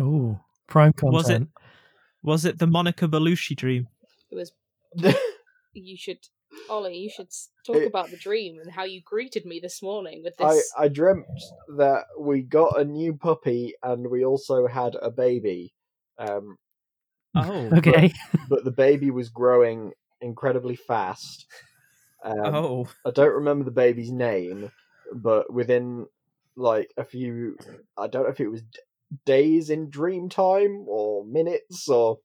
Oh, prime content. Was it- Was it the Monica Bellucci dream? It was. You should, Ollie. You should talk It- about the dream and how you greeted me this morning with this. I I dreamt that we got a new puppy and we also had a baby. Um, Oh, Okay. but the baby was growing incredibly fast. Um, oh, I don't remember the baby's name, but within like a few, I don't know if it was d- days in dream time or minutes or,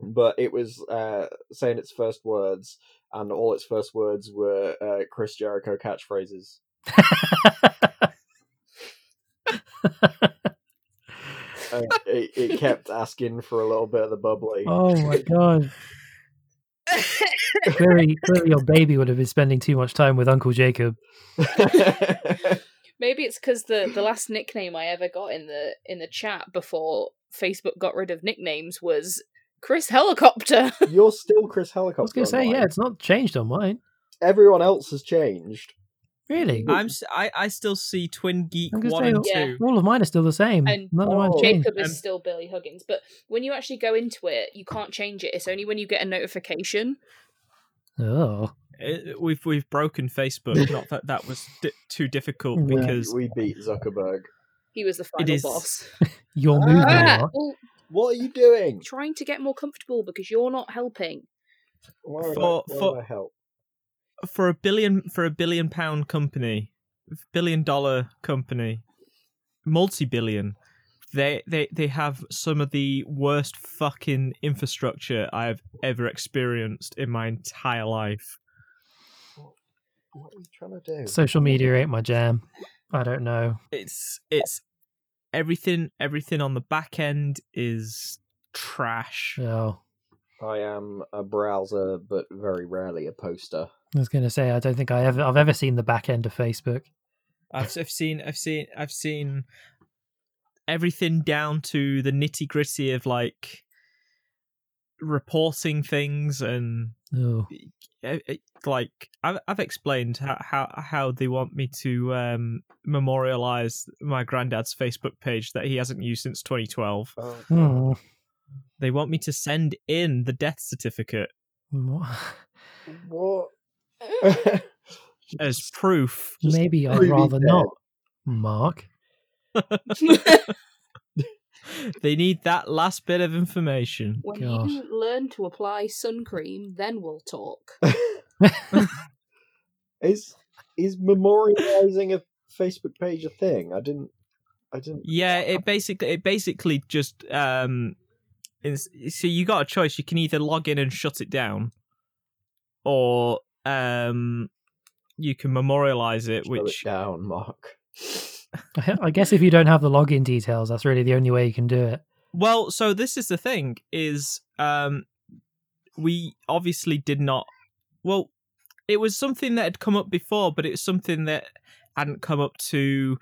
but it was uh, saying its first words, and all its first words were uh, Chris Jericho catchphrases. Uh, it, it kept asking for a little bit of the bubbly. oh my god. Clearly, clearly, your baby would have been spending too much time with Uncle Jacob. Maybe it's because the the last nickname I ever got in the in the chat before Facebook got rid of nicknames was Chris Helicopter. You're still Chris Helicopter. I was going to say, online. yeah, it's not changed on mine. Everyone else has changed. Really? I'm s- I, I still see Twin Geek I'm one say, and Yeah. two. All of mine are still the same. And None of mine Oh. changed. Jacob is Um, still Billy Huggins, but when you actually go into it, you can't change it. It's only when you get a notification. Oh. It- we've we've broken Facebook. Not that that was di- too difficult because We beat Zuckerberg. He was the final is- boss. Your movie, Ah, well, What are you doing? trying to get more comfortable because you're not helping. Why For- I, for- help? for a billion for a billion pound company, billion dollar company, multi billion, they they they have some of the worst fucking infrastructure I've ever experienced in my entire life. What are you trying to do? Social media ain't my jam. I don't know. It's it's everything everything on the back end is trash. Oh. I am a browser, but very rarely a poster. I was going to say, I don't think I ever, I've ever seen the back end of Facebook. I've I've seen I've seen I've seen everything down to the nitty gritty of like reporting things and Oh. it, it- like I've I've explained how, how how they want me to um memorialize my granddad's Facebook page that he hasn't used since 2012. Oh, Hmm. They want me to send in the death certificate What? What? as proof. Maybe I'd rather dead. not, Mark. They need that last bit of information. when Gosh. you learn to apply sun cream, then we'll talk. is is memorializing a Facebook page a thing? I didn't. I didn't. Yeah, it basically it basically just um is so you got a choice. You can either log in and shut it down, or um you can memorialize it, Slow which it down, Mark. I guess if you don't have the login details, that's really the only way you can do it. well, so this is the thing is um we obviously did not well it was something that had come up before, but it's something that hadn't come up to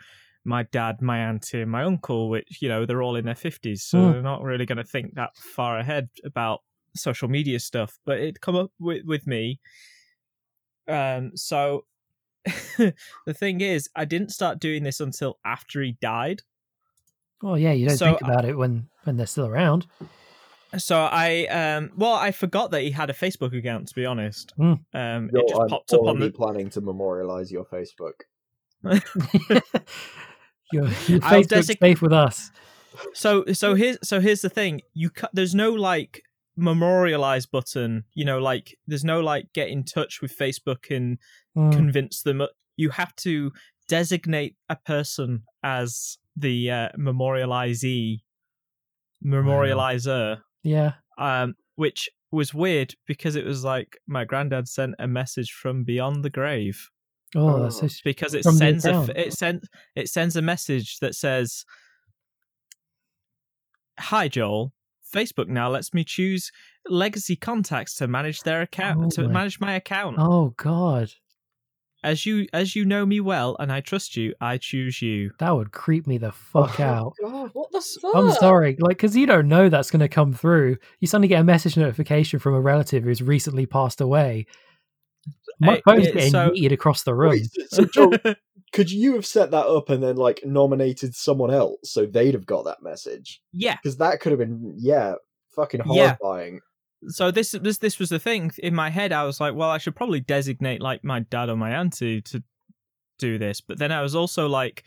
my dad, my auntie, and my uncle, which, you know, they're all in their 50s, so Hmm. they're not really going to think that far ahead about social media stuff. But it come up with, with me. Um, so the thing is, I didn't start doing this until after he died. Well, yeah, you don't So, think about it when when they're still around. So I, um, well, I forgot that he had a Facebook account. To be honest, Hmm. um, Yo, it just I'm popped up on already the. planning to memorialize your Facebook. your your I'll Facebook's desic- safe with us. So so here's so here's the thing. You ca- there's no like memorialize button. You know, like there's no like get in touch with Facebook and Hmm. convince them. You have to designate a person as the uh, memorializee, memorializer. Yeah. Um, which was weird because it was like my granddad sent a message from beyond the grave Oh, that's Oh. because it From sends a it sends it sends a message that says hi joel facebook now lets me choose legacy contacts to manage their account Oh to my- manage my account Oh God, as you as you know me well and i trust you i choose you that would creep me the fuck Oh, out. God. What the fuck? I'm sorry, like, because you don't know that's going to come through. You suddenly get a message notification from a relative who's recently passed away. My It- phone's it- getting so- yeeted across the room. Wait, so Joe, could you have set that up and then like nominated someone else so they'd have got that message? yeah. Because that could have been yeah, fucking Yeah. horrifying. So this this this was the thing in my head. I was like, well, I should probably designate like my dad or my auntie to do this. But then I was also like,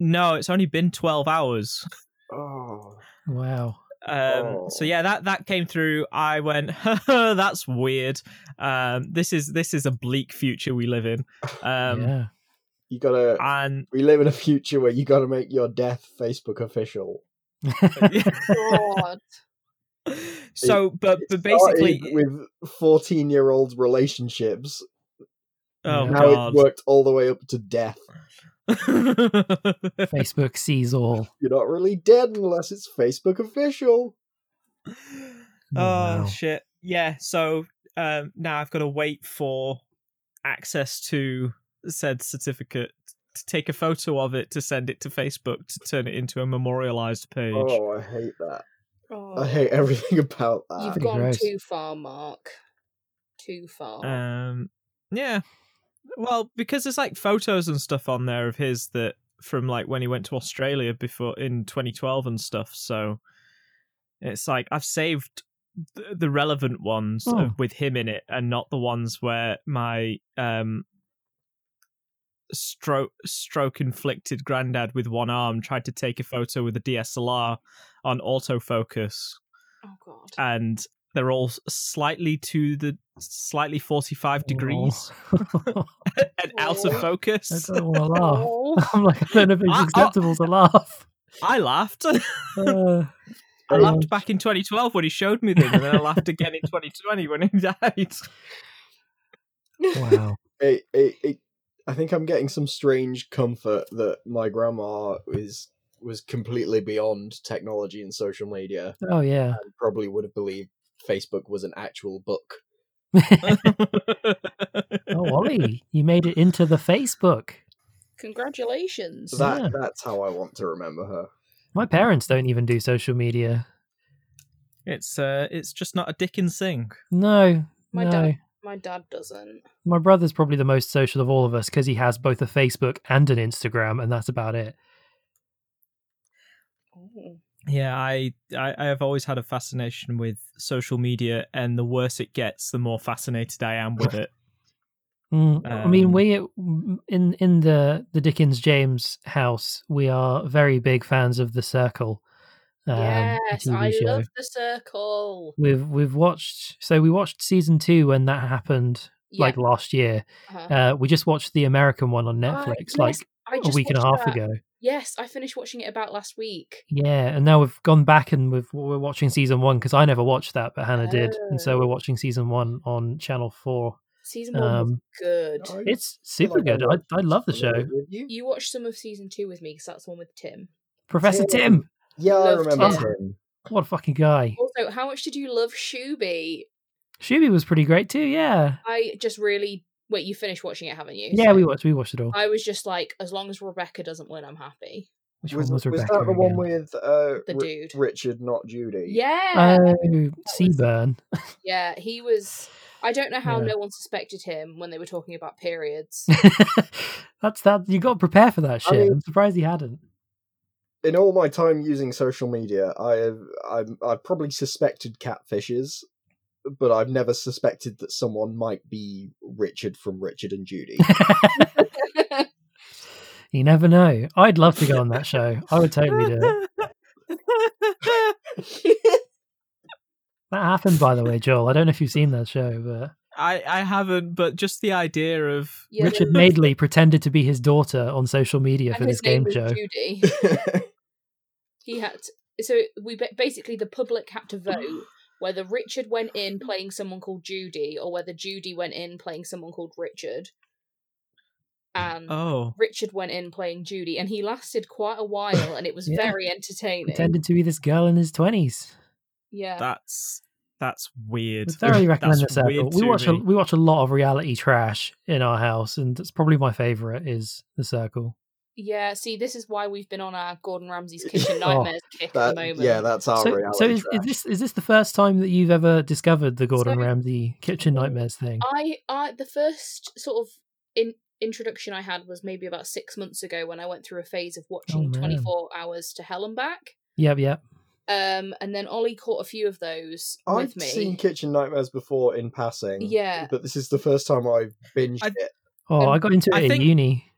no, it's only been twelve hours. Oh, Wow. Um, So Oh. yeah, that that came through. I went, that's weird. Um, this is this is a bleak future we live in. Um, yeah. you gotta. and we live in a future where you gotta make your death Facebook official. God. so, but It but basically, with fourteen-year-old relationships. oh now it's god. worked all the way up to death. Facebook sees all. You're not really dead unless it's Facebook official. Oh wow. shit! Yeah. So um, now I've got to wait for access to said certificate to take a photo of it to send it to Facebook to turn it into a memorialized page. Oh, I hate that. Oh, I hate everything about that. You've gone gross. too far, Mark. Too far. Um, yeah. Well, because there's like photos and stuff on there of his that from like when he went to Australia before in 2012 and stuff. So it's like I've saved th- the relevant ones Oh. of, with him in it, and not the ones where my um stroke stroke inflicted granddad with one arm tried to take a photo with a DSLR on autofocus oh God. and they're all slightly to the slightly 45 degrees Oh. and out of focus. I don't want to laugh. Oh. I'm like, I don't know if it's I- I- acceptable to laugh. I laughed. Uh, I laughed back in 2012 when he showed me them, and then I laughed again in 2020 when he died. wow. it, it, it, I think I'm getting some strange comfort that my grandma is was completely beyond technology and social media Oh yeah. and probably would have believed Facebook was an actual book. Oh Ollie, you made it into the Facebook. Congratulations. That Yeah. that's how I want to remember her. My parents don't even do social media. it's uh, it's just not a Dickens thing. No, My no. dad- My dad doesn't. My brother's probably the most social of all of us because he has both a Facebook and an Instagram, and that's about it. Yeah, I, I I have always had a fascination with social media, and the worse it gets, the more fascinated I am with it. Mm, I mean, Um, we in in the the Dickens James house, we are very big fans of The Circle. Um, yes, I show. love the circle. We've we've watched so we watched season two when that happened Yeah. like last year. uh-huh. Uh, we just watched the American one on Netflix yes, like I a just week and a half that. ago. Yes, I finished watching it about last week. Yeah, and now we've gone back and we've, we're watching season one because I never watched that, but Hannah did, and so Oh. we're watching season one on Channel Four. Season one was Um, good. It's super like I good. I, I love the show. you. You watched some of season two with me because that's the one with Tim. Professor Tim. Tim, Yeah, I remember Tim. Tim. what a fucking guy. Also, how much did you love Shooby? Shooby was pretty great too. Yeah, I just really wait. You finished watching it, haven't you? yeah, So we watched we watched it all. I was just like, as long as Rebecca doesn't win, I'm happy. Which Was, one was was that the one with uh, The Ri- dude. Richard, not Judy? Yeah, Oh, was- Seaburn. yeah. He was. I don't know how Yeah. no one suspected him when they were talking about periods. That's that. You got to prepare for that I shit. mean- I'm surprised he hadn't. In all my time using social media, I have I've, I've probably suspected catfishes, but I've never suspected that someone might be Richard from Richard and Judy. You never know. I'd love to go on that show. I would totally do it. That happened, by the way, Joel. I don't know if you've seen that show, but I I haven't, but just the idea of Yeah, Richard Madeley pretended to be his daughter on social media and for this game was show. Judy. He had so we basically the public had to vote whether Richard went in playing someone called Judy or whether Judy went in playing someone called Richard. And oh Richard went in playing Judy, and he lasted quite a while, and it was Yeah. very entertaining. Pretended to be this girl in his twenties. Yeah, that's that's weird. I thoroughly recommend the That's circle. We to watch a, we watch a lot of reality trash in our house, and it's probably my favorite is the circle. Yeah, see, this is why we've been on our Gordon Ramsay's kitchen Oh, nightmares kick at the moment. yeah, that's our So, reality. so is, is this is this the first time that you've ever discovered the Gordon So- Ramsay kitchen nightmares thing? I, I, the first sort of in, introduction I had was maybe about six months ago when I went through a phase of watching man. 24 Hours to Hell and Back. Yep, yep. Um, and then Ollie caught a few of those with me. I've seen Kitchen Nightmares before in passing. Yeah. But this is the first time I've binged I- it. Oh, Um, I got into it I in think- uni.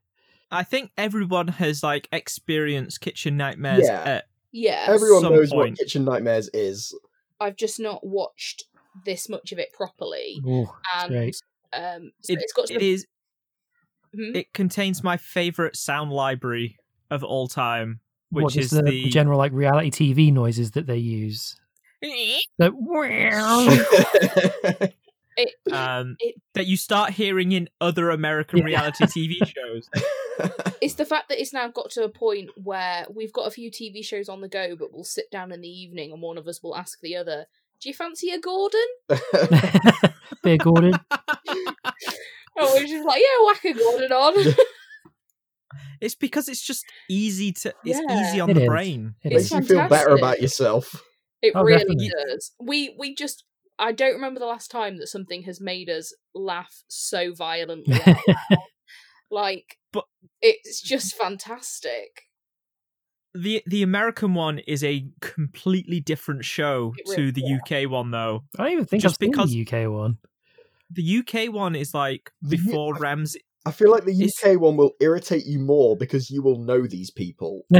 I think everyone has like experienced kitchen nightmares Yeah. at yeah, Everyone some knows point. what Kitchen Nightmares is. I've just not watched this much of it properly. Ooh, And great. um, so it, it's got to it the, is Mhm. it contains my favorite sound library of all time, which what, just is the, the, general like reality TV noises that they use. The it, um, It- that you start hearing in other American Yeah. reality TV shows. it's the fact that it's now got to a point where we've got a few TV shows on the go, but we'll sit down in the evening and one of us will ask the other, "Do you fancy a Gordon?" Beer Gordon. Oh, we're just like, "Yeah, whack a Gordon on." It's because it's just easy to it's Yeah. easy on It the is. brain. It It's Makes is. you feel better about yourself. It Oh, really definitely. does. We we just I don't remember the last time that something has made us laugh so violently. like, But- it's just fantastic. The the American one is a completely different show It to the yeah. UK one though. I don't even think Just I've seen because- the UK one. The UK one is like The U- before Ramsay I feel like the It's- UK one will irritate you more because you will know these people.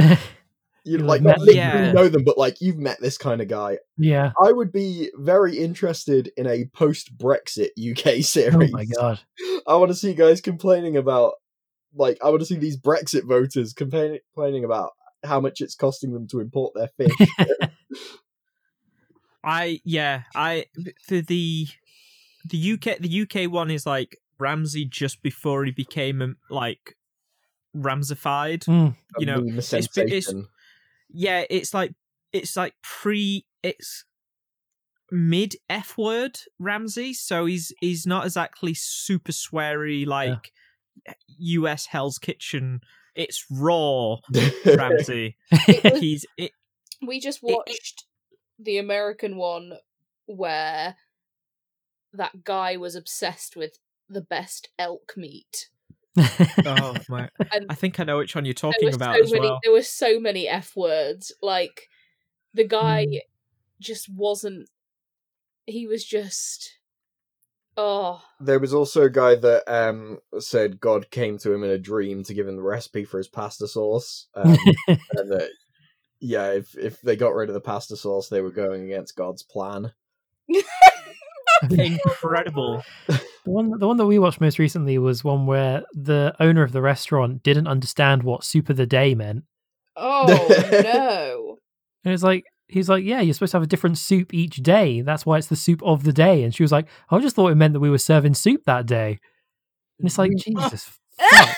You You'll like have not met Yeah. know them, but like you've met this kind of guy. yeah. I would be very interested in a post Brexit UK series. Oh my god. I want to see guys complaining about, like, I want to see these Brexit voters complaining complaining about how much it's costing them to import their fish. I yeah, I the the the UK the UK one is like Ramsay just before he became um, like Ramsified. Mm. You know, it's- it's- sensation. Yeah, it's like it's like pre it's mid F word Ramsay, so he's he's not exactly super sweary like US Hell's Kitchen. It's raw Ramsay. Was- he's it, we just it- watched the American one where that guy was obsessed with the best elk meat. Oh my And I think I know which one you're talking were about so as many well. there were so many F words. Like the guy Mm. just wasn't he was just oh There was also a guy that um, said God came to him in a dream to give him the recipe for his pasta sauce, um, and that yeah, if if they got rid of the pasta sauce, they were going against God's plan. Incredible. The one, the one that we watched most recently was one where the owner of the restaurant didn't understand what soup of the day meant. oh no. And it's like, he's like, yeah, you're supposed to have a different soup each day. That's why it's the soup of the day. And she was like, I just thought it meant that we were serving soup that day. And it's like, mm. Jesus.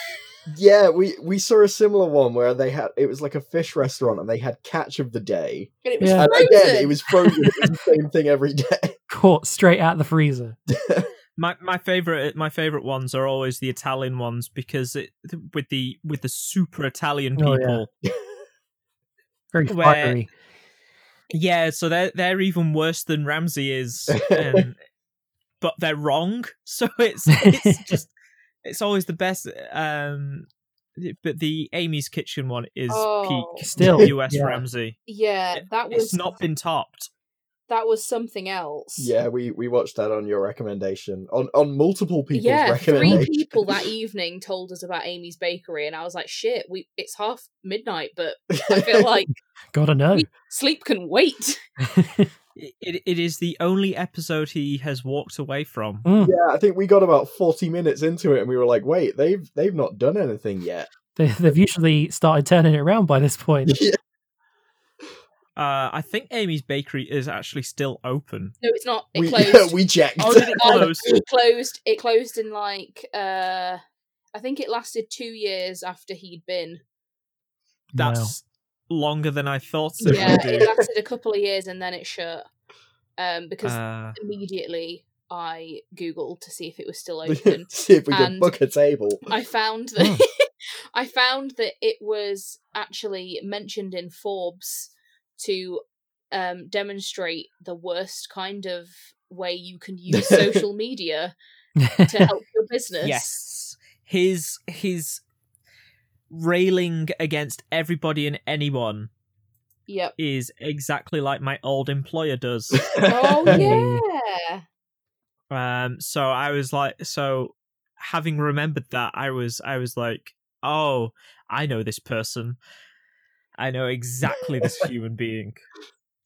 Yeah, we we saw a similar one where they had it was like a fish restaurant and they had catch of the day, And it was Yeah. and again it was frozen. it was the same thing every day. Caught straight out the freezer. My my favorite my favorite ones are always the Italian ones because it with the with the super Italian Oh, yeah. people. Very Where- fiery. yeah. so they're they're even worse than Ramsay is, and, but they're wrong. So it's it's just it's always the best. Um, but the Amy's Kitchen one is Oh. peak Still, US yeah. Ramsay. Yeah, that was It's not been topped. That was something else. Yeah, we we watched that on your recommendation on on multiple people's yeah, three people that evening told us about Amy's Bakery, and I was like, "Shit, we it's half midnight, but I feel like Gotta know. sleep can wait." It, it, it is the only episode he has walked away from. Mm. yeah, I think we got about forty minutes into it and we were like, wait, they've they've not done anything yet. They, they've usually started turning it around by this point. Yeah. Uh, I think Amy's Bakery is actually still open. No, it's not. It We closed. we checked. Oh, did it Um, close? it closed. It closed in like uh, I think it lasted two years after he'd been. That's longer than I thought it Yeah, would it lasted a couple of years and then it shut. Um, because Uh, immediately I googled to see if it was still open. See if we can And- book a table. I found that I found that it was actually mentioned in Forbes to um, demonstrate the worst kind of way you can use social media to help your business. Yes. His his railing against everybody and anyone Yep. is exactly like my old employer does. Oh yeah. um so I was like so having remembered that I was I was like, "Oh, I know this person. I know exactly this human being."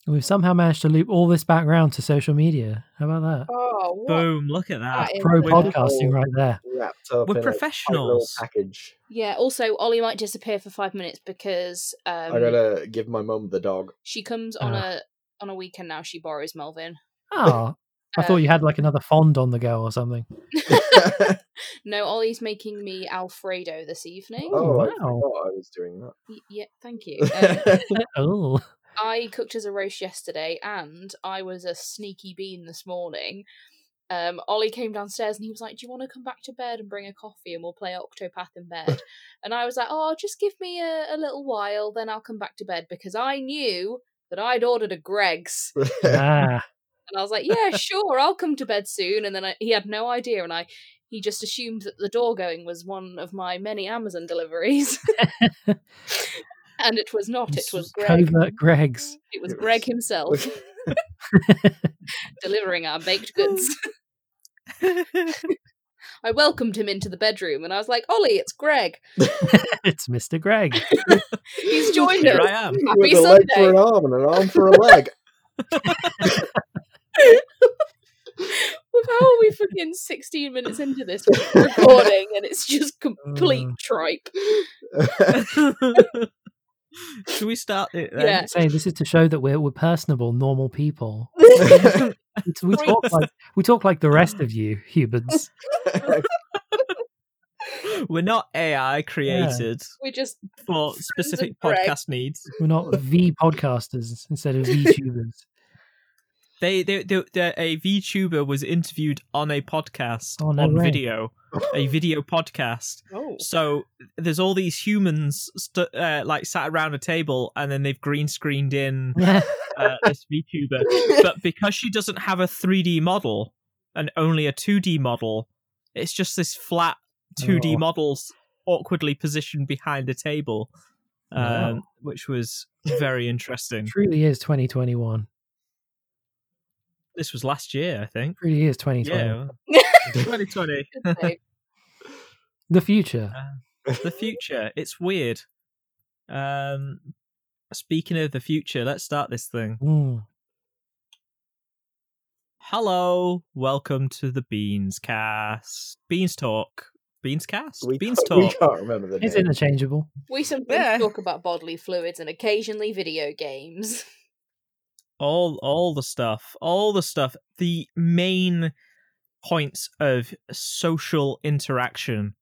We've somehow managed to loop all this back round to social media. How about that? Oh, what? Boom, look at that. That is Pro podcasting right there. Up We're in a tight little professionals. package. Yeah. Also, Ollie might disappear for five minutes because um, I gotta give my mum the dog. she comes on Ah. a on a weekend now. She borrows Melvin. Oh, I thought you Um, had like another fond on the go or something. No, Ollie's making me Alfredo this evening. oh, I wow. forgot I was doing that. Y- Yeah, thank you. Um, Oh, I cooked as a roast yesterday, and I was a sneaky bean this morning. Um, Ollie came downstairs and he was like, "Do you want to come back to bed and bring a coffee and we'll play Octopath in bed?" and I was like, "Oh, just give me a, a little while, then I'll come back to bed," because I knew that I'd ordered a Greggs, ah, and I was like, "Yeah, sure, I'll come to bed soon." And then I, he had no idea, and I he just assumed that the door going was one of my many Amazon deliveries, and it was not. It was Greg. covert Greggs. It was Greg himself delivering our baked goods. I welcomed him into the bedroom and I was like, Ollie, it's Greg. it's Mr. Greg. He's joined Here us. I am. Happy With a leg for an arm and an arm for a leg. Well, How are we fucking 16 minutes into this recording and it's just complete Uh. tripe? Should we start it then? Yeah. Say this is to show that we're we're personable, normal people. We talk like we talk like the rest of you humans. We're not AI created We just for specific podcast needs. We're not V podcasters instead of VTubers. They, they, they, they, a VTuber was interviewed on a podcast Oh, no on way. video, a video podcast. oh So there's all these humans st- uh, like sat around a table, and then they've green screened in uh, this VTuber. But because she doesn't have a 3D model and only a 2D model, it's just this flat 2D Oh. models awkwardly positioned behind a table, um, Wow. which was very interesting. truly is 2021. This was last year, I think. Truly is 2020. Yeah, 2020. The future. the future. It's weird. Um, speaking of the future, let's start this thing. Mm. Hello, welcome to the Beans Cast. Beans Talk. Beans Cast. we, Beans can't, we Talk. can't remember the name. It's interchangeable. We sometimes Yeah. talk about bodily fluids and occasionally video games. All, all the stuff. All the stuff. The main points of social interaction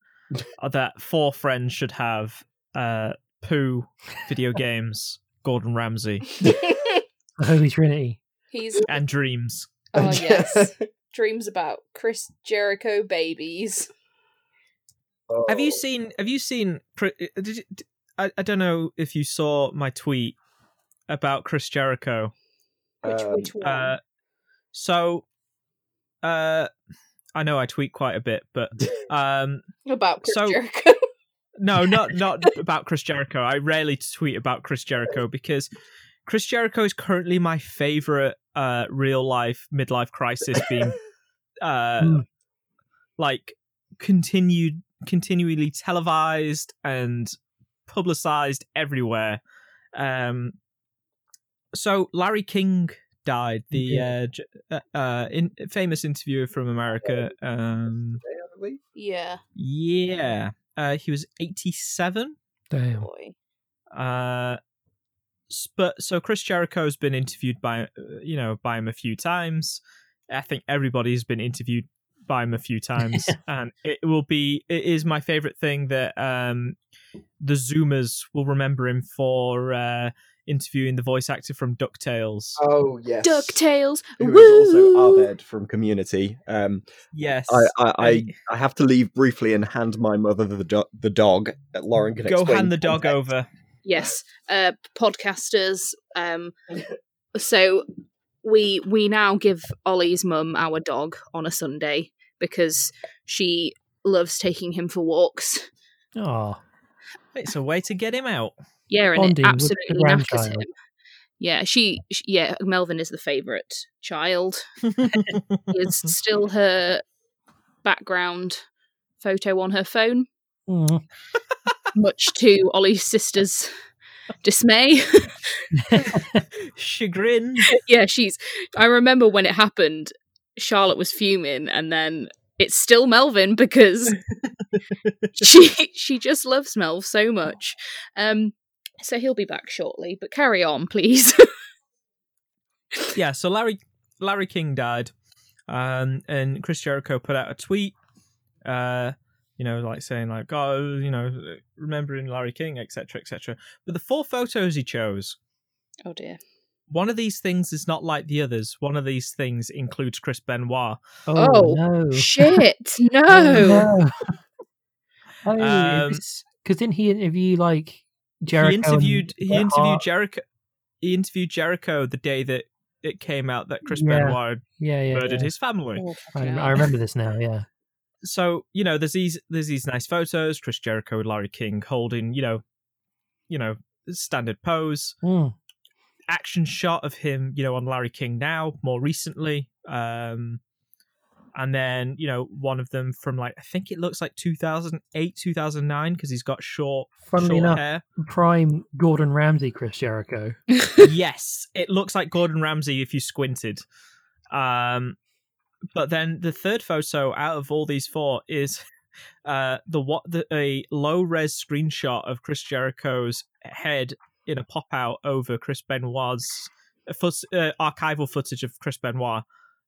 that four friends should have. Uh, poo, video games, Gordon Ramsay, The Holy Trinity. He's and dreams. oh yes, dreams about Chris Jericho babies. Have you Oh. seen? Have you seen? Chri- uh, Did you, d- I, I don't know if you saw my tweet about Chris Jericho. Which Um, which one? Uh, so, uh, I know I tweet quite a bit, but um, about Chris so- Jericho. no, not not about Chris Jericho. I rarely tweet about Chris Jericho because Chris Jericho is currently my favorite uh, real life midlife crisis being uh, Mm. like continued continually televised and publicized everywhere. Um, so Larry King died, the Yeah. uh, uh, uh, in, famous interviewer from America. Um, yeah, yeah, uh, he was eighty-seven. Damn. boy. Uh, but so Chris Jericho's been interviewed by uh, you know by him a few times. I think everybody's been interviewed by him a few times, and it will be it is my favorite thing that um the Zoomers will remember him for uh interviewing the voice actor from Ducktales. Oh yes, Ducktales. Who Woo! is also Abed from Community. Um, yes, I, I, I, I have to leave briefly and hand my mother the do- the dog. Lauren can go explain hand the dog context. over. yes uh podcasters um so we we now give ollie's mum our dog on a sunday because she loves taking him for walks Oh, It's a way to get him out. Yeah and it absolutely knackers him yeah she, she yeah melvin is the favorite child is still her background photo on her phone Mm. much to ollie's sister's dismay Chagrin. yeah, she's. I remember when it happened, Charlotte was fuming, and then it's still Melvin because she she just loves Melv so much. Um, so he'll be back shortly, but carry on, please. yeah, so Larry Larry King died, um, and Chris Jericho put out a tweet, uh, you know, like saying like, oh, you know, remembering Larry King, etc., etc. But the four photos he chose, oh dear. one of these things is not like the others. One of these things includes Chris Benoit. Oh, Oh, no. Shit! No. Oh, no. Oh, Um, because didn't he interview like Jericho? he interviewed he interviewed Hart? Jericho. He interviewed Jericho the day that it came out that Chris Yeah. Benoit Yeah, yeah. murdered yeah. his family. Oh, I, I remember this now. Yeah. so you know there's these there's these nice photos chris jericho and larry king holding you know you know standard pose Mm. action shot of him you know on larry king now more recently um and then you know one of them from like i think it looks like 2008 2009 because he's got short Funnily short enough, hair. prime Gordon Ramsay, Chris Jericho. yes it looks like gordon ramsay if you squinted. Um but then the third photo out of all these four is uh the what the a low res screenshot of chris jericho's head in a pop out over chris benoit's uh, uh, archival footage of chris benoit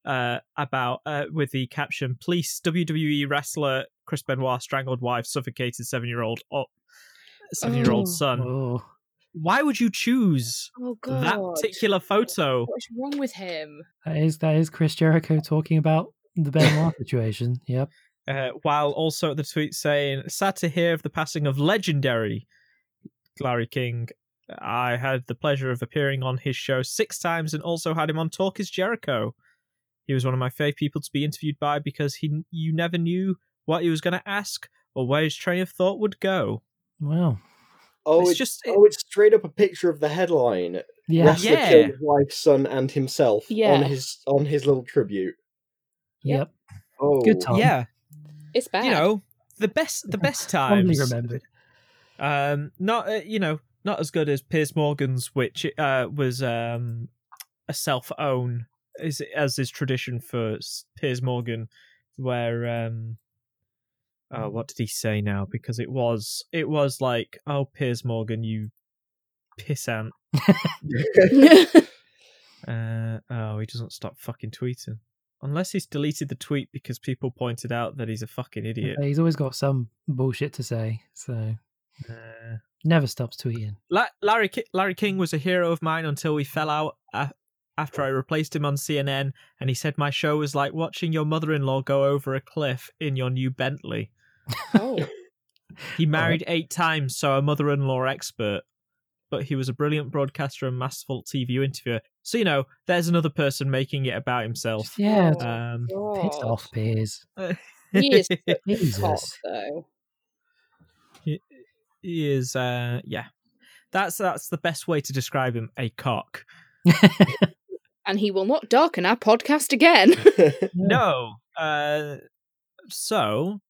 uh about uh with the caption police wwe wrestler chris benoit strangled wife suffocated seven year old or seven year old Oh. son Oh, why would you choose oh god. that particular photo. What's wrong with him? that is that is Chris Jericho talking about the Benoit situation. Yep. Uh, while also the tweet saying, "Sad to hear of the passing of legendary Larry King. I had the pleasure of appearing on his show six times and also had him on Talk is Jericho. He was one of my favorite people to be interviewed by because he you never knew what he was going to ask or where his train of thought would go. Wow. Oh, it's it's, just oh, it's straight up a picture of the headline. Yeah. Wrestler Yeah. killed his wife, son, and himself on Yeah. his on his little tribute. Yep. Oh, Good time. yeah, It's bad. you know the best the best Fondly times. remembered. Um, not uh, you know not as good as Piers Morgan's, which uh was um a self own is as is tradition for Piers Morgan, where um oh what did he say now? Because it was it was like oh Piers Morgan you pissant. Uh oh he doesn't stop fucking tweeting. Unless he's deleted the tweet because people pointed out that he's a fucking idiot. He's always got some bullshit to say, so Uh, never stops tweeting. La- Larry Ki- Larry King was a hero of mine until we fell out uh, after I replaced him on CNN, and he said my show was like watching your mother-in-law go over a cliff in your new Bentley. oh. He married eight times, so a mother-in-law expert, but he was a brilliant broadcaster and masterful TV interviewer. So you know, there's another person making it about himself. Yeah, Oh, Um, piss God. off, Piers. He is Jesus. cock, though. he is, uh, yeah. That's that's the best way to describe him. A cock. And he will not darken our podcast again. No. Uh, so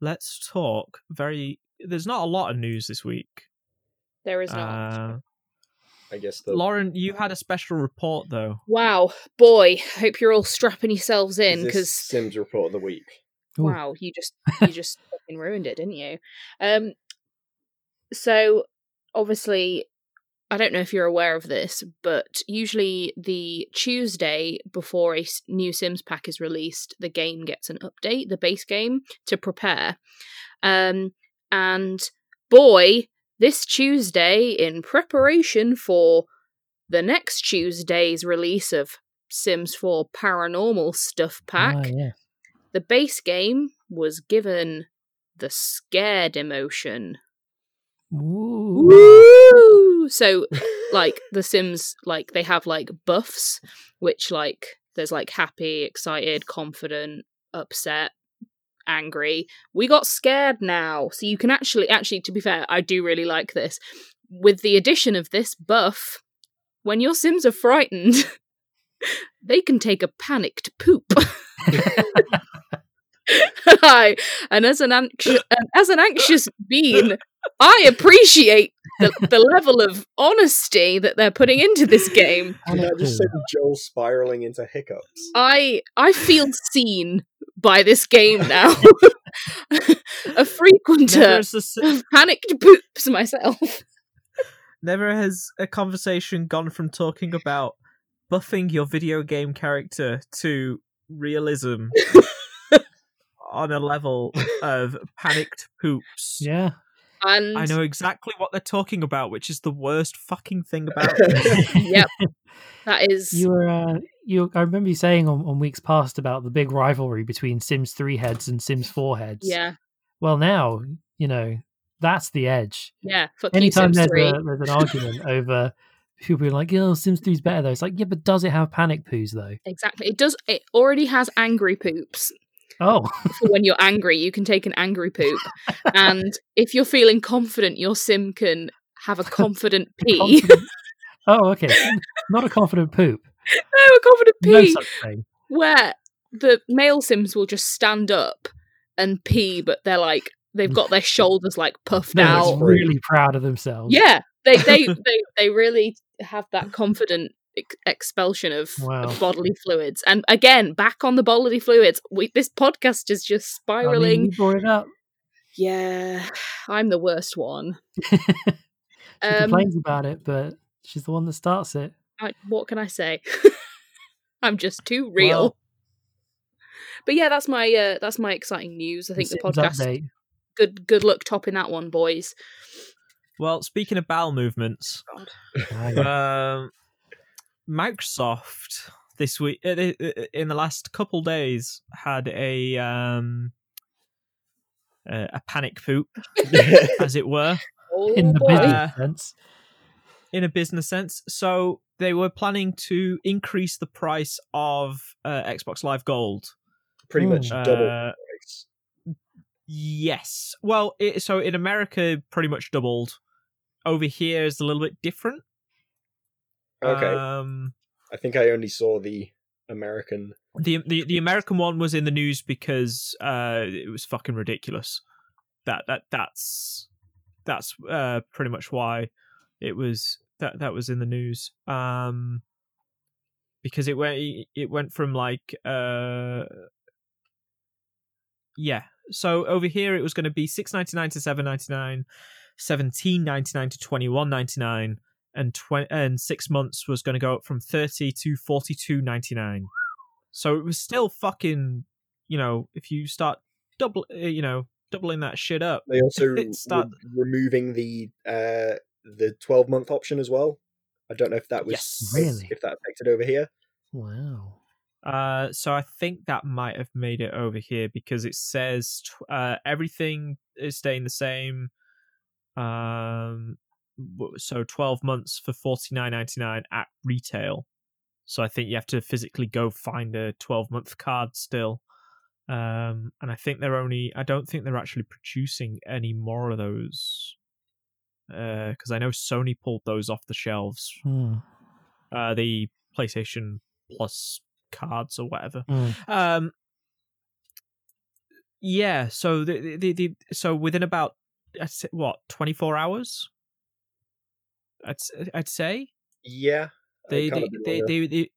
let's talk. Very. There's not a lot of news this week. there is not. Uh, I guess the Lauren, you had a special report though. Wow, boy, hope you're all strapping yourselves in because Sims report of the week. Ooh. wow, you just you just fucking ruined it, didn't you? Um, so obviously, I don't know if you're aware of this, but usually the Tuesday before a new Sims pack is released, the game gets an update, the base game to prepare. Um, and boy, this Tuesday, in preparation for the next Tuesday's release of Sims 4 Paranormal Stuff Pack, Ah, yeah. the base game was given the scared emotion. Ooh. Woo! So, like, the Sims, like, they have, like, buffs, which, like, there's, like, happy, excited, confident, upset, angry. We got scared now. So you can actually, actually, to be fair, I do really like this. With the addition of this buff, when your Sims are frightened, they can take a panicked poop. Hi, and as an anxious, as an anxious being, I appreciate the, the level of honesty that they're putting into this game. Can I just send Joel spiraling into hiccups? I I feel seen by this game now. a Never frequenter has, of panicked poops myself. never has a conversation gone from talking about buffing your video game character to realism on a level of panicked poops. Yeah. And I know exactly what they're talking about, which is the worst fucking thing about it. yep, that is You were, uh, you. I remember you saying on, on weeks past about the big rivalry between Sims 3 heads and Sims 4 heads. yeah, Well, now, you know, that's the edge. yeah. Fuck Anytime you, Sims there's, 3. a, there's an argument over people being like, oh, Sims 3 is better, though. It's like, yeah, but does it have panic poos, though? Exactly. It does. It already has angry poops. Oh, For when you're angry, you can take an angry poop, and if you're feeling confident, your sim can have a confident pee. confident- oh, okay. Not a confident poop. no, a confident pee. No such thing. where the male sims will just stand up and pee, but they're like they've got their shoulders like puffed No, out. really proud of themselves. Yeah, they they they they really have that confident ex- expulsion of, Wow. of bodily fluids. And again, back on the bodily fluids. We this podcast is just I spiraling. mean, brought it up. yeah, I'm the worst one. She Um, complains about it, but she's the one that starts it. I, what can I say? I'm just too real. Well- but yeah, that's my uh, that's my exciting news. I think the podcast update. good good luck topping that one, boys. well, speaking of bowel movements, um, Microsoft this week uh, uh, uh, in the last couple days had a um uh, a panic poop, as it were, Oh, In the business Uh, sense. in a business sense. So they were planning to increase the price of uh, Xbox Live Gold. Pretty much double Uh, price. Yes. Well, it, so in America, pretty much doubled. Over here is a little bit different. Okay, Um, I think I only saw the American. the the the American one was in the news because uh, it was fucking ridiculous. That that that's that's uh, pretty much why it was that that was in the news. Um, because it went it went from like uh, yeah. So over here it was going to be six ninety nine to seven ninety nine, seventeen ninety nine to twenty one ninety nine, and twenty and six months was going to go up from thirty to forty two ninety nine. So it was still fucking, you know, if you start double, uh, you know, doubling that shit up. They also start- were removing the uh, the twelve month option as well. I don't know if that was Yes. Really? if that affected over here. Wow. Uh, so I think that might have made it over here because it says tw- uh, everything is staying the same. Um, so twelve months for forty nine ninety nine at retail. So I think you have to physically go find a twelve month card still. Um, and I think they're only. I don't think they're actually producing any more of those. Because I know Sony pulled those off the shelves. Hmm. Uh, the PlayStation Plus cards or whatever. Hmm. Um, yeah. So the, the the so within about what twenty four hours. I'd s- I'd say Yeah, they It they, they, they they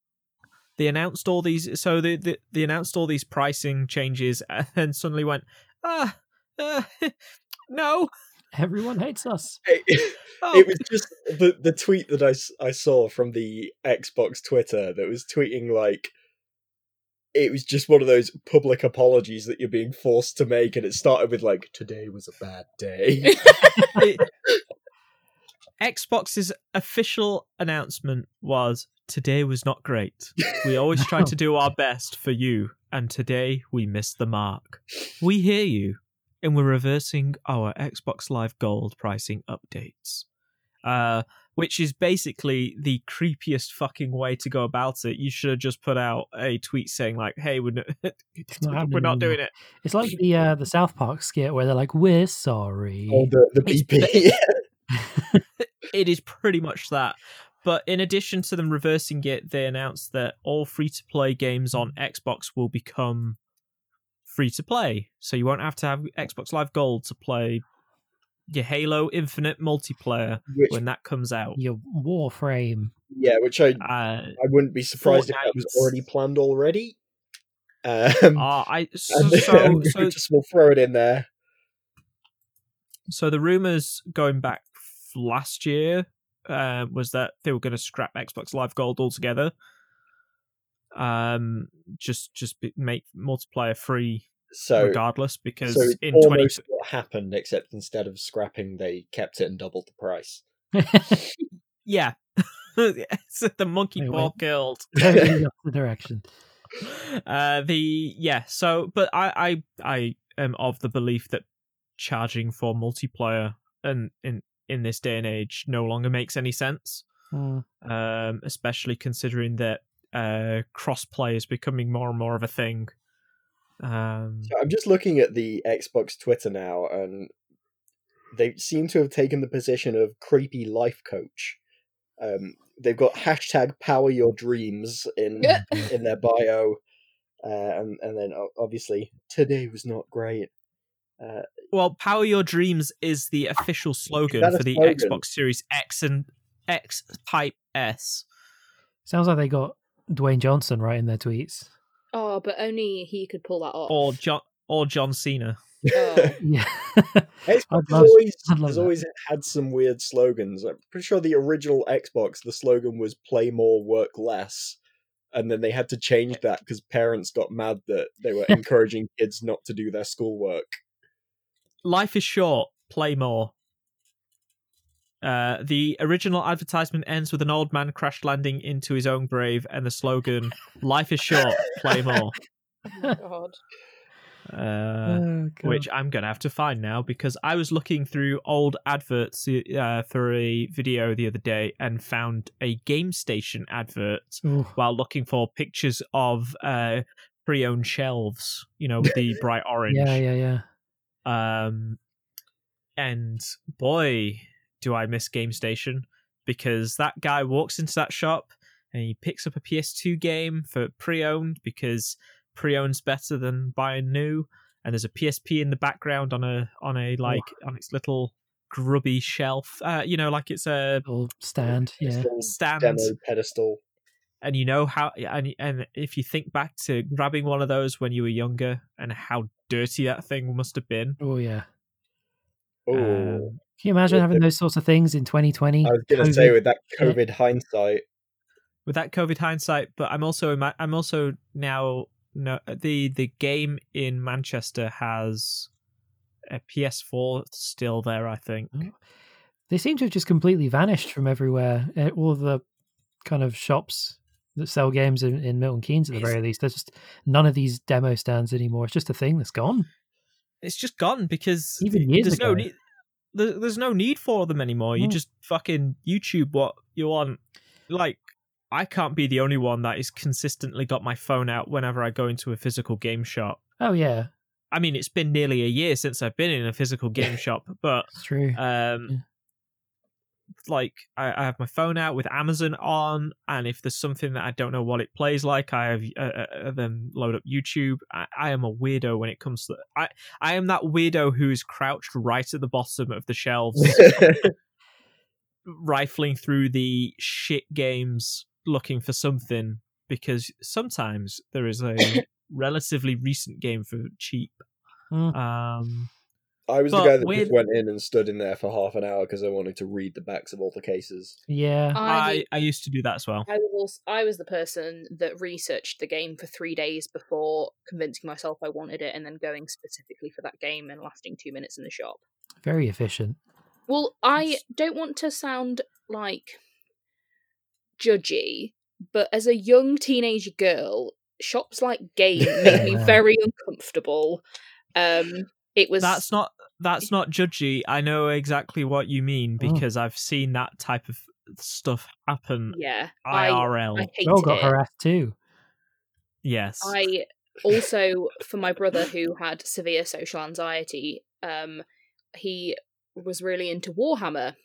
they announced all these. So they they, they announced all these pricing changes, and then suddenly went ah. Uh, no, Everyone hates us. It, oh, it was just the the tweet that I I saw from the Xbox Twitter that was tweeting like it was just one of those public apologies that you're being forced to make, and it started with like "Today was a bad day." it, Xbox's official announcement was today was not great. We always try to do our best for you, and today we missed the mark. We hear you, and we're reversing our Xbox Live Gold pricing updates. Uh, which is basically the creepiest fucking way to go about it. You should have just put out a tweet saying like, "Hey, we're not, not we're not doing it." It's like the uh, the South Park skit where they're like, "We're sorry." Oh, the, the It's- BP. it is pretty much that. But in addition to them reversing it, they announced that all free to play games on Xbox will become free to play. So you won't have to have Xbox Live Gold to play your Halo Infinite multiplayer which, when that comes out. Your Warframe. yeah, which I Uh, I wouldn't be surprised if that was already planned already. Um, uh, I so, and so, we so just will throw it in there. So the rumors going back f- last year uh, was that they were going to scrap Xbox Live Gold altogether. Um, just just be, make multiplayer free So, regardless because so it's in twenty what happened, except instead of scrapping, they kept it and doubled the price. yeah, it's the monkey Wait, paw wait. killed. The direction. Uh, the yeah, so but I I I am of the belief that charging for multiplayer and in in this day and age no longer makes any sense. Hmm. um, especially considering that uh, crossplay is becoming more and more of a thing. Um, So I'm just looking at the Xbox Twitter now, and they seem to have taken the position of creepy life coach. Um, they've got hashtag Power Your Dreams in in their bio, uh, and and then o- obviously today was not great. Uh, well, "Power Your Dreams" is the official slogan for the slogan? Xbox Series X and X Type S. Sounds like they got Dwayne Johnson right in their tweets. Oh, but only he could pull that off. or John or John Cena. Oh. Yeah. Xbox has love- always, has that. always had some weird slogans. I'm pretty sure the original Xbox, the slogan was "Play more, work less," and then they had to change that because parents got mad that they were encouraging kids not to do their schoolwork. Life is short. Play more. Uh, the original advertisement ends with an old man crash landing into his own grave, and the slogan "Life is short. Play more." Oh god. Uh, Oh, God. which I'm gonna have to find now because I was looking through old adverts uh, for a video the other day and found a Game Station advert Ooh. while looking for pictures of uh, pre-owned shelves, you know, with the bright orange. Yeah, yeah, yeah. Um, and boy, do I miss Game Station because that guy walks into that shop and he picks up a PS2 game for pre-owned because pre-owned's better than buying new. And there's a PSP in the background on a on a like on its little grubby shelf. Uh, you know, like it's a Little stand. Yeah. Pedestal, stand Demo pedestal. and you know how and and if you think back to grabbing one of those when you were younger and how dirty that thing must have been Oh, yeah. Oh, um, Can you imagine having the- those sorts of things in 2020? I was gonna say with that Yeah. COVID hindsight, with that covid hindsight but i'm also i'm also now no the the game in manchester has a ps4 still there i think They seem to have just completely vanished from everywhere. Uh, All the kind of shops that sell games in, in Milton Keynes, at the It's- very least, there's just none of these demo stands anymore. It's just a thing that's gone. it's just gone because Even years there's no ago. need there's no need for them anymore you just fucking youtube what you want like i can't be the only one that is consistently got my phone out whenever i go into a physical game shop Oh, yeah. i mean it's been nearly a year since i've been in a physical game shop but It's true. um Yeah. Like I, I have my phone out with amazon on and if there's something that i don't know what it plays like i have uh, uh, then load up youtube I, I am a weirdo when it comes to i i am that weirdo who is crouched right at the bottom of the shelves rifling through the shit games looking for something because sometimes there is a relatively recent game for cheap Mm. um I was But the guy that with- just went in and stood in there for half an hour because I wanted to read the backs of all the cases. yeah. I, I used to do that as well I was also, I was the person that researched the game for three days before convincing myself I wanted it, and then going specifically for that game and lasting two minutes in the shop. Very efficient. Well, I don't want to sound like judgy, but as a young teenage girl, shops like Game made me very uncomfortable. Um, it was That's not that's not judgy. I know exactly what you mean Oh. because I've seen that type of stuff happen yeah. I IRL. I hated Joel got it. harassed too. yes. I also, for my brother who had severe social anxiety, um, he was really into Warhammer.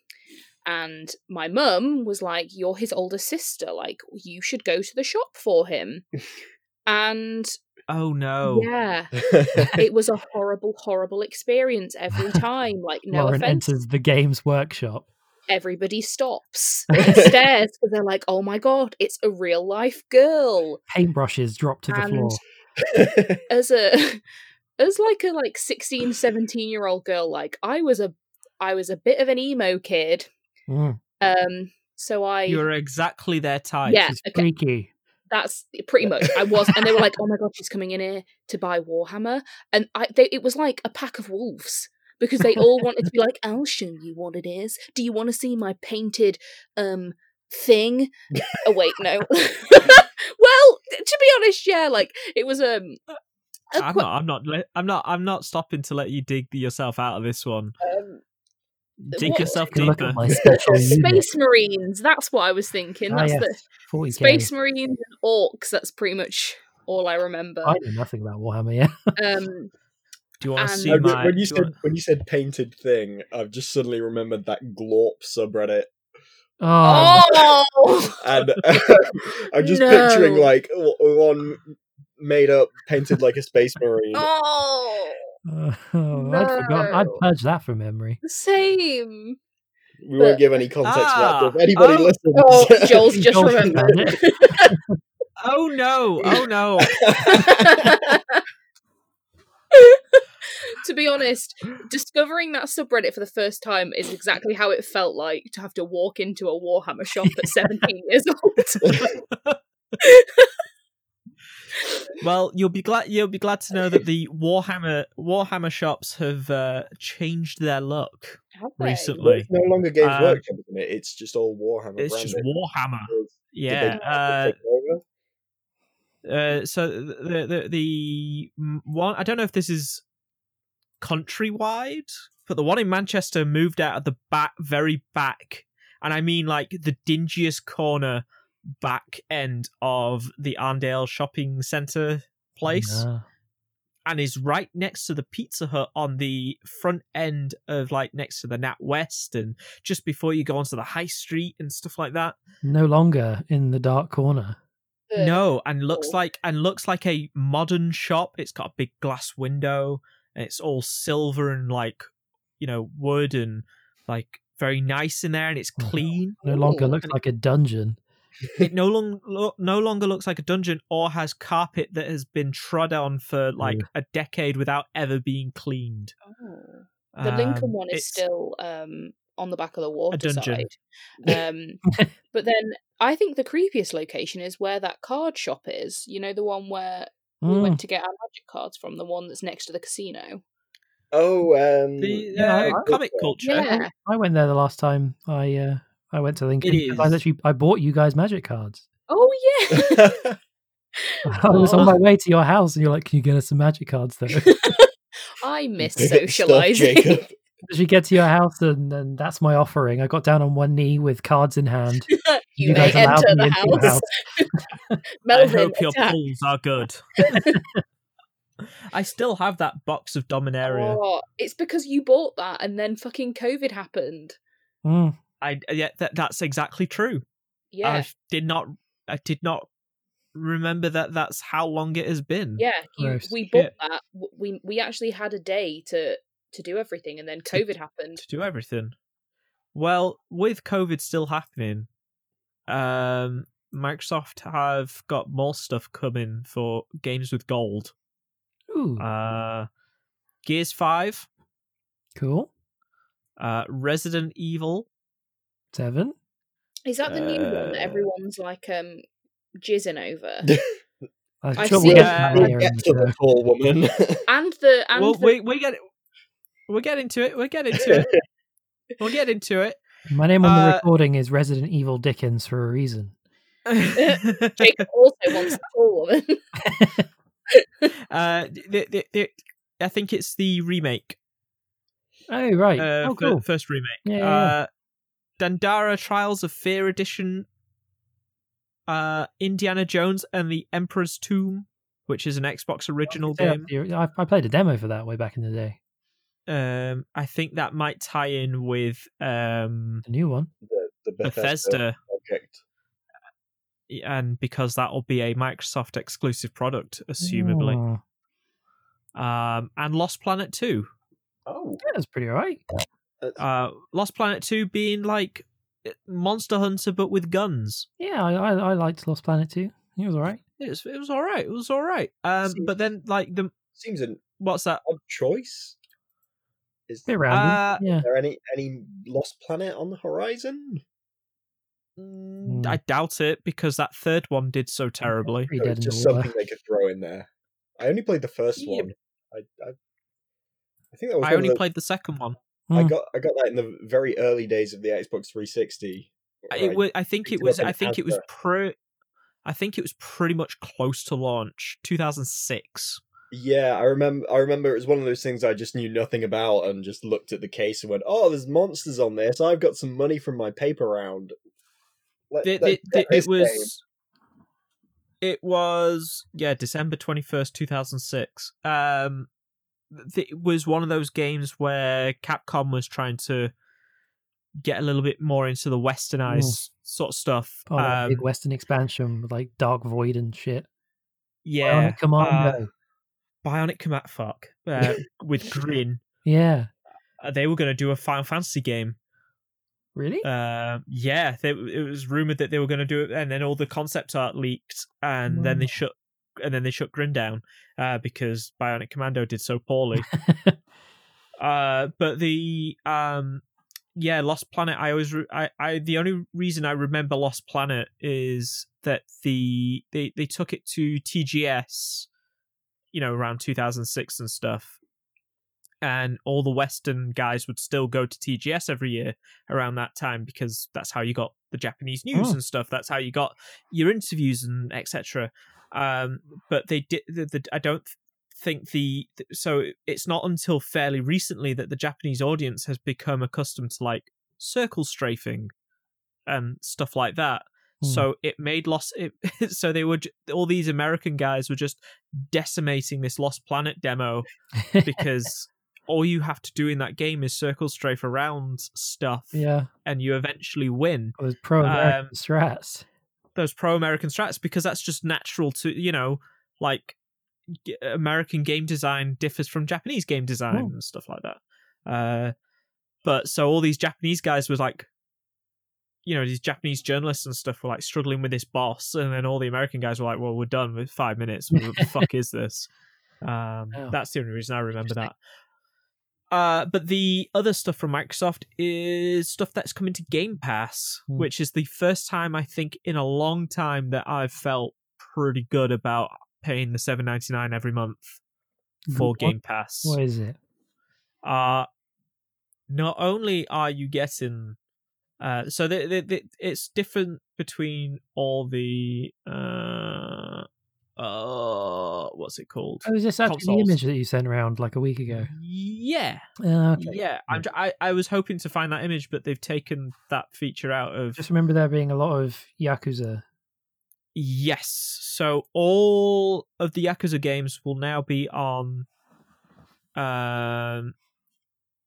And my mum was like, You're his older sister. Like, you should go to the shop for him. and oh no. yeah, it was a horrible, horrible experience every time. Like, no Lauren offense, enters the games workshop. everybody stops and stares because they're like, Oh my god, it's a real life girl. Paintbrushes drop to the And- floor. as a as like a like 16 17 year old girl like i was a i was a bit of an emo kid Mm, um so i You're exactly their type. Yeah. okay. freaky. That's pretty much i was and they were like oh my god she's coming in here to buy warhammer and i they, it was like a pack of wolves because they all wanted to be like i'll show you what it is do you want to see my painted um thing oh wait no well to be honest yeah like it was um a I'm qu- not. I'm not. I'm not. I'm not stopping to let you dig yourself out of this one. um, Dig what- yourself You can look at my special. Space Marines. That's what I was thinking. Ah, That's yes, the 40k. Space Marines and Orcs. That's pretty much all I remember. I know nothing about Warhammer. Yeah, Um, Do you want to see Uh, my? when you said want- when you said painted thing, I've just suddenly remembered that Glorp subreddit, oh, oh, and I'm just No. picturing like one made up, painted like a space marine. oh, uh, oh, I'd forgotten. I'd No. purge that from memory. same. we won't give any context for that. Ah, If anybody oh, listens, Oh, Joel's just Joel's remembered. oh no! Oh no! to be honest, discovering that subreddit for the first time is exactly how it felt like to have to walk into a Warhammer shop at 17 years old. Well, you'll be glad. You'll be glad to know that the Warhammer Warhammer shops have uh, changed their look Have they? recently. it's no longer Games Um, Workshop, isn't it? It's just all Warhammer. It's just. Warhammer. Did Yeah. Uh, uh, so the the the one I don't know if this is countrywide, but the one in Manchester moved out of the back, very back, and I mean like the dingiest corner back end of the Arndale shopping centre place, Nah. and is right next to the Pizza Hut on the front end of like next to the Nat West, and just before you go onto the high street and stuff like that. No longer in the dark corner. Ugh. No, and looks Cool. like and looks like a modern shop. It's got a big glass window, and it's all silver and like you know wood and like very nice in there, and it's Oh, no. clean. No longer Ooh. looks like a dungeon. It no long lo- no longer looks like a dungeon or has carpet that has been trod on for like Ugh. a decade without ever being cleaned. Oh. The Lincoln Um, one is still um, on the back of the water dungeon. side. Um, but then I think the creepiest location is where that card shop is. You know, the one where we Mm, went to get our magic cards from, the one that's next to the casino. Oh, um, the uh, I- comic culture. Yeah. I went there the last time I uh, I went to Lincoln. It 'cause I is. literally I bought you guys magic cards. Oh yeah. I was on my way to your house, and you're like, "Can you get us some magic cards?" Though I miss Big stuff, socializing. Jacob. As you get to your house, and, and that's my offering. I got down on one knee with cards in hand. you, You may guys allowed enter me the into your house. I Melvin, hope your attack. pulls are good. I still have that box of Dominaria. Oh, it's because you bought that and then fucking COVID happened. Mm. I yeah, that, that's exactly true. Yeah. I did not. I did not remember that. That's how long it has been. yeah, you, Gross. we bought that. We we actually had a day to to do everything, and then COVID happened. to do everything. Well, with COVID still happening, um, Microsoft have got more stuff coming for games with gold. Ooh, Uh, Gears Five, cool. uh, Resident Evil. Seven. Is that the new one that Uh, everyone's like um jizzing over? I'm I've seen- we'll get Yeah. We'll that later in get the to the tall woman. And the and well, the, we we get we'll get into it. We'll get into it. we'll get into it. My name on the Uh, recording is Resident Evil Dickens for a reason. Jacob also wants a tall woman. uh, the, the, the, I think it's the remake. Oh right. Uh, oh cool. first remake. Yeah, yeah, uh, Dandara Trials of Fear Edition. Uh, Indiana Jones and the Emperor's Tomb, which is an Xbox original Yeah, game. I, I played a demo for that way back in the day. Um, I think that might tie in with um The new one. The, the Bethesda, Bethesda, project. and because that'll be a Microsoft exclusive product, assumably. Oh, Um, and Lost Planet Two. Oh, yeah, that's pretty alright. Uh, Lost Planet Two being like Monster Hunter but with guns. Yeah, I, I I liked Lost Planet Two. It was alright. It was it was all right. It was all right. Um, Seems- but then like the seems an what's that? odd choice. Is Bit random. Uh, yeah. there any any Lost Planet on the horizon? Mm, I doubt it because that third one did so terribly. Pretty it's just the water. something they could throw in there. I only played the first Yeah. one. I, I I think that was I only the, played the second one. I Mm. got I got that in the very early days of the Xbox 360. It was. I think it was. I think it was. I think it was pretty much close to launch, 2006. Yeah, I remember. I remember it was one of those things I just knew nothing about, and just looked at the case and went, "Oh, there's monsters on this. I've got some money from my paper round." Let, The- the- the- it game." was. It was yeah, December 21st, 2006. Um, th- it was one of those games where Capcom was trying to get a little bit more into the westernized sort of stuff. That Um, big Western expansion with like Dark Void and shit. yeah, Bionic Commando. uh, Bionic Command, fuck, uh, with Grin. yeah. Uh, they were going to do a Final Fantasy game. Really? Uh, yeah, they, it was rumored that they were going to do it, and then all the concept art leaked, and then they shut, and then they shut Grin down uh, because Bionic Commando did so poorly. uh, but the um, yeah, Lost Planet. I always, re- I, I, the only reason I remember Lost Planet is that the they they took it to TGS, you know, around 2006 and stuff. And all the Western guys would still go to TGS every year around that time because that's how you got the Japanese news Oh. and stuff. That's how you got your interviews and etc. Um, but they did. The, the, I don't think the so it's not until fairly recently that the Japanese audience has become accustomed to like circle strafing and stuff like that. Hmm. So it made lost. It, so they were all these American guys were just decimating this Lost Planet demo because all you have to do in that game is circle strafe around stuff, yeah. and you eventually win It was pro Um, strats. Those pro American strats because that's just natural to you know like American game design differs from Japanese game design Oh. and stuff like that. Uh, but so all these Japanese guys was like, you know, these Japanese journalists and stuff were like struggling with this boss, and then all the American guys were like, "Well, we're done with five minutes. What the fuck is this?" Um, Oh, that's the only reason I remember that. Uh, but the other stuff from Microsoft is stuff that's coming to Game Pass, Hmm. which is the first time I think in a long time that I've felt pretty good about paying the seven ninety nine every month for What- Game Pass. What is it? Uh not only are you getting uh so the, the, the, it's different between all the uh uh what's it called? Oh, is this actually Consoles. the image that you sent around like a week ago? Yeah. Uh, okay. Yeah, I'm, I I was hoping to find that image, but they've taken that feature out of. Just remember there being a lot of Yakuza. Yes, so all of the Yakuza games will now be on. Um,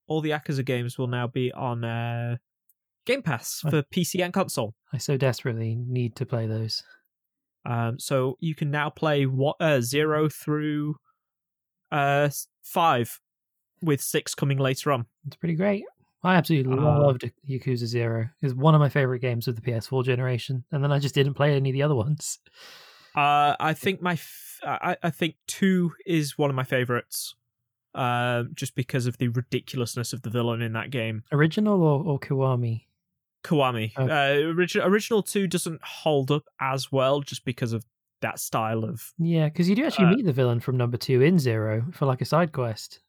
all the Yakuza games will now be on uh, Game Pass for PC and console. I so desperately need to play those. Um, so you can now play what uh, zero through uh five, with six coming later on. It's pretty great. I absolutely Uh, loved Yakuza Zero. It's one of my favorite games of the PS4 generation, and then I just didn't play any of the other ones. Uh, I think my f- I, I think two is one of my favorites. Um, just because of the ridiculousness of the villain in that game, Original or, or Kiwami? Kiwami. Okay. Uh, original original two doesn't hold up as well, just because of that style of. Yeah, because you do actually Uh, meet the villain from number two in Zero for like a side quest.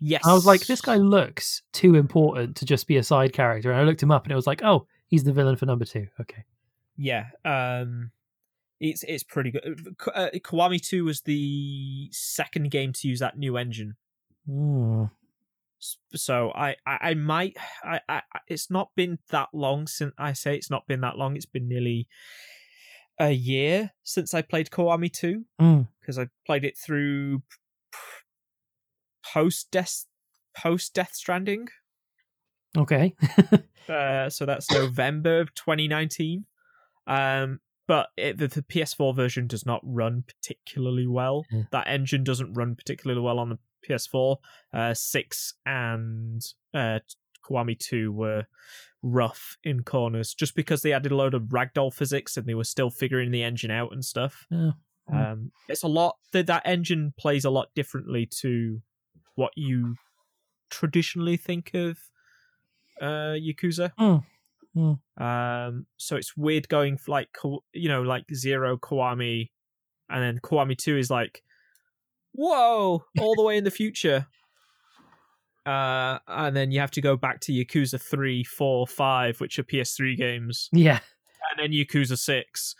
Yes. I was like, this guy looks too important to just be a side character. And I looked him up and it was like, oh, he's the villain for number two. Okay. Yeah. Um, it's it's pretty good. Uh, Kiwami Two was the second game to use that new engine. So I, I, I might I, I it's not been that long since I say it's not been that long. It's been nearly a year since I played Kiwami 2 Mm. because I played it through post death post Death Stranding. Okay. Uh, so that's November of 2019. Um, but it, the, the PS4 version does not run particularly well. Yeah. That engine doesn't run particularly well on the PS4. Uh, six and uh, Kiwami 2 were rough in corners just because they added a load of ragdoll physics and they were still figuring the engine out and stuff. Yeah. Um, it's a lot that that engine plays a lot differently to what you traditionally think of uh, Yakuza. Mm. Mm. Um, so it's weird going for like you know like zero Kiwami, and then Kiwami two is like, whoa, all the way in the future. Uh, and then you have to go back to Yakuza 3, 4, 5, which are PS3 games, Yeah. and then Yakuza 6,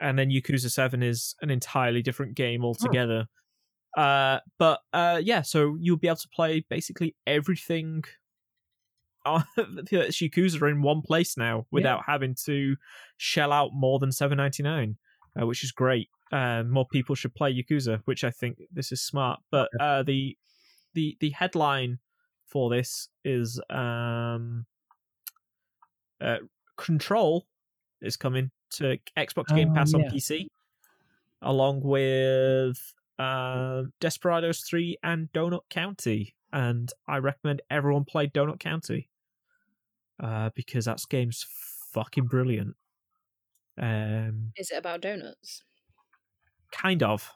and then Yakuza 7 is an entirely different game altogether. Uh, but uh, yeah, so you'll be able to play basically everything that's Yakuza in one place now without having to shell out more than seven ninety nine, uh, which is great. Uh, more people should play Yakuza, which I think this is smart. But uh, the the the headline for this is um, uh, Control is coming to Xbox Game Oh, Pass on yeah. PC, along with uh, Desperados 3 and Donut County. And I recommend everyone play Donut County uh, because that game's fucking brilliant. Um, Is it about donuts? Kind of.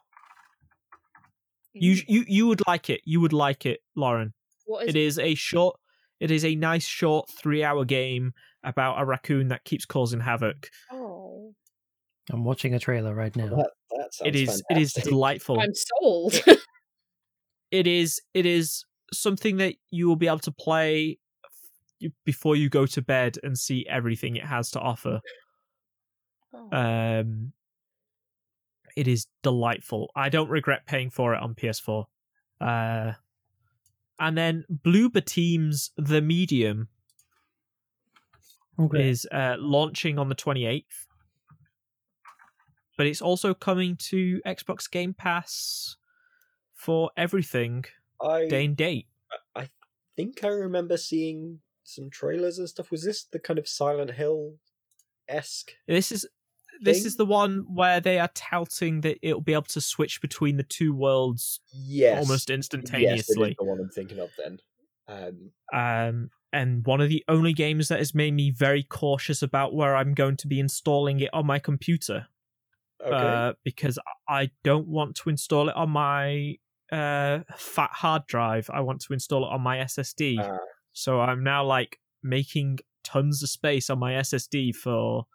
You Mm. you you would like it. You would like it, Lauren. What is It is a short. It is a nice short three-hour game about a raccoon that keeps causing havoc. Oh, I'm watching a trailer right now. That, that sounds It is it is delightful. I'm sold. it is it is something that you will be able to play before you go to bed and see everything it has to offer. Oh. Um, it is delightful. I don't regret paying for it on PS4. Uh, and then Bloober Team's The Medium Okay. is uh, launching on the 28th. But it's also coming to Xbox Game Pass for everything I day and date. I think I remember seeing some trailers and stuff. Was this the kind of Silent Hill esque? This is this thing? is the one where they are touting that it'll be able to switch between the two worlds Yes, almost Yes, instantaneously. is the one I'm thinking of. Then, um, um, and one of the only games that has made me very cautious about where I'm going to be installing it on my computer, okay, uh, because I don't want to install it on my uh, fat hard drive. I want to install it on my SSD. Ah. So I'm now like making tons of space on my SSD for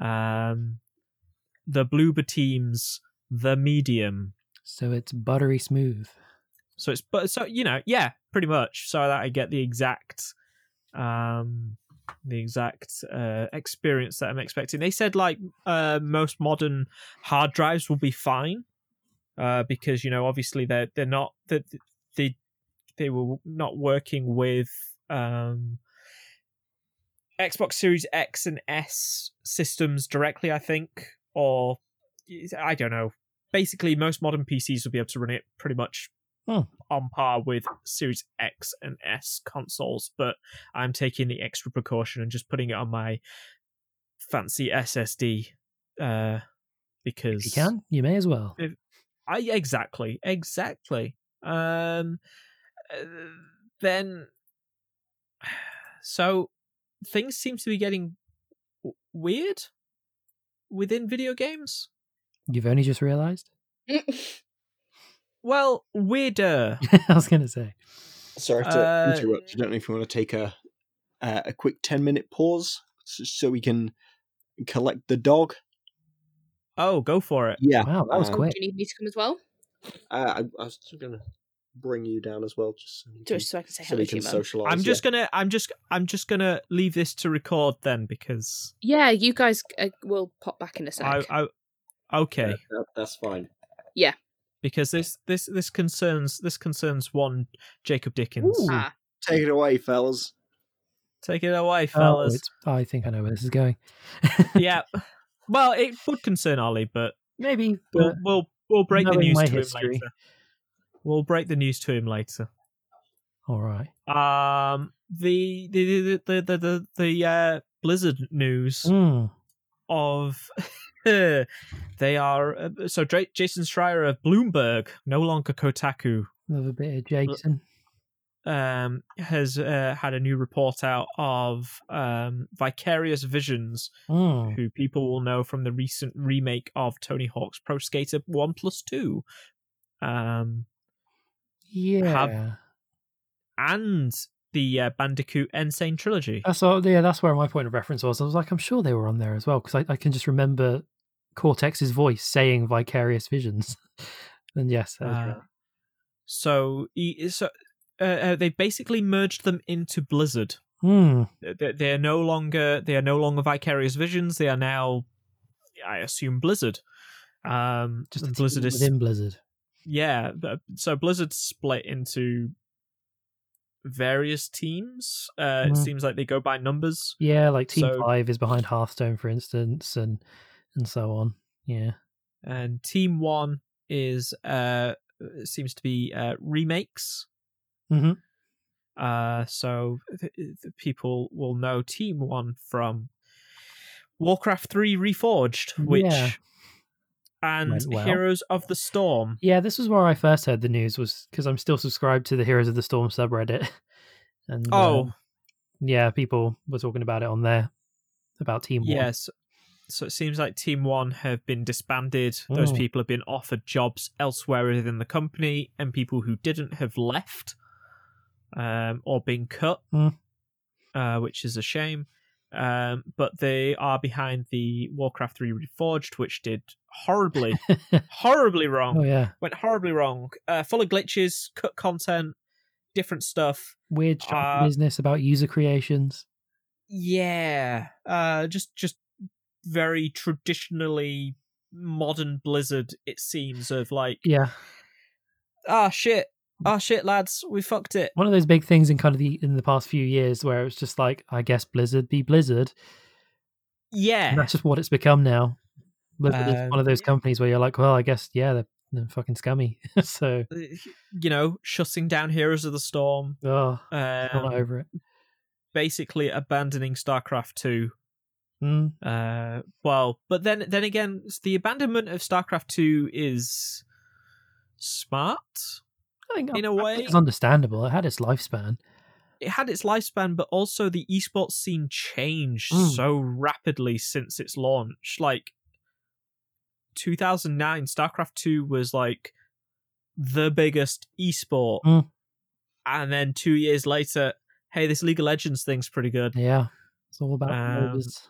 um, the Bloober teams, the medium. So it's buttery smooth. So it's but so you know yeah pretty much so that I get the exact um the exact uh experience that I'm expecting. They said like uh most modern hard drives will be fine uh because you know obviously they're they're not that they they were not working with um Xbox Series X and S systems directly I think or I don't know basically most modern PCs will be able to run it pretty much Hmm. on par with Series X and S consoles, but I'm taking the extra precaution and just putting it on my fancy SSD uh, because If you can, you may as well. I exactly, exactly. Um, uh, then, so things seem to be getting w- weird within video games. You've only just realised? Well, weirder. I was going to say. sorry to uh, interrupt. I don't know if you want to take a uh, a quick ten minute pause so, so we can collect the dog. Oh, go for it. Yeah, Wow, that was um, quick. Do you need me to come as well? Uh, I, I was gonna bring you down as well, just so you can, Just so I can say so hello to you. Socialize. I'm just yeah. gonna I'm just I'm just gonna leave this to record then because Yeah, you guys uh, will pop back in a sec. I, I okay Yeah, that- that's fine. Yeah, because this this this concerns this concerns one Jacob Dickens. Ah, Take it away, fellas. Take it away, Oh, fellas. it's, I think I know where this is going. yeah. Well, it would concern Ollie, but Maybe. we'll we'll we'll break the news to history. him later. We'll break the news to him later. all right. Um, the the the the the the, the uh, Blizzard news Mm. of they are uh, so Dra- Jason Schreier of Bloomberg, no longer Kotaku, Another bit of Jason. um, has uh, had a new report out of um, Vicarious Visions, Mm. who people will know from the recent remake of Tony Hawk's Pro Skater One Plus Two, um, Yeah. and the uh, Bandicoot N. Sane trilogy. That's all, yeah, that's where my point of reference was. I was like, I'm sure they were on there as well because I, I can just remember Cortex's voice saying "Vicarious Visions." and yes, Uh, right. so, so uh, uh, they basically merged them into Blizzard. Hmm. They, they are no longer they are no longer Vicarious Visions. They are now, I assume, Blizzard. Um, just a and team Blizzard is within Blizzard. Yeah. So Blizzard split into various teams. Uh, It Mhm. seems like they go by numbers. Yeah, like Team So- Five is behind Hearthstone, for instance, and and so on. Yeah. and Team One is uh seems to be uh remakes. Mhm. Uh, so th- th- people will know Team One from Warcraft Three Reforged, which Yeah. And Went well. Heroes of the Storm. Yeah, this was where I first heard the news was because I'm still subscribed to the Heroes of the Storm subreddit. And Oh. um, yeah, people were talking about it on there about Team One. Yes. So it seems like Team One have been disbanded. Those Mm. people have been offered jobs elsewhere within the company, and people who didn't have left um, or been cut, Mm. uh, which is a shame. Um, but they are behind the Warcraft 3 Reforged, which did horribly, horribly wrong. oh yeah, Went horribly wrong. Uh, full of glitches, cut content, different stuff. weird Uh, business about user creations. Yeah, uh, just just very traditionally modern Blizzard. It seems of like, Yeah, ah shit, ah shit, lads, we fucked it. one of those big things in kind of the in the past few years where it's just like I guess Blizzard be Blizzard. Yeah, And that's just what it's become now. Blizzard is Um, one of those companies where you're like, well, I guess yeah, they're, they're fucking scummy. so Uh, you know, shutting down Heroes of the Storm. oh, Um, not over it. basically abandoning StarCraft two. Mm. Uh, well, but then then again, the abandonment of StarCraft two is smart. I think In a I think way- it's understandable. It had its lifespan. it had its lifespan, but also the esports scene changed Mm. so rapidly since its launch. Like 2009, StarCraft 2 was like the biggest esport. Mm. And then two years later, hey, this League of Legends thing's pretty good. Yeah, it's all about Um, MOBAs.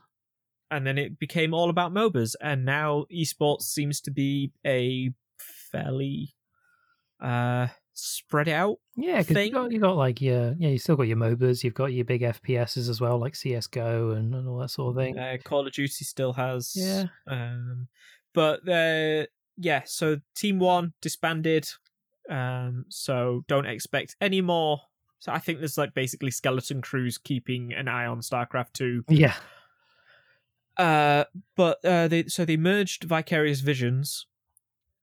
And then it became all about MOBAs. And now esports seems to be a fairly uh, spread out. Yeah, because you got you got like your yeah, you still got your MOBAs. You've got your big FPSs as well, like CS:GO and, and all that sort of thing. Uh, Call of Duty still has. Yeah. Um, but uh, yeah, so Team One disbanded. Um, so don't expect any more. So I think there's like basically skeleton crews keeping an eye on StarCraft Two. Yeah, Uh, but uh, they so they merged Vicarious Visions,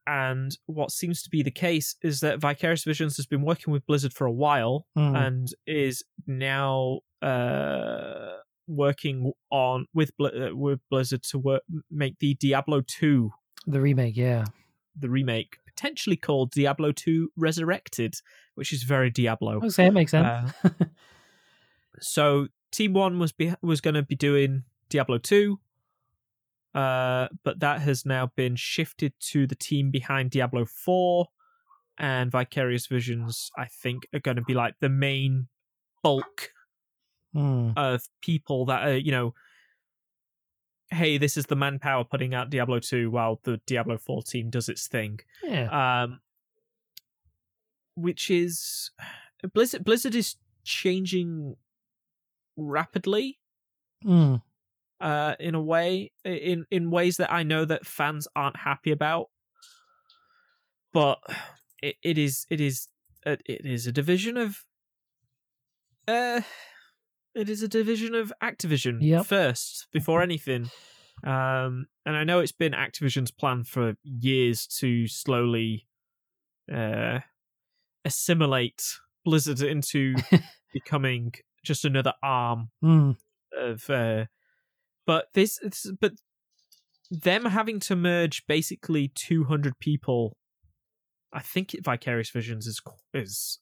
and what seems to be the case is that Vicarious Visions has been working with Blizzard for a while Mm. and is now uh working on with Bli- uh, with Blizzard to work make the Diablo 2 the remake. Yeah, the remake potentially called Diablo 2 Resurrected which is very Diablo I say it makes sense. Uh, so Team 1 was be- was going to be doing Diablo 2 uh but that has now been shifted to the team behind Diablo 4 and Vicarious Visions I think are going to be like the main bulk Mm. of people that are, you know, hey, this is the manpower putting out Diablo 2 while the Diablo 4 team does its thing. Yeah, Um, which is Blizzard. Blizzard is changing rapidly Mm. Uh, in a way, in in ways that I know that fans aren't happy about. But it, it is it is a, it is a division of uh it is a division of Activision Yep. first before anything. Um and I know it's been Activision's plan for years to slowly uh assimilate Blizzard into becoming just another arm Mm. of uh but this but them having to merge basically 200 people i think vicarious visions is is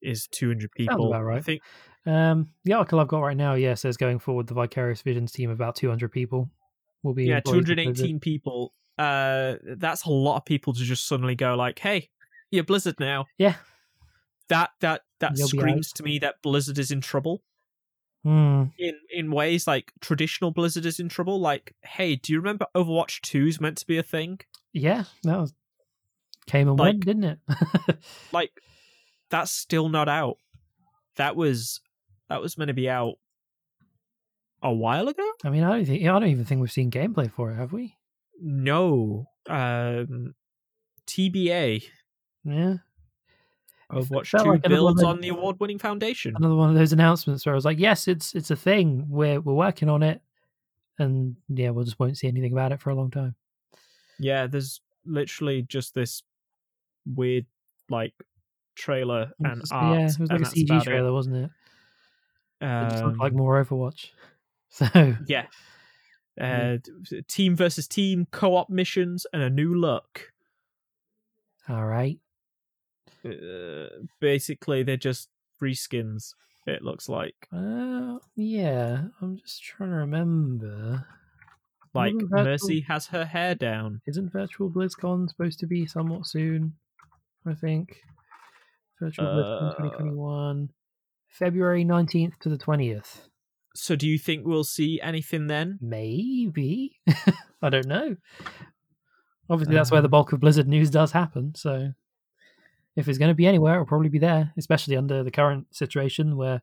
is 200 people about right. i think Um, the article I've got right now, yeah, says going forward, the Vicarious Visions team of about 200 people will be yeah employed with Blizzard. 218 people uh that's a lot of people to just suddenly go like hey you're blizzard now Yeah. that that that You'll screams to me that blizzard is in trouble Hmm. in in ways like traditional blizzard is in trouble like hey do you remember overwatch 2 is meant to be a thing Yeah, that was came and Like- went, didn't it? like that's still not out. That was that was meant to be out a while ago. I mean, I don't think I don't even think we've seen gameplay for it, have we? No, um, TBA Yeah, of Watch felt Two like builds on the award-winning foundation. another one of those announcements where I was like, "Yes, it's it's a thing. We're we're working on it," and yeah, we'll just won't see anything about it for a long time. Yeah, there's literally just this weird like trailer and just- art. yeah, it was like a CG about it. trailer, wasn't it? It just like Um, more Overwatch. So yeah. Yeah. Uh, t- team versus team co-op missions and a new look. all right, uh, basically they're just free skins. It looks like uh, yeah, I'm just trying to remember. like Virtual- Mercy has her hair down. Isn't Virtual BlizzCon supposed to be somewhat soon? I think. Virtual BlizzCon Uh, 2021, February 19th to the 20th. So do you think we'll see anything then? Maybe. I don't know. Obviously, that's where the Um, bulk of Blizzard news does happen. So, if it's going to be anywhere, it'll probably be there, especially under the current situation where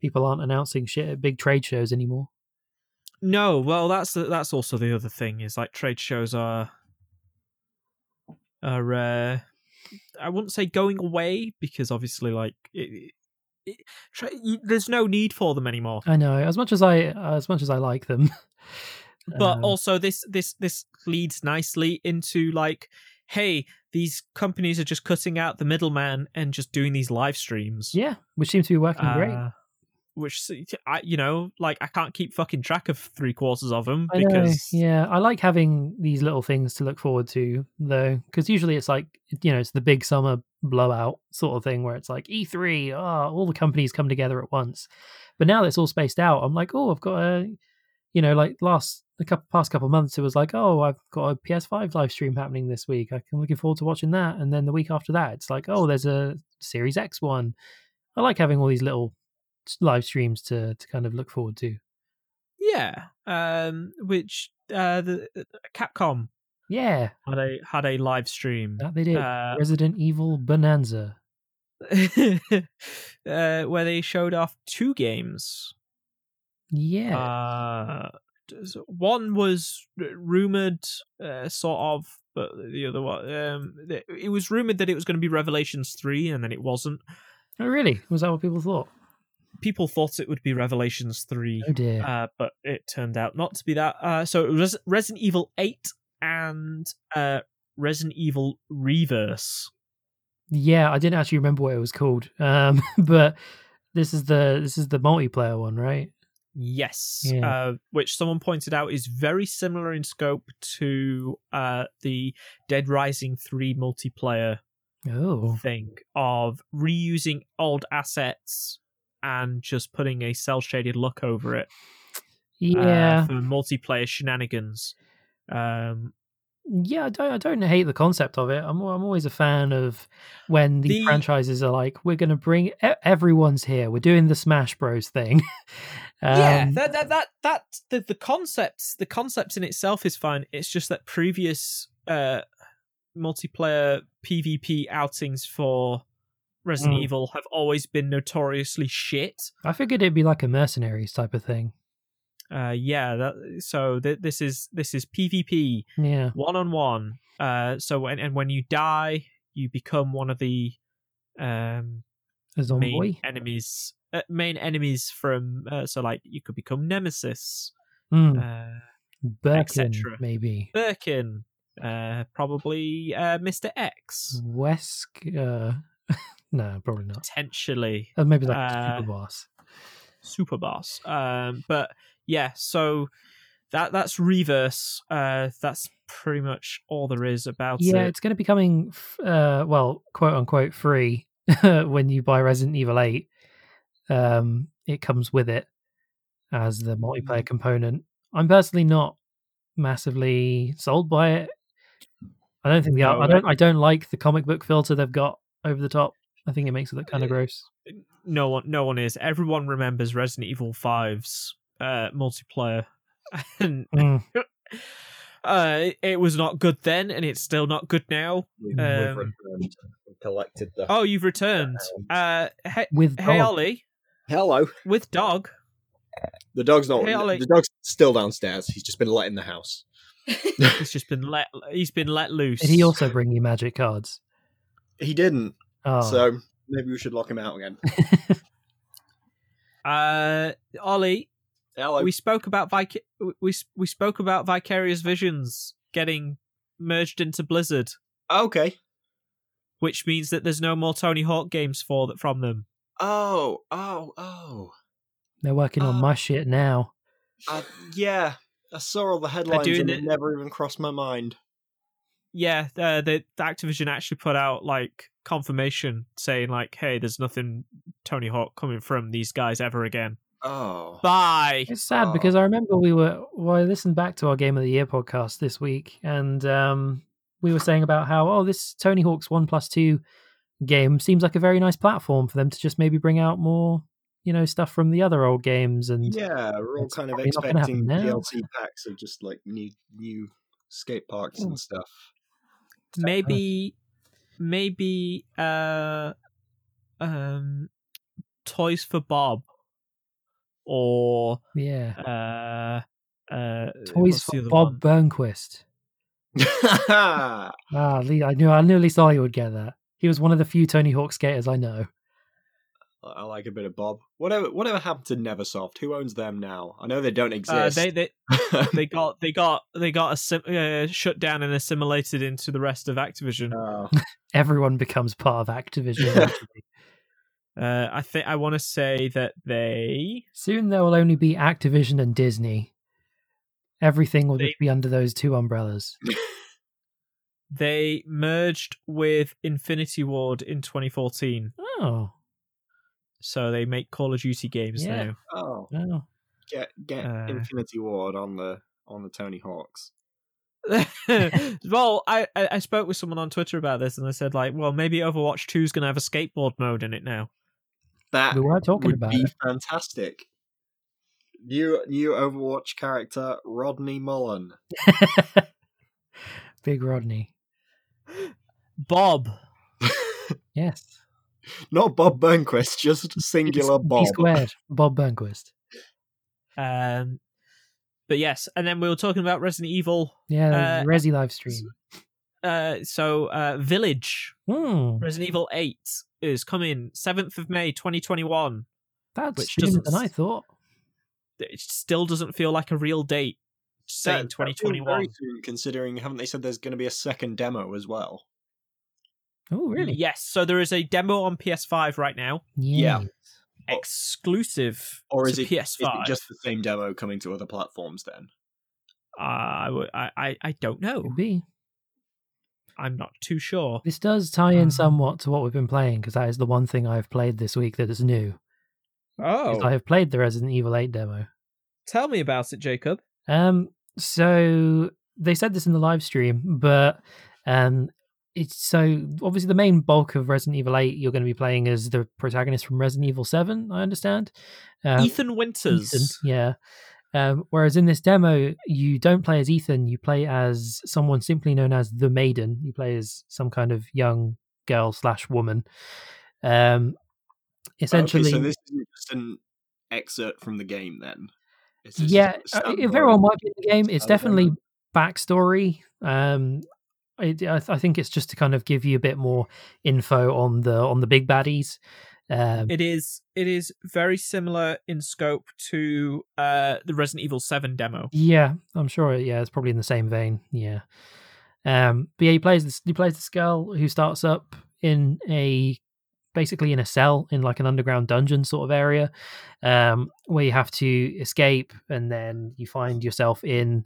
people aren't announcing shit at big trade shows anymore. No. Well, that's that's also the other thing is like trade shows are are uh, I wouldn't say going away because obviously like it, it, tra- there's no need for them anymore. I know. As much as I, as much as I like them, but um, also this this this leads nicely into like hey these companies are just cutting out the middleman and just doing these live streams yeah, which seems to be working great. Uh, which I, you know, like I can't keep fucking track of three quarters of them I know, because yeah, I like having these little things to look forward to, though, because usually it's like you know it's the big summer blowout sort of thing where it's like E3, oh, all the companies come together at once. But now that it's all spaced out, I'm like, oh, I've got a, you know, like last the couple past couple of months, it was like, oh, I've got a PS5 live stream happening this week. I'm looking forward to watching that, and then the week after that, it's like, oh, there's a Series X one. I like having all these little live streams to to kind of look forward to. yeah, um, which uh, the uh, Capcom Yeah, had a had a live stream that they did. uh, Resident Evil Bonanza. uh, where they showed off two games. Yeah. Uh, one was r- rumored, uh, sort of, but the other one, um, it was rumored that it was going to be Revelations three, and then it wasn't. oh, really? Was that what people thought? People thought it would be Revelations three, Oh dear. uh, but it turned out not to be that. Uh, so it was Resident Evil eight and uh, Resident Evil Re:Verse. yeah, I didn't actually remember what it was called. Um, but this is the this is the multiplayer one, right? Yes, Yeah. uh, which someone pointed out is very similar in scope to uh, the Dead Rising 3 multiplayer Oh, thing of reusing old assets and just putting a cell shaded look over it uh, yeah, for multiplayer shenanigans. Um, yeah. I don't I don't hate the concept of it. I'm I'm always a fan of when the, The- franchises are like, we're going to bring everyone's here. We're doing the Smash Bros thing. yeah, Um, that that that that the, the concepts the concepts in itself is fine. It's just that previous uh multiplayer PvP outings for Resident Mm. Evil have always been notoriously shit. I figured it'd be like a mercenaries type of thing. Uh, yeah, that, so th- this is this is PvP Yeah. one on one. Uh, so when and when you die, you become one of the um A zombie. main enemies. Uh, main enemies from uh, so like you could become Nemesis, Mm, uh, Birkin, maybe. Birkin, uh, probably uh, Mister X, Wesk. Uh, no, probably not. potentially Uh, maybe like Uh, super boss. Super Boss. Um, but yeah, so that that's Re:Verse. Uh, that's pretty much all there is about Yeah, it. it's going to be coming, f- uh, well, quote unquote, free when you buy Resident Evil 8. Um, it comes with it as the multiplayer Mm. component. I'm personally not massively sold by it. I don't think the No, I don't I don't like the comic book filter they've got over the top. I think it makes it look kind of gross. No one, no one is. Everyone remembers Resident Evil 5's uh, multiplayer, and Mm, uh, it, it was not good then, and it's still not good now. We've, Um, we've returned and collected the. Oh, you've returned. Uh, hey, with hey. Ollie, Hello. with dog. The dog's not. Hey, Ollie. the dog's still downstairs. He's just been let in the house. He's just been let. He's been let loose. Did he also bring you magic cards? He didn't. Oh, So maybe we should lock him out again. Uh, Ollie, Hello. we spoke about Vic- we we spoke about Vicarious Visions getting merged into Blizzard, okay. which means that there's no more Tony Hawk games for that from them. Oh, oh, oh. they're working on uh, my shit now. Uh, yeah, I saw all the headlines doing and it- it never even crossed my mind. Yeah, uh, the, the Activision actually put out like confirmation saying like, "Hey, there's nothing Tony Hawk coming from these guys ever again." Oh. Bye. It's sad Oh. because I remember we were well, I listened back to our Game of the Year podcast this week, and um, we were saying about how oh, this Tony Hawk's One Plus Two game seems like a very nice platform for them to just maybe bring out more, you know, stuff from the other old games. And Yeah, we're all kind of probably not gonna happen expecting now. DLC packs of just like new new skate parks and stuff. maybe, maybe, uh, um, Toys for Bob, or yeah, uh, uh, toys for Bob one? Burnquist. Ah, Lee, I knew I knew at least Ollie would get that. He was one of the few Tony Hawk skaters I know. I like a bit of Bob. Whatever whatever happened to Neversoft? Who owns them now? I know they don't Uh, exist. they they they got they got they got assim- uh, shut down and assimilated into the rest of Activision. Oh. Everyone becomes part of Activision. Uh, I think I want to say that they Soon there will only be Activision and Disney. Everything will They- just be under those two umbrellas. They merged with Infinity Ward in 2014, Oh, so they make Call of Duty games Yeah. oh, oh. get get Uh. Infinity Ward on the on the Tony Hawks. well, I, I I spoke with someone on Twitter about this, and I said like, well, maybe Overwatch 2 is going to have a skateboard mode in it now. That We were talking would about be it. fantastic. New new Overwatch character Rodney Mullen. Big Rodney. Bob. Yes. Not Bob Burnquist, just singular B Bob. squared. Bob Burnquist. Um, but yes, and then we were talking about Resident Evil. Yeah, Uh, Resi live stream. Uh, so uh, Village, Hmm, Resident Evil 8 is coming 7th of May 2021. that's which sooner than I s- thought. It still doesn't feel like a real date. Just That- saying that feels 2021. Soon, considering haven't they said there's going to be a second demo as well? Oh, really? Yes, so there is a demo on PS5 right now, Yeah. Yes. Oh. exclusive Or is to it, PS5. is it just the same demo coming to other platforms then? Uh, I, w- I, I, I don't know. Could be. I'm not too sure. This does tie in Um, somewhat to what we've been playing because that is the one thing I've played this week that is new. Oh, I have played the Resident Evil 8 demo. tell me about it, Jacob. Um, so they said this in the live stream, but um, it's so obviously the main bulk of Resident Evil 8 you're going to be playing as the protagonist from Resident Evil 7. I understand. Um, Ethan Winters. Ethan, yeah. Um, whereas in this demo, you don't play as Ethan, you play as someone simply known as the Maiden. You play as some kind of young girl slash woman. Um, essentially, Okay, so this isn't just an excerpt from the game then. It's just yeah, uh, it very well might be in the game. It's definitely backstory. Um, I, I I think it's just to kind of give you a bit more info on the on the big baddies. Um, It is it is very similar in scope to uh the Resident Evil 7 demo. Yeah, I'm sure. Yeah, it's probably in the same vein. Yeah. Um, but yeah, he plays this. He plays this girl who starts up in a basically in a cell in like an underground dungeon sort of area, um, where you have to escape, and then you find yourself in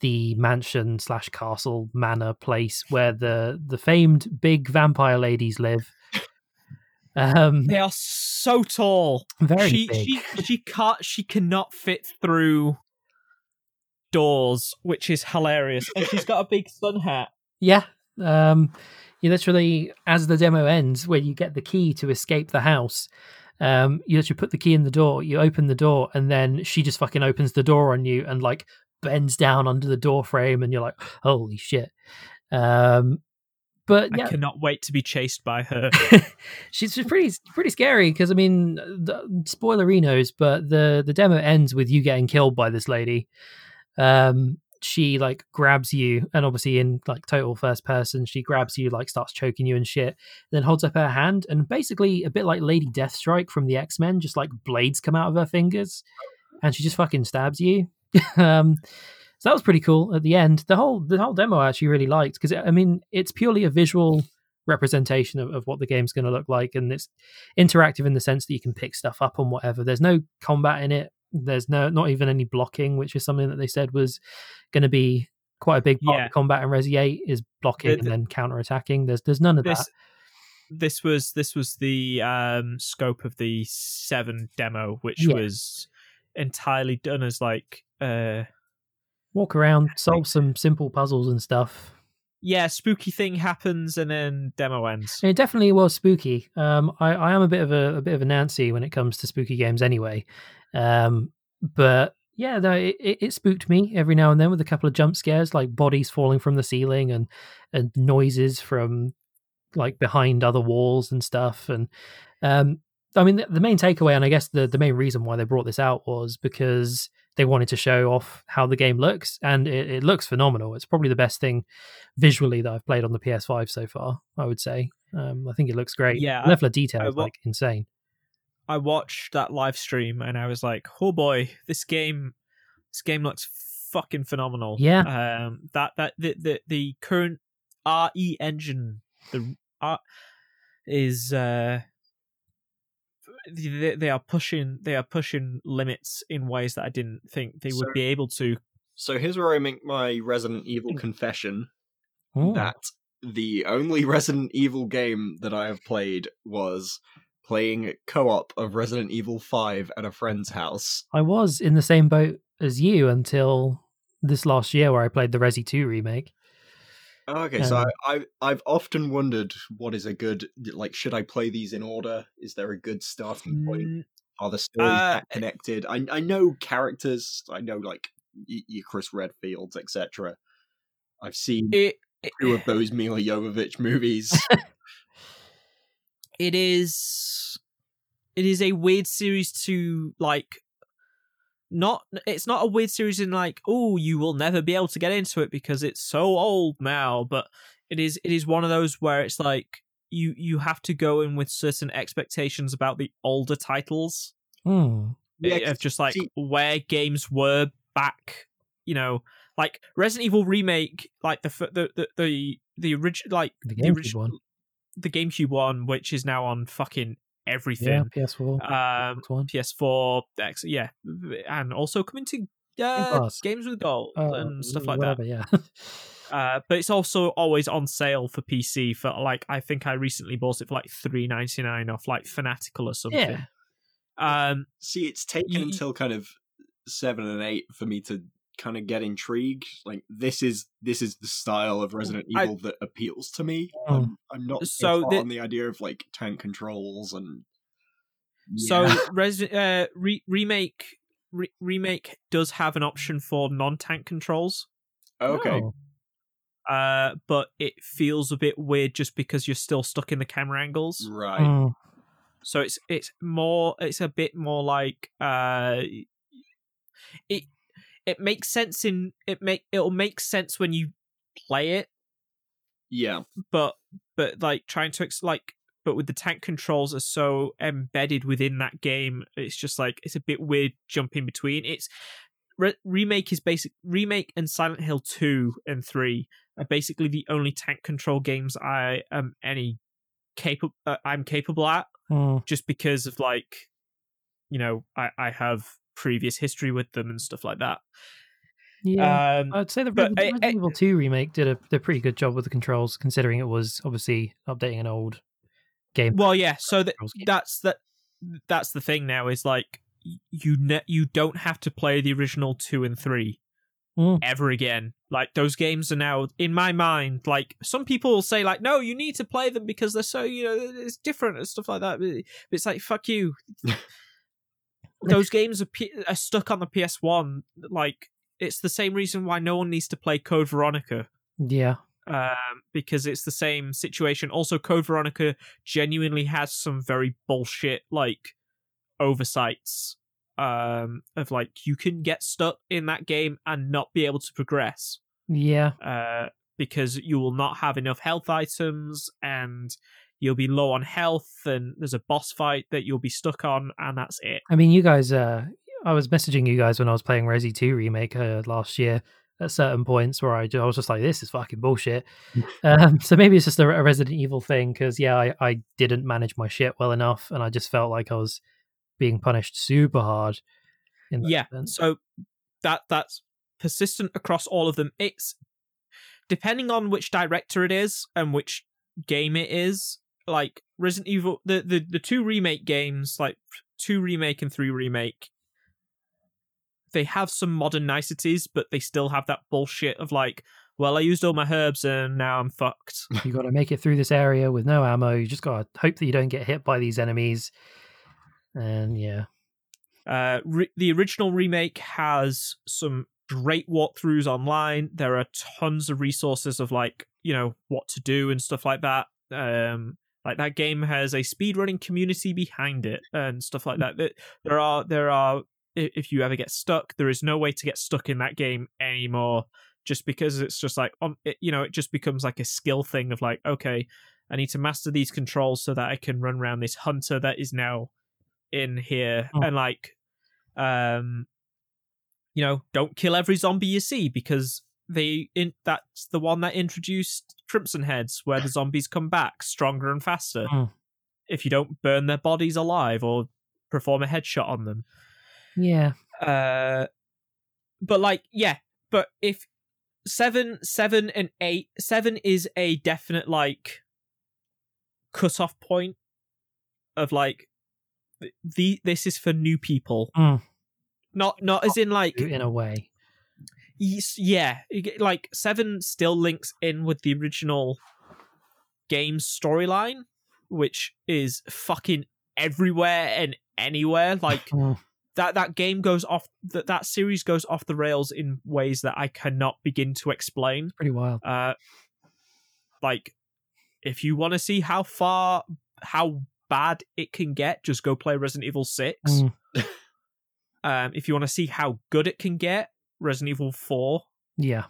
the mansion slash castle manor place where the the famed big vampire ladies live. Um, They are so tall. very she big. she she can't she cannot fit through doors, which is hilarious. And she's got a big sun hat. Yeah. Um, you literally, as the demo ends, where you get the key to escape the house, um, you literally put the key in the door, you open the door, and then she just fucking opens the door on you and like bends down under the door frame, and you're like, holy shit. Um, but I cannot wait to be chased by her. she's just pretty pretty scary because I mean, the, spoilerinos, but the the demo ends with you getting killed by this lady. Um, she like grabs you, and obviously in like total first person, she grabs you, like starts choking you and shit. Then holds up her hand, and basically a bit like Lady Deathstrike from the X Men, just like blades come out of her fingers, and she just fucking stabs you. um, so that was pretty cool at the end. The whole the whole demo I actually really liked because I mean it's purely a visual representation of, of what the game's going to look like, and it's interactive in the sense that you can pick stuff up on whatever. There's no combat in it. There's no not even any blocking, which is something that they said was going to be quite a big part Yeah. of combat in Resi 8 is blocking The- and then counter attacking. There's there's none of this that. this was this was the um scope of the 7 demo, which Yeah. was entirely done as like uh Walk around, solve some simple puzzles and stuff. yeah, spooky thing happens and then demo ends. It definitely was spooky. Um, I, I am a bit of a, a bit of a Nancy when it comes to spooky games, anyway. Um, but yeah, no, it, it, spooked me every now and then with a couple of jump scares, like bodies falling from the ceiling and and noises from like behind other walls and stuff. And um, I mean, the, the main takeaway, and I guess the the main reason why they brought this out was because they wanted to show off how the game looks, and it, it looks phenomenal. It's probably the best thing visually that I've played on the PS5 so far. I would say. Um, I think it looks great. Yeah, the level of detail I is like insane. I watched that live stream and I was like, "Oh boy, this game, this game looks fucking phenomenal." Yeah. Um, that that the the, the current RE engine, the uh, is uh, they, they are pushing they are pushing limits in ways that I didn't think they would be able to. So here's where I make my Resident Evil confession Oh. that the only Resident Evil game that I have played was playing co-op of Resident Evil 5 at a friend's house. I was in the same boat as you until this last year, where I played the Resi 2 remake. Okay, so Um, I, I I've often wondered what is a good like should I play these in order? Is there a good starting point? Mm, Are the stories Uh, that connected? I I know characters. I know like you Chris Redfields, etc. I've seen It, two of those Milla Jovovich movies. It is it is a weird series to like not it's not a weird series in like oh you will never be able to get into it because it's so old now but it is it is one of those where it's like you you have to go in with certain expectations about the older titles Hmm. Yeah, of 'cause, just like see- where games were back you know like Resident Evil remake like the the the the, the original like The the original one. The GameCube one which is now on fucking Yeah, everything PS4. um One. PS4 X yeah and also coming to uh, Pass. games with gold Uh, and stuff like whatever, Yeah. uh but it's also always on sale for PC for like I think I recently bought it for like 3.99 off like Fanatical or something yeah. um See, it's taken You- you- until kind of seven and eight for me to kind of get intrigued. Like this is this is the style of Resident I- Evil that appeals to me. Mm. I'm, I'm not So so the- on the idea of like tank controls and So Yeah. Resi- uh, re- remake re- remake does have an option for non-tank controls, Okay. Oh. uh, but it feels a bit weird just because you're still stuck in the camera angles. Right. Mm. So it's it's more it's a bit more like uh it it makes sense in it make it'll make sense when you play it, Yeah. but but like trying to ex- like but with the tank controls are so embedded within that game, it's just like it's a bit weird jumping between. It's re- remake is basic remake and Silent Hill 2 and 3 are basically the only tank control games I am any capable uh, I'm capable at Mm. just because of like you know I I have previous history with them and stuff like that. Yeah. Um I'd say the but Resident Evil 2 remake did a, did a pretty good job with the controls, considering it was obviously updating an old game. well yeah, so that that's that that's the thing now is like you ne- you don't have to play the original 2 and 3 Mm. ever again. Like those games are now in my mind. Like some people will say, like, no, you need to play them because they're so you know it's different and stuff like that. But it's like fuck you. those games are, P- are stuck on the PS One. Like it's the same reason why no one needs to play Code Veronica. Yeah. Um, because it's the same situation. Also, Code Veronica genuinely has some very bullshit like oversights um of like you can get stuck in that game and not be able to progress Yeah. uh because you will not have enough health items and you'll be low on health and there's a boss fight that you'll be stuck on and that's it I mean, you guys, uh, I was messaging you guys when I was playing Resi 2 remake uh, last year at certain points where I, I was just like, this is fucking bullshit. um, so maybe it's just a, a Resident Evil thing because, yeah, I, I didn't manage my shit well enough and I just felt like I was being punished super hard. In that yeah sense. so that that's persistent across all of them it's depending on which director it is and which game it is like resident evil the the, the two remake games like two remake and three remake they have some modern niceties but they still have that bullshit of like well i used all my herbs and now i'm fucked you got to make it through this area with no ammo. You just got to hope that you don't get hit by these enemies. And yeah. Uh, re- the original remake has some great walkthroughs online. There are tons of resources of like you know what to do and stuff like that. Um, like that game has a speedrunning community behind it and stuff like mm. that. That- There are there are if you ever get stuck, there is no way to get stuck in that game anymore. Just because it's just like on it, you know, it just becomes like a skill thing of like, okay, I need to master these controls so that I can run around this hunter that is now in here Oh. and like um you know don't kill every zombie you see because they in that's the one that introduced crimson heads where the zombies come back stronger and faster Hmm. if you don't burn their bodies alive or perform a headshot on them Yeah. uh but like yeah but if seven seven and eight seven is a definite like cut off point of like the this is for new people Mm. not not as in like In a way. Yeah like seven still links in with the original game's storyline which is fucking everywhere and anywhere like Mm. that that game goes off that that series goes off the rails in ways that I cannot begin to explain. Pretty wild. Uh, like if you want to see how far how bad it can get, just go play Resident Evil Six. Mm. Um, if you want to see how good it can get, Resident Evil Four. Yeah.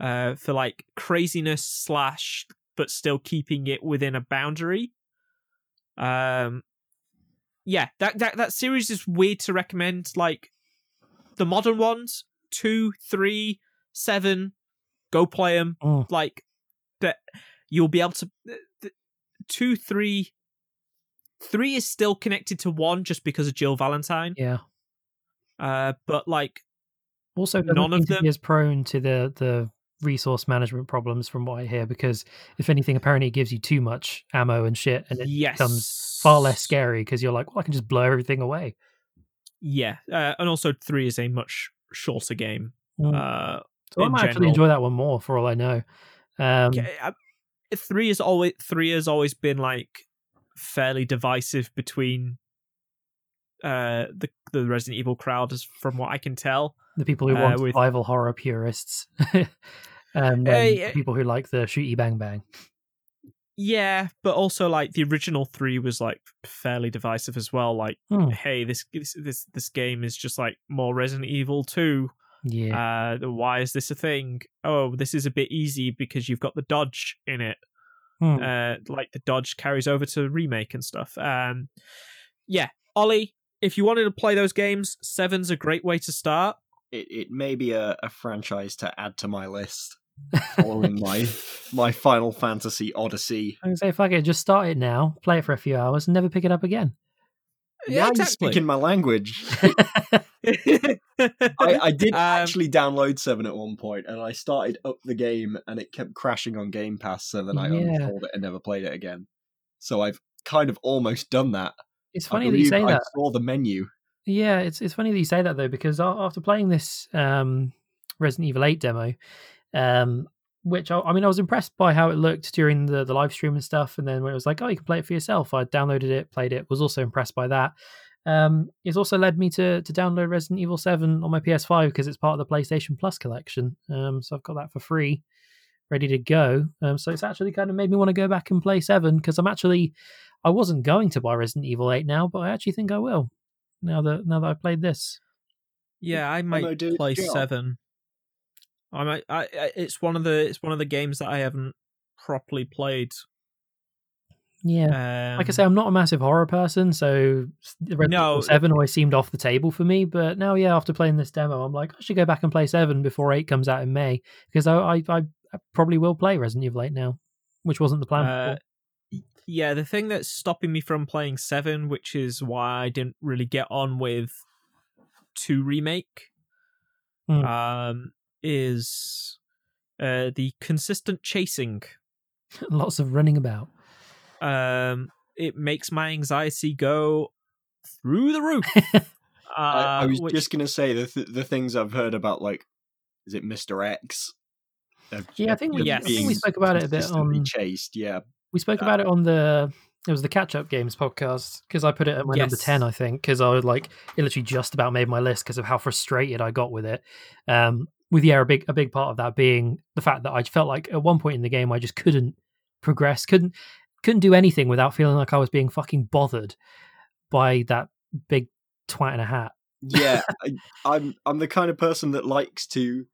Uh, for like craziness slash, but still keeping it within a boundary. Um, yeah, that that that series is weird to recommend. Like the modern ones, two, three, seven, go play them. Mm. Like that, you'll be able to. Two, three, three is still connected to one just because of Jill Valentine. Yeah. Uh, but like Also, None of them- is prone to the the resource management problems, from what I hear. Because if anything, apparently it gives you too much ammo and shit, and it yes, becomes far less scary because you're like, well, I can just blow everything away. Yeah, uh, and also three is a much shorter game. Mm. Uh, so I might actually enjoy that one more, for all I know. Um, yeah, I- three is always three has always been like fairly divisive between uh, the the Resident Evil crowd, as from what I can tell. The people who Uh, want with- survival horror purists, and then Hey, uh, people who like the shooty bang bang. Yeah, but also like the original three was like fairly divisive as well. Like, Hmm. hey, this this this this game is just like more Resident Evil two. Yeah, Uh, why is this a thing? Oh, this is a bit easy because you've got the dodge in it. Hmm. Uh, like the dodge carries over to remake and stuff. Um, yeah, Ollie, if you wanted to play those games, seven's a great way to start. It it may be a, a franchise to add to my list following my my Final Fantasy Odyssey. I can say fuck it, just start it now, play it for a few hours, and never pick it up again. Yeah, now exactly. you're speaking my language. I, I did Um, actually download Seven at one point, and I started up the game, and it kept crashing on Game Pass, so then I Yeah. uninstalled it and never played it again. So I've kind of almost done that. It's funny that you say I that. saw the menu. Yeah, it's it's funny that you say that though, because after playing this um, Resident Evil 8 demo, um, which I, I mean, I was impressed by how it looked during the, the live stream and stuff, and then when it was like, oh, you can play it for yourself, I downloaded it, played it, was also impressed by that. Um, it's also led me to to download Resident Evil 7 on my PS5 because it's part of the PlayStation Plus collection. Um, so I've got that for free, ready to go. Um, so it's actually kind of made me want to go back and play 7 because I'm actually I wasn't going to buy Resident Evil 8 now, but I actually think I will now that now that I've played this. Yeah, I might Demo play job. seven. I might. I, I. It's one of the. It's one of the games that I haven't properly played. Yeah. Um, like I say, I'm not a massive horror person, so Resident No, Evil 7 always seemed off the table for me. But now, yeah, after playing this demo, I'm like, I should go back and play 7 before 8 comes out in May because I, I, I probably will play Resident Evil 8 now, which wasn't the plan Uh, before. Yeah, the thing that's stopping me from playing seven, which is why I didn't really get on with two remake, Hmm. um, is uh, the consistent chasing. Lots of running about. Um, it makes my anxiety go through the roof. uh, I, I was which- just gonna say the th- the things I've heard about, like, is it Mister X? Of- Yeah, I think we, Yes. I think we spoke about it a bit consistently on. chased. Yeah, We spoke about it on the it was the catch up games podcast because I put it at my number Yes. ten, I think, because I was like it literally just about made my list because of how frustrated I got with it. Um, with yeah, a big a big part of that being the fact that I felt like at one point in the game I just couldn't progress, couldn't couldn't do anything without feeling like I was being fucking bothered by that big twat in a hat. yeah. I, I'm I'm the kind of person that likes to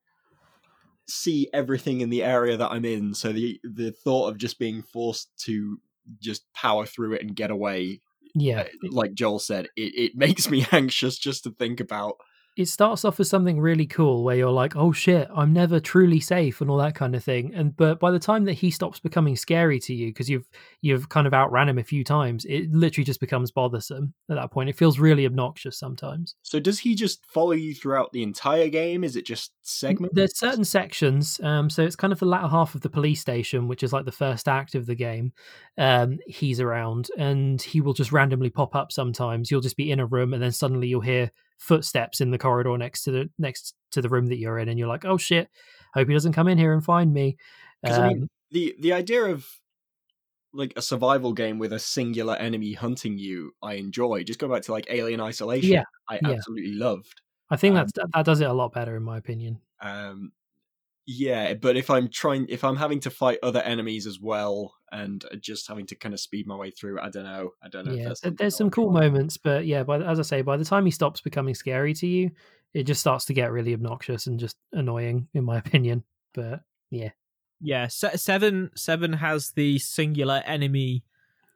see everything in the area that I'm in. So the the thought of just being forced to just power through it and get away, Yeah, uh, like Joel said, it, it makes me anxious just to think about. It starts off as something really cool where you're like, oh shit, I'm never truly safe and all that kind of thing. And but by the time that he stops becoming scary to you because you've you've kind of outran him a few times, it literally just becomes bothersome at that point. It feels really obnoxious sometimes. So does he just follow you throughout the entire game? Is it just segments? There's certain sections, um, so it's kind of the latter half of the police station, which is like the first act of the game. Um, he's around, and he will just randomly pop up. Sometimes you'll just be in a room, and then suddenly you'll hear footsteps in the corridor next to the next to the room that you're in, and you're like, "Oh shit! Hope he doesn't come in here and find me." 'Cause, I mean, Um, the the idea of like a survival game with a singular enemy hunting you, I enjoy. Just go back to like Alien Isolation. Yeah, I yeah. absolutely loved. I think um, that, that does it a lot better, in my opinion. Um, yeah, but if I'm trying, if I'm having to fight other enemies as well, and just having to kind of speed my way through, I don't know. I don't know. Yeah, that's there- there's some cool a lot. moments, but yeah, by as I say, by the time he stops becoming scary to you, it just starts to get really obnoxious and just annoying, in my opinion. But yeah, yeah seven seven has the singular enemy.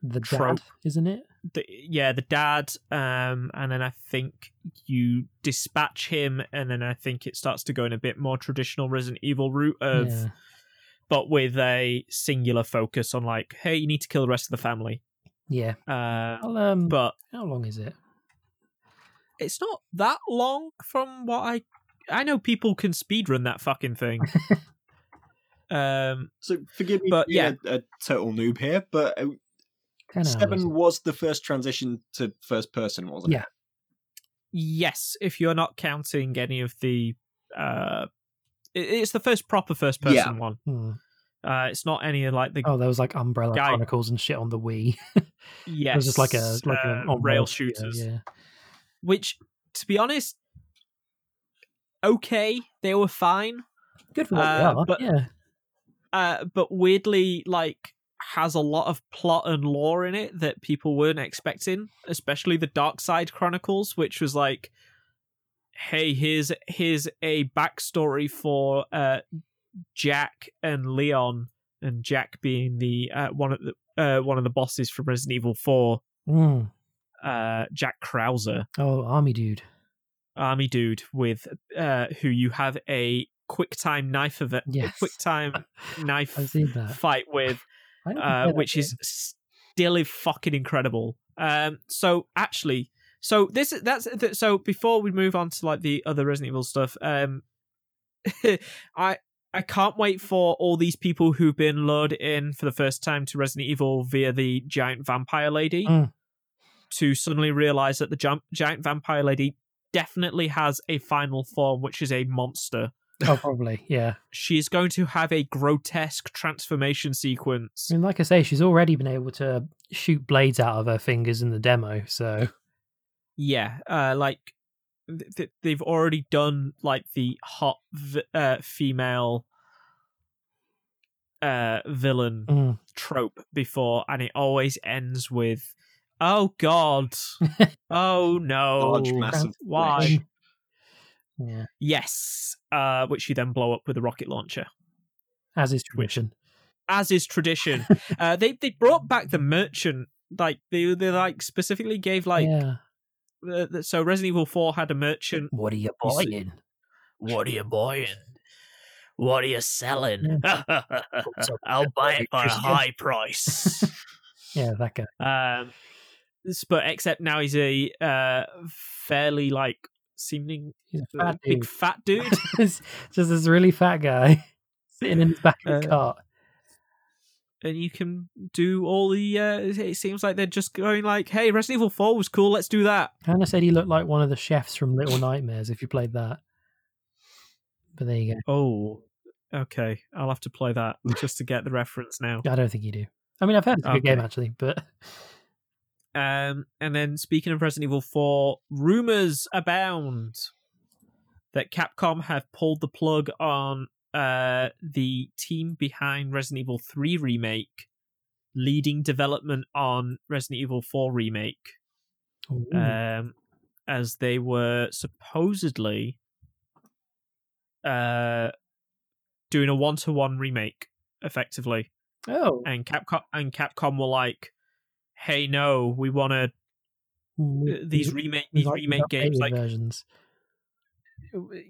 the Trope. dad, isn't it? The, yeah, the dad, um, and then I think you dispatch him, and then I think it starts to go in a bit more traditional Resident Evil route of, yeah. but with a singular focus on like, hey, you need to kill the rest of the family. Yeah. Uh, Well, um, but how long is it? it's not that long from what I I know people can speedrun that fucking thing. um So forgive me But, for being a, a total noob here, but Ten hours. seven was the first transition to first person, wasn't Yeah. it? yes, if you're not counting any of the uh it's the first proper first Yeah. person one. Hmm. Uh it's not any of like the Oh, there was like Umbrella Guy- Chronicles and shit on the Wii. yes, it was just like a like uh, an rail rails video, shooters. Yeah. which, to be honest, okay, they were fine. Good for what Uh, they are. but- yeah. uh, but weirdly like has a lot of plot and lore in it that people weren't expecting, especially the Dark Side Chronicles, which was like, hey, here's here's a backstory for uh, Jack and Leon, and Jack being the uh, one of the uh, one of the bosses from Resident Evil Four, Mm. uh, Jack Krauser, Oh, army dude. army dude with uh, who you have a quick time knife of it, Yes. quick time knife I've seen that. fight with uh, which is still fucking incredible. Um, so actually, so this that's th- so before we move on to like the other Resident Evil stuff, um, I I can't wait for all these people who've been lured in for the first time to Resident Evil via the giant vampire lady Mm. to suddenly realize that the giant vampire lady definitely has a final form, which is a monster. Oh, probably. Yeah. she's going to have a grotesque transformation sequence. I mean, like I say, she's already been able to shoot blades out of her fingers in the demo. So yeah uh like th- th- they've already done like the hot v- uh female uh villain mm. trope before and it always ends with oh god oh no Large, massive why flesh. Yeah, yes uh which you then blow up with a rocket launcher as is tradition. as is tradition uh they they brought back the merchant like they they like specifically gave like yeah. uh, so resident evil 4 had a merchant What are you You buying? What are you buying? What are you selling? So- I'll buy it for a high price. Yeah, that guy. um, but except now he's a uh, fairly like seeming fat big dude. fat dude. Just this really fat guy sitting in his back of the Uh, cart. and you can do all the. Uh, it seems like they're just going like, "Hey, Resident Evil Four was cool. Let's do that." Hannah said he looked like one of the chefs from Little Nightmares if you played that. But there you go. Oh, okay. I'll have to play that just to get the reference now. I don't think you do. I mean, I've heard it's a good game actually, but Um, and then speaking of Resident Evil 4, rumors abound that Capcom have pulled the plug on uh, the team behind Resident Evil 3 remake, leading development on Resident Evil 4 remake, um, as they were supposedly uh, doing a one-to-one remake, effectively. Oh, and Capcom and Capcom were like, "Hey, no, we want to these remake these like remake games like versions.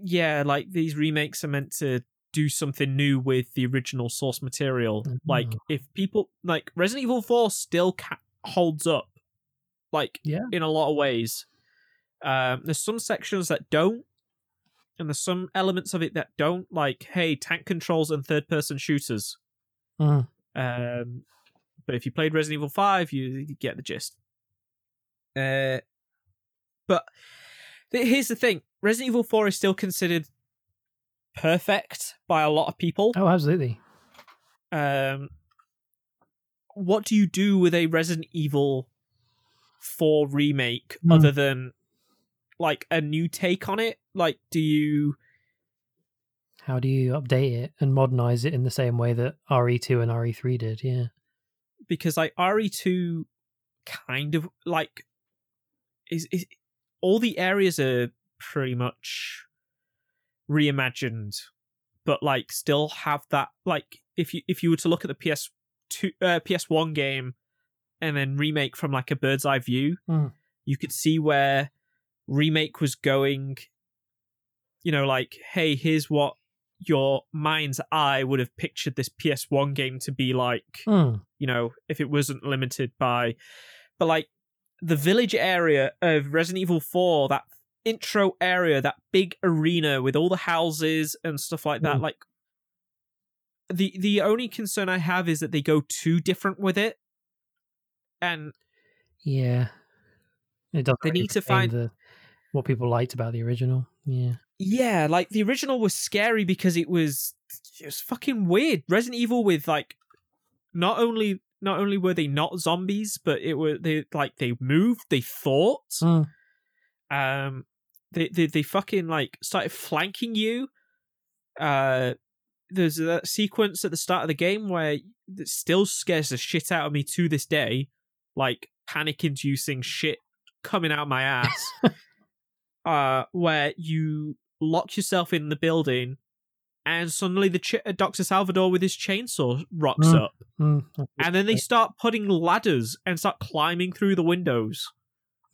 yeah, like these remakes are meant to do something new with the original source material. Like Mhm. if people like Resident Evil 4 still ca- holds up like Yeah. in a lot of ways. Um there's some sections that don't and there's some elements of it that don't like hey, tank controls and third person shooters. Mhm. Um, but if you played Resident Evil Five, you, you get the gist. Uh, but th- here's the thing: Resident Evil Four is still considered perfect by a lot of people. Oh, absolutely. Um, what do you do with a Resident Evil Four remake Hmm. other than like a new take on it? Like, do you? How do you update it and modernize it in the same way that RE2 and RE3 did? Yeah. Because like RE2 kind of like is is all the areas are pretty much reimagined but like still have that like if you if you were to look at the PS2 uh, PS1 game and then remake from like a bird's eye view Mm. you could see where remake was going you know like hey here's what your mind's eye would have pictured this PS1 game to be like Hmm. you know, if it wasn't limited by. But like the village area of Resident Evil 4, that intro area, that big arena with all the houses and stuff like that, Mm. like the the only concern I have is that they go too different with it. And Yeah. It doesn't They really need to find- the, what people liked about the original. Yeah. yeah, like the original was scary because it was it was fucking weird. Resident Evil with like not only not only were they not zombies, but it were they like they moved, they thought. Hmm. Um, they they they fucking like started flanking you. Uh, there's a sequence at the start of the game where it still scares the shit out of me to this day, like panic-inducing shit coming out of my ass. uh, where you lock yourself in the building, and suddenly the ch- Doctor Salvador with his chainsaw rocks Mm. up, Mm, and then they start putting ladders and start climbing through the windows.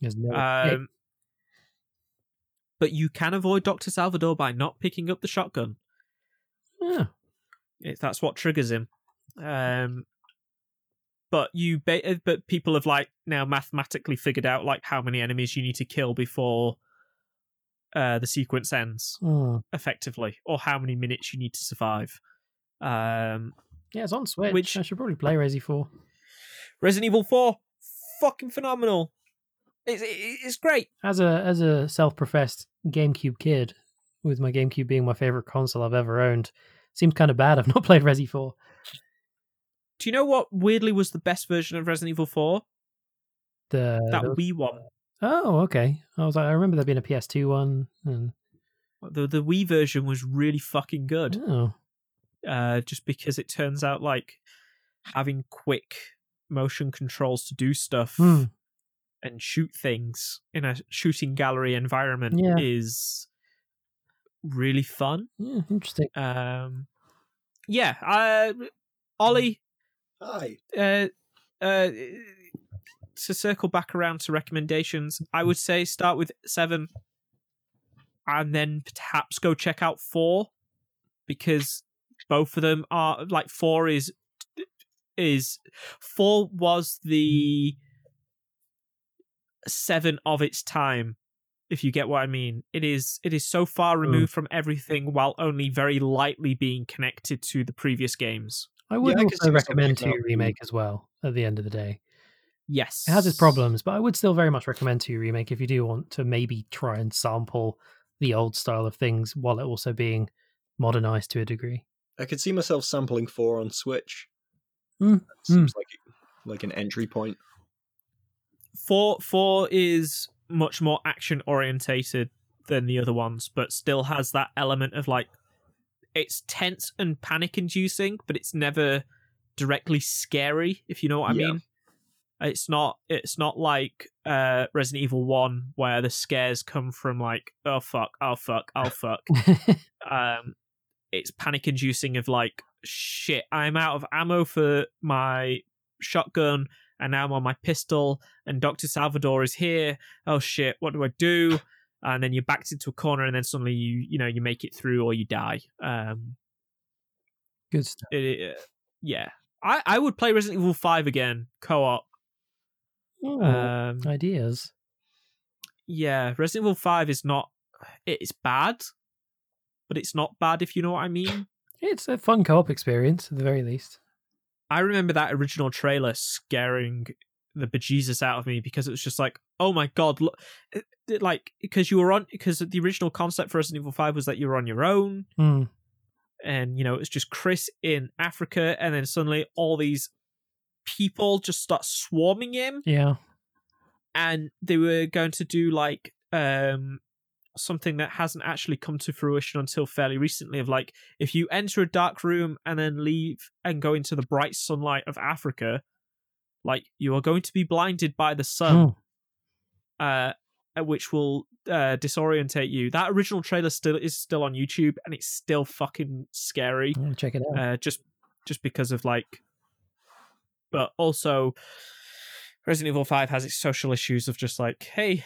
No. Um, but you can avoid Doctor Salvador by not picking up the shotgun. Yeah. If that's what triggers him. Um, but you, ba- but people have like now mathematically figured out like how many enemies you need to kill before uh, the sequence ends Mm. effectively, or how many minutes you need to survive. Um, Yeah, it's on Switch. Which- I should probably play Resi 4. Resident Evil Four, fucking phenomenal. It's it's great. As a as a self-professed GameCube kid, with my GameCube being my favorite console I've ever owned, seems kind of bad I've not played Resi 4. Do you know what weirdly was the best version of Resident Evil Four? The That the- Wii one. Oh, okay. I was like, I remember there being a PS2 one. And, The the Wii version was really fucking good. oh, Uh, just because it turns out like having quick motion controls to do stuff Hmm. and shoot things in a shooting gallery environment Yeah. is really fun. yeah, interesting. Um, yeah, uh, Ollie, Hi. uh, uh, to circle back around to recommendations, I would say start with seven, and then perhaps go check out four, because both of them are like four is is four was the seven of its time if you get what i mean. It is it is so far hmm. removed from everything while only very lightly being connected to the previous games. I would I could see also recommend checking 2 Remake as well, at the end of the day. Yes It has its problems, but I would still very much recommend 2 Remake if you do want to maybe try and sample the old style of things while it also being modernized to a degree. I could see myself sampling four on Switch. Mm, That Seems like like an entry point. four four is much more action orientated than the other ones but still has that element of like it's tense and panic inducing but it's never directly scary if you know what i Yeah. mean it's not it's not like uh resident evil 1 where the scares come from like oh fuck oh fuck oh fuck. Um it's panic inducing of like shit i'm out of ammo for my shotgun and now i'm on my pistol and dr salvador is here. Oh shit what do i do? And then you're backed into a corner and then suddenly you you know you make it through or you die. Um Good stuff. it, it- yeah. I i would play resident evil 5 again co-op Um ideas. yeah resident evil 5 is not it's bad but it's not bad if you know what i mean It's a fun co op experience, at the very least. I remember that original trailer scaring the bejesus out of me because it was just like, oh my god, look, it- it- like because you were on because the original concept for Resident Evil Five was that you were on your own, Mm. and you know it's just Chris in Africa, and then suddenly all these people just start swarming him, Yeah. and they were going to do like um something that hasn't actually come to fruition until fairly recently of like if you enter a dark room and then leave and go into the bright sunlight of Africa like you are going to be blinded by the sun Mm. uh which will uh disorientate you that original trailer still is still on YouTube and it's still fucking scary check it out. uh, just just because of like but also resident evil 5 has its social issues of just like hey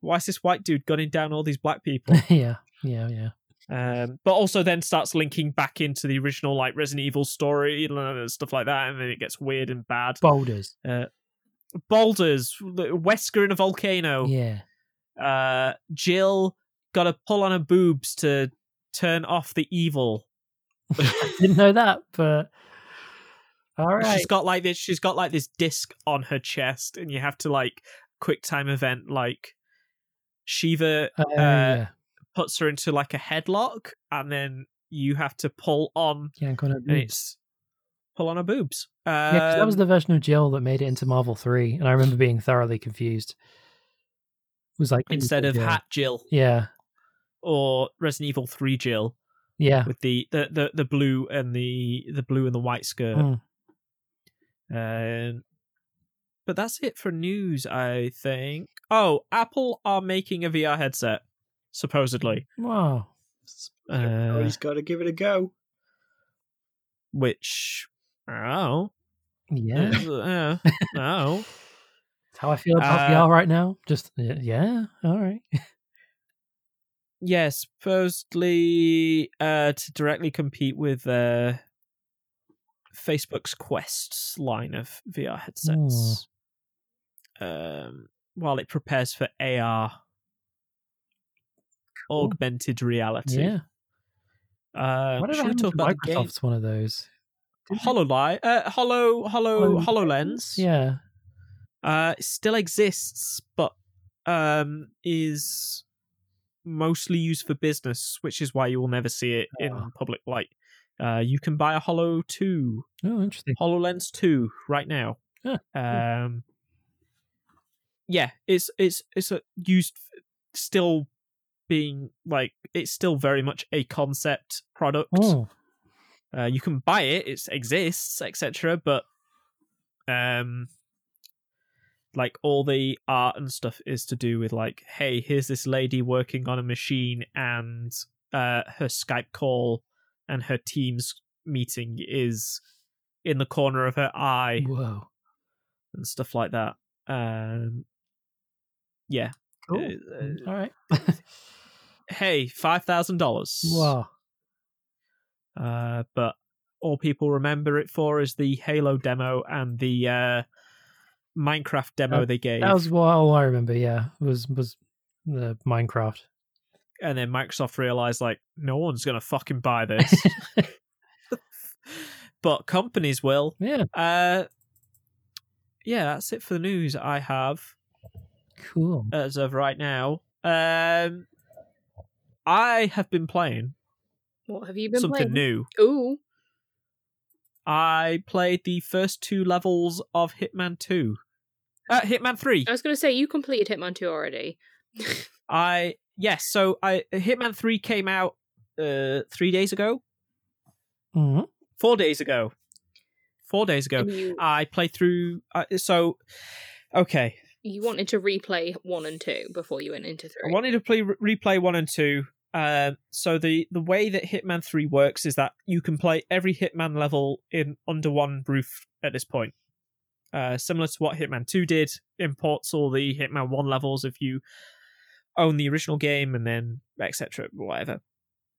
why is this white dude gunning down all these black people yeah. Yeah. Yeah. um, but also then starts linking back into the original like resident evil story and stuff like that and then it gets weird and bad Boulders. boulders wesker in a volcano Yeah. uh jill gotta pull on her boobs to turn off the evil I Didn't know that, but all right. She's got like this. She's got like this disc on her chest, and you have to like quick time event. Like Sheva Uh, uh, yeah. puts her into like a headlock, and then you have to pull on, Yank on her and boobs. it's pull on her boobs. Um, Yeah, that was the version of Jill that made it into Marvel 3, and I remember being thoroughly confused. was like instead of yeah. Hat Jill Yeah, or Resident Evil Three Jill yeah. with the, the, the, the blue and the the blue and the white skirt. Mm. Um, but that's it for news, I think. Oh, Apple are making a VR headset, supposedly. Wow. Uh, Everybody's got to give it a go. which oh, don't. Yeah. Uh, no. That's how I feel about Uh, VR right now. Just yeah, yeah. All right. yes, supposedly uh, to directly compete with uh, Facebook's Quest's line of VR headsets. Um, while it prepares for AR, Cool. augmented reality. Yeah. Uh, I should we talk about? Microsoft's one of those? HoloLive, uh, Holo, Holo, Holo- HoloLens. Yeah. Uh, still exists, but um, is mostly used for business, which is why you will never see it in Ah. public light. Uh, you can buy a Holo Two, Oh, interesting. Hololens Two, right now. Huh, Um, yeah, it's it's it's a used still being like it's still very much a concept product. Oh, Uh, you can buy it; it exists, etc. But um, like all the art and stuff is to do with like, hey, here's this lady working on a machine, and uh, her Skype call and her Teams meeting is in the corner of her eye whoa. and stuff like that. Um, yeah. Cool. Uh, All right. hey, five thousand dollars. wow. Uh, but all people remember it for is the Halo demo and the uh, Minecraft demo Uh, they gave, That was what all I remember. Yeah, was was the Minecraft. And then Microsoft realized like no one's gonna fucking buy this, but companies will. Yeah. Uh, yeah, that's it for the news I have Cool. as of right now. Um, I have been playing What have you been something playing? new. Ooh, I played the first two levels of Hitman 2. Uh, Hitman 3. I was going to say you completed Hitman 2 already. I yes, so I Hitman 3 came out uh 3 days ago. Mhm. 4 days ago. 4 days ago. You I played through uh, so okay. you wanted to replay 1 and 2 before you went into 3. I wanted to play replay 1 and 2. Um, so the the way that Hitman 3 works is that you can play every Hitman level in under one roof at this point. Uh, similar to what Hitman 2 did, imports all the Hitman 1 levels if you own the original game and then etc. whatever.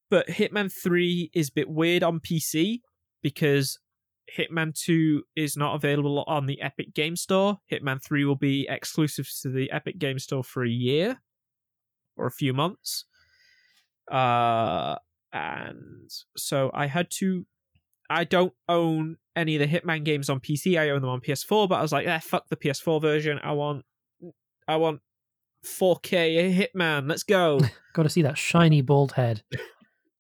But Hitman 3 is a bit weird on PC because Hitman 2 is not available on the Epic Game Store. Hitman 3 will be exclusive to the Epic Game Store for a year or a few months. Uh and so I had to I don't own any of the Hitman games on PC. I own them on PS4, but I was like, eh, fuck the PS4 version. I want I want 4K Hitman. Let's go. Got to see that shiny bald head.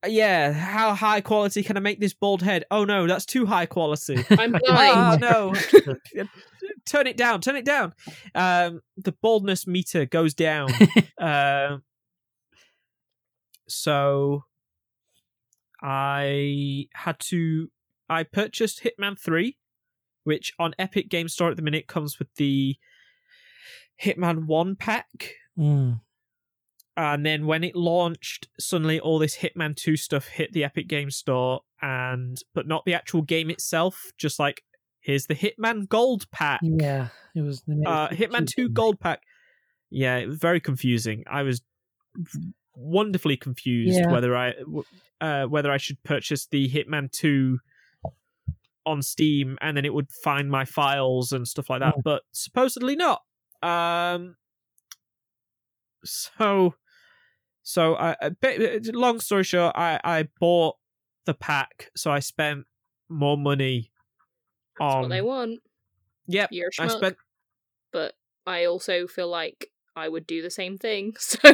yeah, how high quality can I make this bald head? Oh no, that's too high quality. I'm oh blind. no. turn it down, turn it down. Um the baldness meter goes down. Um so I had to I purchased Hitman 3, which on Epic Game Store at the minute comes with the Hitman 1 pack. Mm. And then when it launched, suddenly all this Hitman 2 stuff hit the Epic Game Store and but not the actual game itself, just like here's the Hitman Gold pack. Yeah, it was. they made it Uh Hitman 2. Gold pack. Yeah, it was very confusing. I was wonderfully confused Yeah. whether I uh whether I should purchase the Hitman 2 on Steam and then it would find my files and stuff like that, Oh. but supposedly not. Um so so I, a bit, long story short, I I bought the pack, so I spent more money That's on what they want. Yep, You're a I spent But I also feel like I would do the same thing. So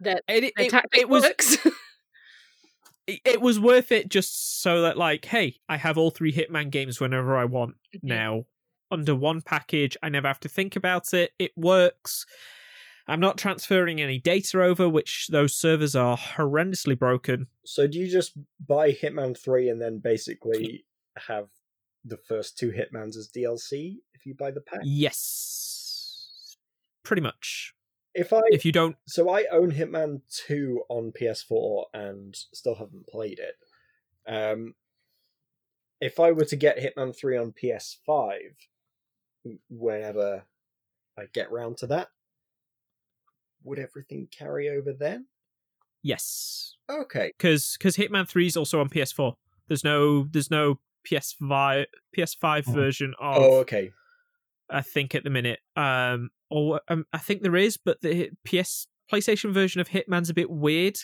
that it, it, it, was works. it it was worth it just so that like hey i have all three hitman games whenever i want now under one package i never have to think about it it works I'm not transferring any data over, which those servers are horrendously broken. So do you just buy Hitman 3 and then basically have the first two Hitmans as DLC if you buy the pack? Yes. Pretty much. If I If you don't so I own Hitman 2 on PS4 and still haven't played it. Um if I were to get Hitman 3 on PS5 whenever I get round to that, would everything carry over then? yes. Okay. Cuz cuz Hitman 3 is also on PS4. There's no there's no PS5 PS5 Oh. version of Oh, okay. I think at the minute. Um, or um, I think there is, but the PS PlayStation version of Hitman's a bit weird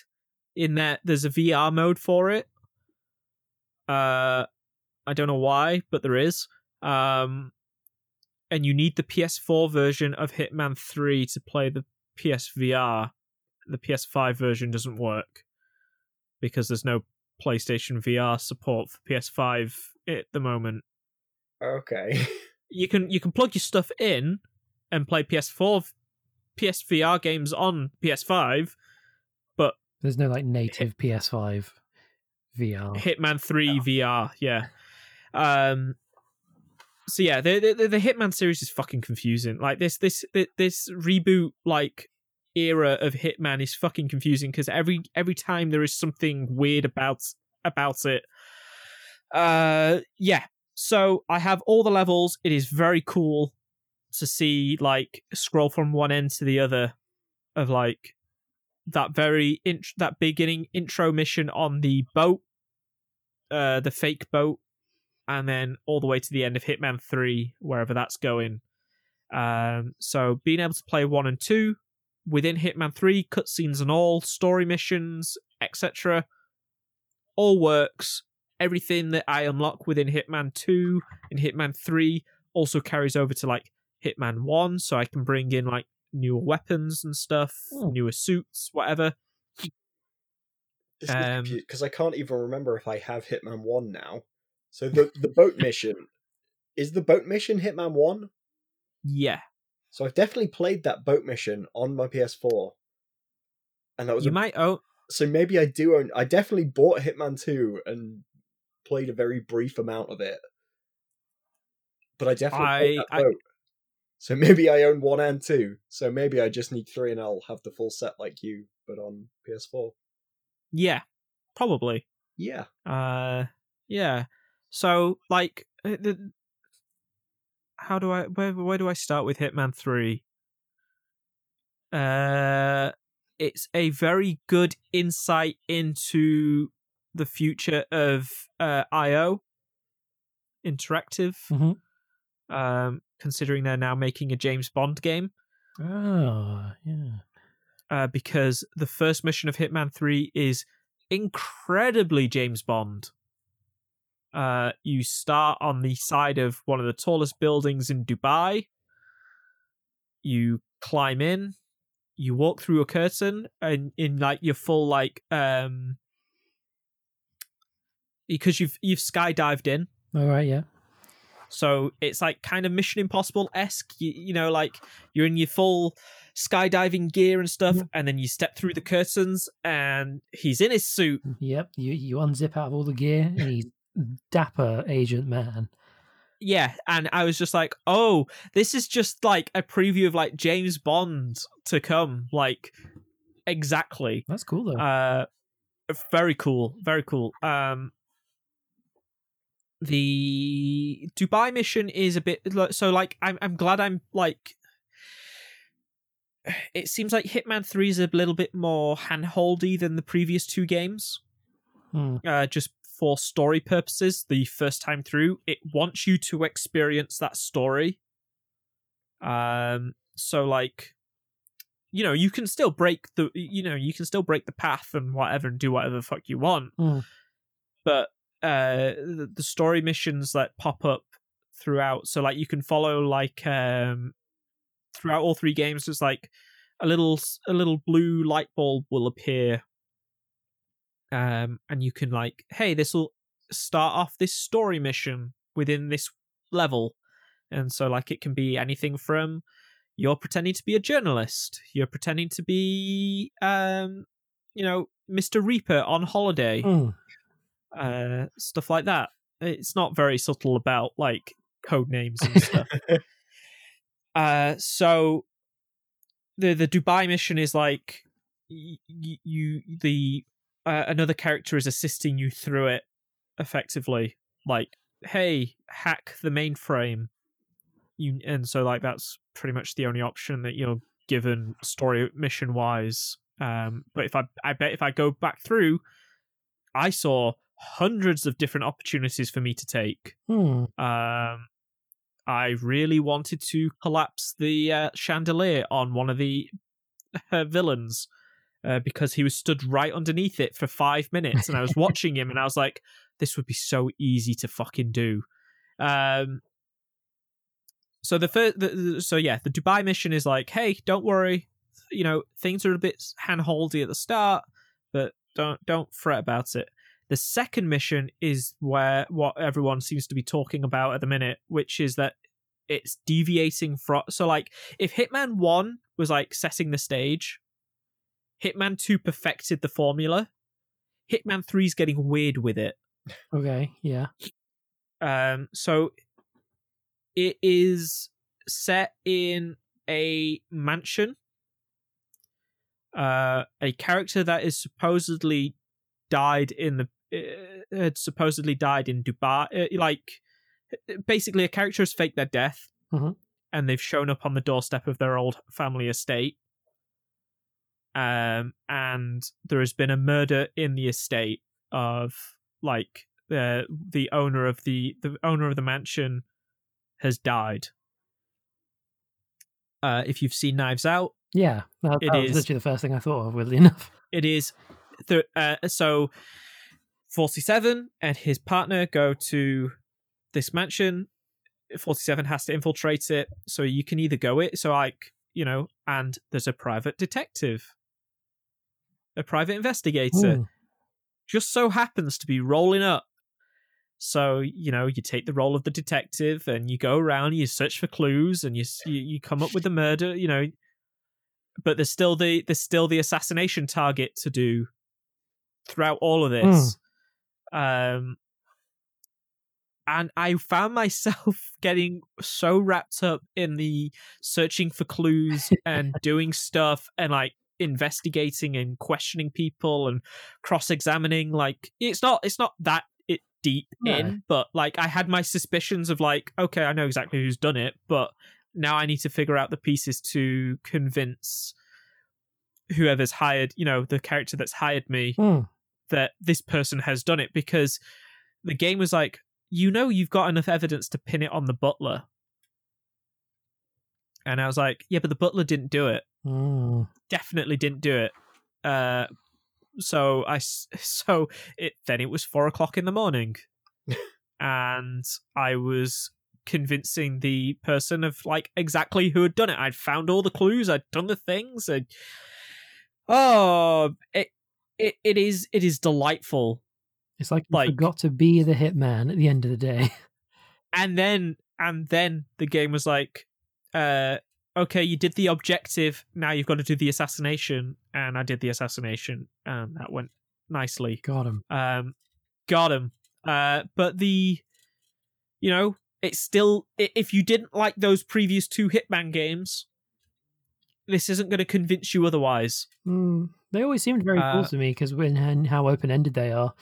in that there's a VR mode for it. Uh, I don't know why, but there is. Um, and you need the PS4 version of Hitman 3 to play the PSVR. The PS5 version doesn't work because there's no PlayStation VR support for PS5 at the moment Okay. you can you can plug your stuff in and play PS4 PSVR games on PS5 but There's no like native PS5 VR. Hitman 3 VR yeah um so yeah the, the the Hitman series is fucking confusing. Like this this this reboot like era of Hitman is fucking confusing because every every time there is something weird about about it. Uh yeah. So I have all the levels. It is very cool to see like scroll from one end to the other of like that very int- that beginning intro mission on the boat uh the fake boat and then all the way to the end of Hitman 3 wherever that's going um so being able to play 1 and 2 within Hitman 3 cutscenes and all story missions etc all works everything that I unlock within Hitman 2 and Hitman 3 also carries over to like Hitman 1 so I can bring in like newer weapons and stuff, Oh. newer suits, whatever. This Um, because I can't even remember if I have Hitman One now. So the the boat mission is the boat mission Hitman One. Yeah. So I've definitely played that boat mission on my PS4, and that was You a, might own so maybe I do own. I definitely bought Hitman Two and played a very brief amount of it, but I definitely I- I- boat. So maybe I own one and two. So maybe I just need three, and I'll have the full set like you, but on PS4. yeah, probably. Yeah. Uh yeah. So like uh, the how do I where where do I start with Hitman 3? Uh it's a very good insight into the future of uh IO interactive Mhm. um considering they're now making a James Bond game Oh, yeah. uh because the first mission of Hitman 3 is incredibly James Bond uh, you start on the side of one of the tallest buildings in Dubai. You climb in, you walk through a curtain, and in like your full like um because you've you've skydived in, All right, yeah. so it's like kind of Mission Impossible esque. You, you know, like you're in your full skydiving gear and stuff, Yeah. and then you step through the curtains, and he's in his suit. Yep. You you unzip out of all the gear and he's dapper agent man. Yeah, and I was just like, oh, this is just like a preview of like James Bond to come. Like, exactly. That's cool though. Uh, very cool, very cool. Um, the Dubai mission is a bit so. Like, I'm I'm glad I'm like. It seems like Hitman Three is a little bit more handholdy than the previous two games Hmm. uh, just for story purposes the first time through it wants you to experience that story um so like you know you can still break the you know you can still break the path and whatever and do whatever the fuck you want Mm. but uh the, the story missions that pop up throughout so like you can follow like um throughout all three games there's like a little a little blue light bulb will appear um and you can like hey this will start off this story mission within this level and so like it can be anything from you're pretending to be a journalist. You're pretending to be, um, you know, Mr. Reaper on holiday. Mm. Uh, stuff like that. It's not very subtle about like code names and stuff. uh, so the the Dubai mission is like y- y- you the uh, another character is assisting you through it effectively. Like, hey, hack the mainframe. You and so like that's pretty much the only option that you're given story mission wise. Um, but if I I bet if I go back through, I saw hundreds of different opportunities for me to take. Hmm. Um, I really wanted to collapse the uh, chandelier on one of the uh, villains uh, because he was stood right underneath it for five minutes, and I was watching him, and I was like, "This would be so easy to fucking do." Um, so the first, so yeah, the Dubai mission is like, "Hey, don't worry, you know things are a bit handholdy at the start, but don't don't fret about it." The second mission is where what everyone seems to be talking about at the minute, which is that it's deviating from. So, like, if Hitman 1 was like setting the stage, Hitman 2 perfected the formula, Hitman 3 is getting weird with it. Okay. Yeah. Um, so it is set in a mansion. Uh, a character that is supposedly died in the uh, had supposedly died in Dubai. Uh, like basically, a character has faked their death, Mhm. and they've shown up on the doorstep of their old family estate. Um, and there has been a murder in the estate of like the the owner of the the owner of the mansion has died. Uh, if you've seen Knives Out, Yeah. That, It that was is- literally the first thing I thought of, weirdly enough. it is th- uh, so 47 and his partner go to this mansion 47 has to infiltrate it so you can either go it so like you know and there's a private detective a private investigator Hmm. just so happens to be rolling up. So you know you take the role of the detective and you go around you search for clues and you you, you come up with the murder you know. But there's still the there's still the assassination target to do throughout all of this. Um and i found myself getting so wrapped up in the searching for clues and doing stuff and like investigating and questioning people and cross-examining like it's not it's not that it deep No. in but like i had my suspicions of like okay i know exactly who's done it but now i need to figure out the pieces to convince whoever's hired you know the character that's hired me Hmm. that this person has done it because the game was like you know you've got enough evidence to pin it on the butler and i was like yeah but the butler didn't do it Hmm. definitely didn't do it. Uh, so I so it then it was four o'clock in the morning, and I was convincing the person of like exactly who had done it. I'd found all the clues. I'd done the things. And oh, it it it is it is delightful. It's like you Like- forgot to be the hitman at the end of the day. And then and then the game was like, uh, okay, you did the objective. Now you've got to do the assassination. And I did the assassination, and that went nicely. Got him. Um, got him. Uh, but the, you know, it's still if you didn't like those previous two Hitman games, this isn't going to convince you otherwise. Hmm. They always seemed very Uh, cool to me because when and how open ended they are.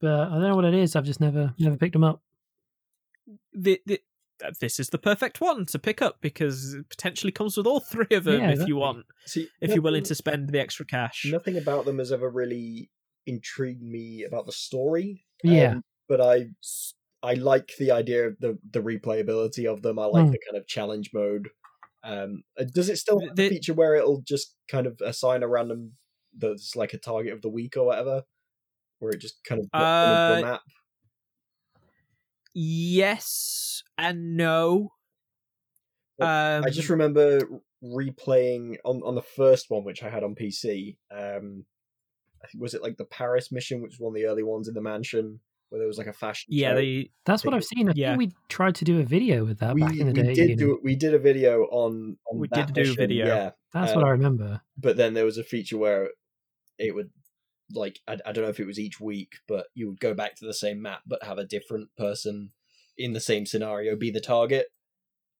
But I don't know what it is. I've just never never picked them up. The, the, this is the perfect one to pick up because it potentially comes with all three of them Yeah, if exactly. you want, See, if you're willing to spend the extra cash. Nothing about them has ever really intrigued me about the story. Yeah. um, but I I like the idea of the the replayability of them. I like Hmm. the kind of challenge mode. Um, uh, does it still have the The- feature where it'll just kind of assign a random that's like a target of the week or whatever, where it just kind of drops them into Uh, a map? Yes and no. Um, I just remember replaying on on the first one, which I had on PC. Um, I think was it like the Paris mission, which was one of the early ones in the mansion. where there was like a fashion. Yeah, they That's what I've seen. I yeah. think we tried to do a video with that we, back in the we day. did do we did a video on on We that did do a video. yeah. That's uh, what I remember. But then there was a feature where it would like I, I don't know if it was each week, but you would go back to the same map but have a different person in the same scenario be the target.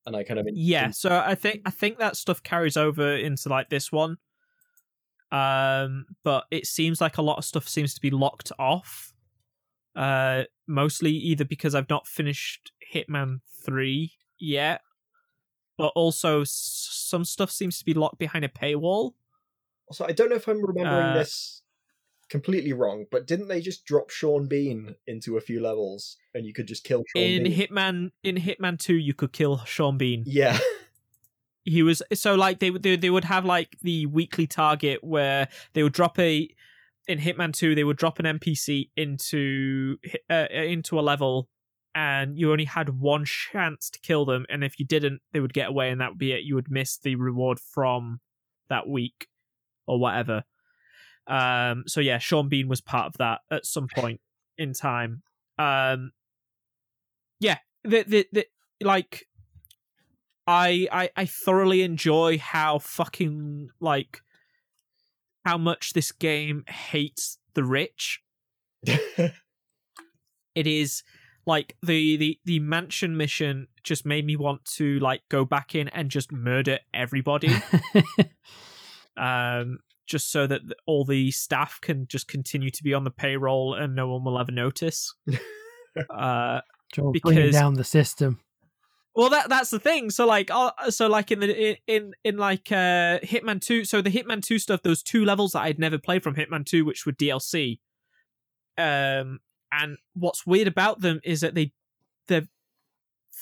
And I kind of yeah. So I think I think that stuff carries over into like this one. Um, but it seems like a lot of stuff seems to be locked off. Uh, mostly either because I've not finished Hitman Three yet, but also s- some stuff seems to be locked behind a paywall. So I don't know if I'm remembering Uh, this completely wrong, but didn't they just drop Sean Bean into a few levels and you could just kill Sean in Bean? Hitman in Hitman Two, you could kill Sean Bean. yeah. he was so like they would they, they would have like the weekly target where they would drop a in Hitman 2 they would drop an NPC into uh, into a level and you only had one chance to kill them and if you didn't they would get away and that would be it you would miss the reward from that week or whatever um so yeah Sean Bean was part of that at some point in time um yeah the the, the like I, I I thoroughly enjoy how fucking like how much this game hates the rich. It is like the the the mansion mission just made me want to like go back in and just murder everybody um just so that all the staff can just continue to be on the payroll and no one will ever notice uh Joel, bringing because- down the system. Well, that that's the thing. So like, uh, so like in the in in, in like uh Hitman Two. So the Hitman Two stuff, those two levels that I'd never played from Hitman Two, which were DLC. Um, and what's weird about them is that they they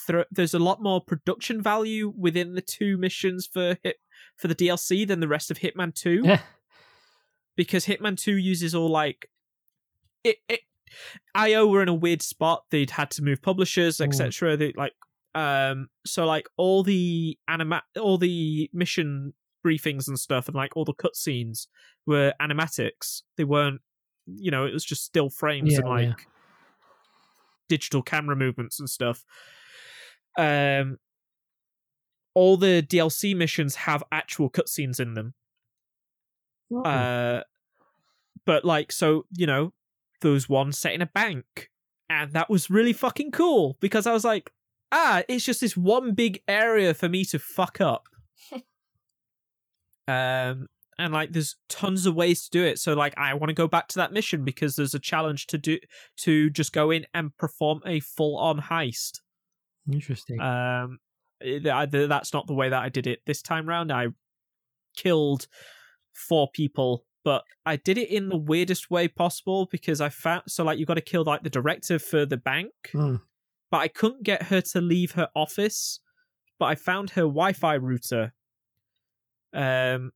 thro- there's a lot more production value within the two missions for hit for the DLC than the rest of Hitman Two Yeah. Because Hitman 2 uses all like it, it IO were in a weird spot. They'd had to move publishers, Mm. etc. They like um so like all the anima all the mission briefings and stuff and like all the cutscenes were animatics. They weren't you know, it was just still frames Yeah, and like yeah. digital camera movements and stuff. Um all the DLC missions have actual cutscenes in them. Oh. Uh, but like, so you know, there was one set in a bank, and that was really fucking cool because I was like, ah, it's just this one big area for me to fuck up. um, and like, there's tons of ways to do it. So like, I want to go back to that mission because there's a challenge to do to just go in and perform a full on heist. Interesting. Um, I- that's not the way that I did it this time round. I killed four people, but I did it in the weirdest way possible because I found so like you got to kill like the director for the bank, Hmm. but I couldn't get her to leave her office. But I found her Wi-Fi router. Um,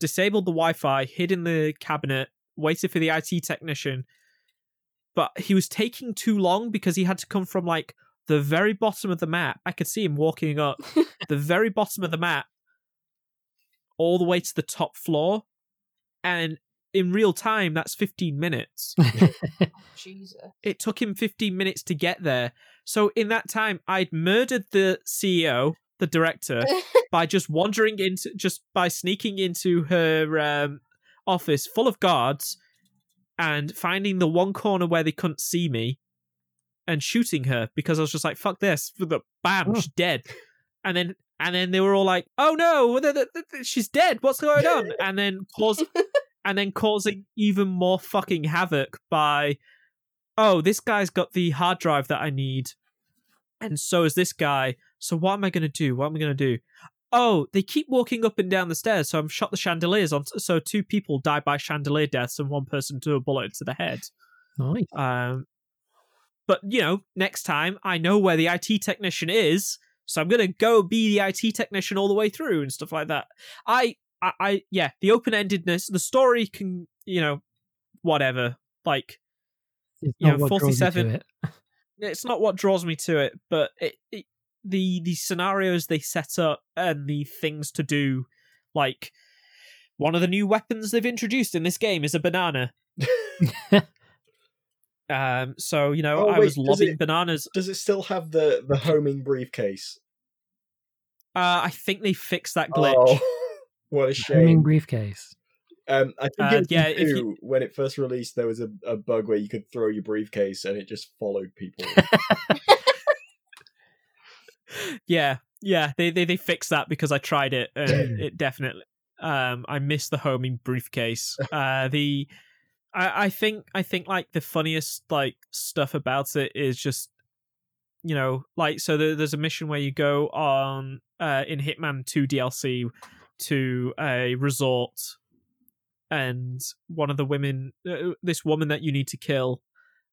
disabled the Wi-Fi, hid in the cabinet, waited for the IT technician. But he was taking too long because he had to come from like the very bottom of the map. I could see him walking up the very bottom of the map all the way to the top floor. And in real time, that's 15 minutes. Jesus. it took him 15 minutes to get there. So in that time, I'd murdered the CEO, the director, by just wandering into, just by sneaking into her um, office full of guards and finding the one corner where they couldn't see me and shooting her because I was just like, fuck this. for Bam, Oh. she's dead. And then and then they were all like, "Oh no, th- th- th- she's dead. What's going on?" And then cause and then causing even more fucking havoc by, "Oh, this guy's got the hard drive that I need, and so is this guy. So what am I gonna do? What am I gonna do?" Oh, they keep walking up and down the stairs, so I've shot the chandeliers on. So two people die by chandelier deaths, and one person to a bullet to the head. nice. Um, but you know, next time I know where the IT technician is, so I'm gonna go be the IT technician all the way through and stuff like that. I, I, I yeah, the open endedness, the story can, you know, whatever. Like, It's you know, what draws you to 47 it. it's not what draws me to it, but it, it the the scenarios they set up and the things to do, like one of the new weapons they've introduced in this game is a banana. Um, so you know, Oh, I wait, was does lobbing it- bananas. Does it still have the the homing briefcase? Uh, I think they fixed that glitch. Oh, what a shame! Homing briefcase. Um, I think Uh, yeah, in if you- when it first released, there was a, a bug where you could throw your briefcase and it just followed people. yeah, yeah, they, they they fixed that because I tried it and it definitely. Um, I missed the homing briefcase. Uh, the I, I think I think like the funniest like stuff about it is just you know like so there, there's a mission where you go on uh in Hitman 2 DLC to a resort and one of the women uh, this woman that you need to kill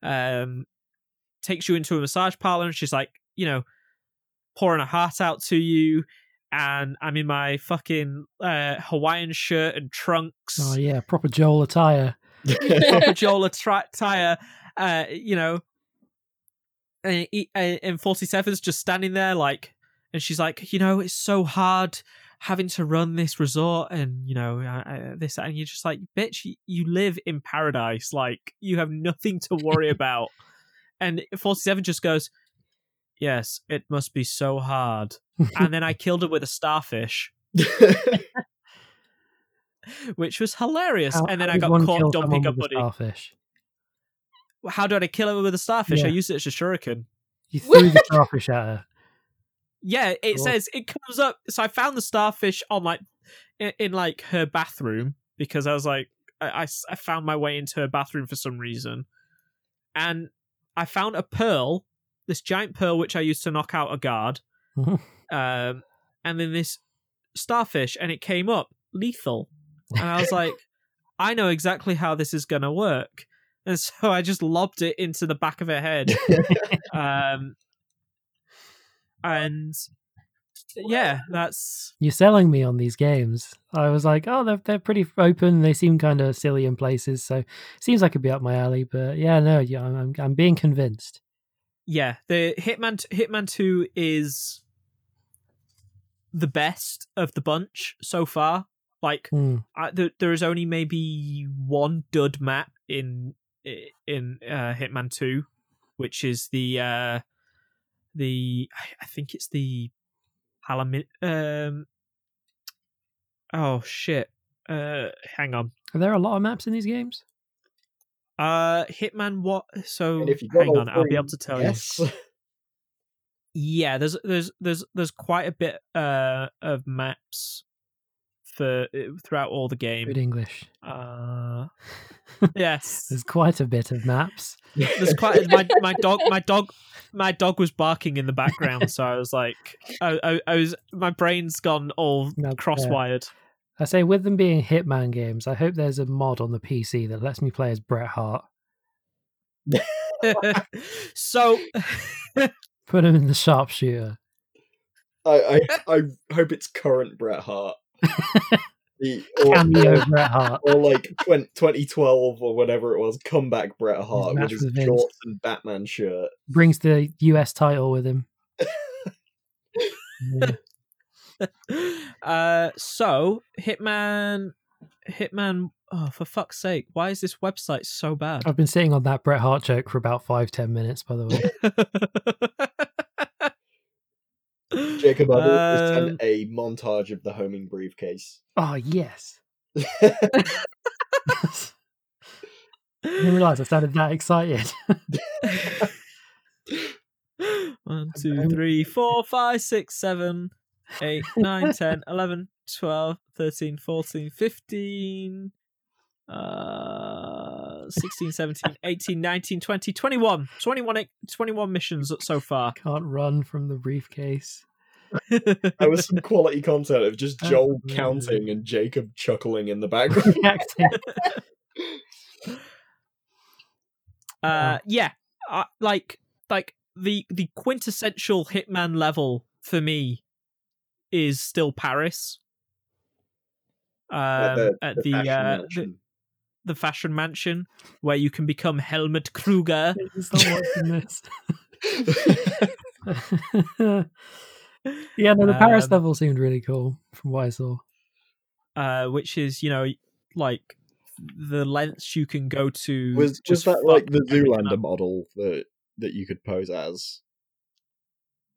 um takes you into a massage parlor and she's like you know pouring her heart out to you and I'm in my fucking uh, Hawaiian shirt and trunks Oh yeah, proper Joel attire. Proper Joel tire, uh, you know, and, and 47's just standing there like, and she's like, you know, it's so hard having to run this resort and you know uh, uh, this and you're just like bitch you- you live in paradise like you have nothing to worry about. And 47 just goes yes it must be so hard. And then i killed her with a starfish which was hilarious How- and then i got caught dumping a buddy starfish. how did I kill her with a starfish? I Yeah. used it as a shuriken. You threw the starfish at her. Yeah, it Cool. says it comes up. So I found the starfish on like in, in like her bathroom because I was like I I found my way into her bathroom for some reason, and I found a pearl, this giant pearl which I used to knock out a guard, um, and then this starfish, and it came up lethal, and I was like, I know exactly how this is gonna work. And so I just lobbed it into the back of her head. um, and yeah, that's You're selling me on these games. I was like, oh, they're they're pretty open. They seem kind of silly in places, so seems like it'd be up my alley. But yeah, no, yeah, I'm I'm, I'm being convinced. yeah. The Hitman Hitman Two is the best of the bunch so far. Like Hmm. I, there, there is only maybe one dud map in in uh, Hitman Two, which is the uh, the I- I think it's the Palamit. Um, oh shit! Uh, hang on. Are there a lot of maps in these games? Uh, Hitman. What? So if you hang all on, I'll be able to tell yes. you. Yeah, there's there's there's there's quite a bit uh of maps for uh, throughout all the game. Good English. Uh, yes, There's quite a bit of maps. there's quite my my dog my dog my dog was barking in the background, so I was like, I, I, I was my brain's gone all No, yeah. cross-wired. I say, with them being Hitman games, I hope there's a mod on the PC that lets me play as Bret Hart. so Put him in the sharpshooter. I, I I hope it's current Bret Hart. The- or, Cameo or, Bret Hart. or like 20, 2012 or whatever it was, comeback Bret Hart match with his with Vince. shorts and Batman shirt. Brings the US title with him. Yeah. uh so Hitman Hitman oh for fuck's sake, why is this website so bad? I've been sitting on that Bret Hart joke for about five, ten minutes, by the way. Jacob, Um, sent a montage of the homing briefcase. oh, yes. I didn't realize I sounded that excited. One, two, three, four, five, six, seven, eight, nine, ten, eleven, twelve, thirteen, fourteen, fifteen, uh, 16, 17, 18, 19, 20, 21. 21, e- 21 missions so far. Can't run from the briefcase. There was some quality content of just Oh, Joel really? counting and Jacob chuckling in the background. Uh yeah uh, like like the the quintessential hitman level for me is still paris. Um at the, fashion uh the, the fashion mansion where you can become helmut kruger It's not watching this. yeah, no, the Paris Um, level seemed really cool from what I saw. uh which is you know like the lengths you can go to. Was was just that like the everything Zoolander up. model that that you could pose as?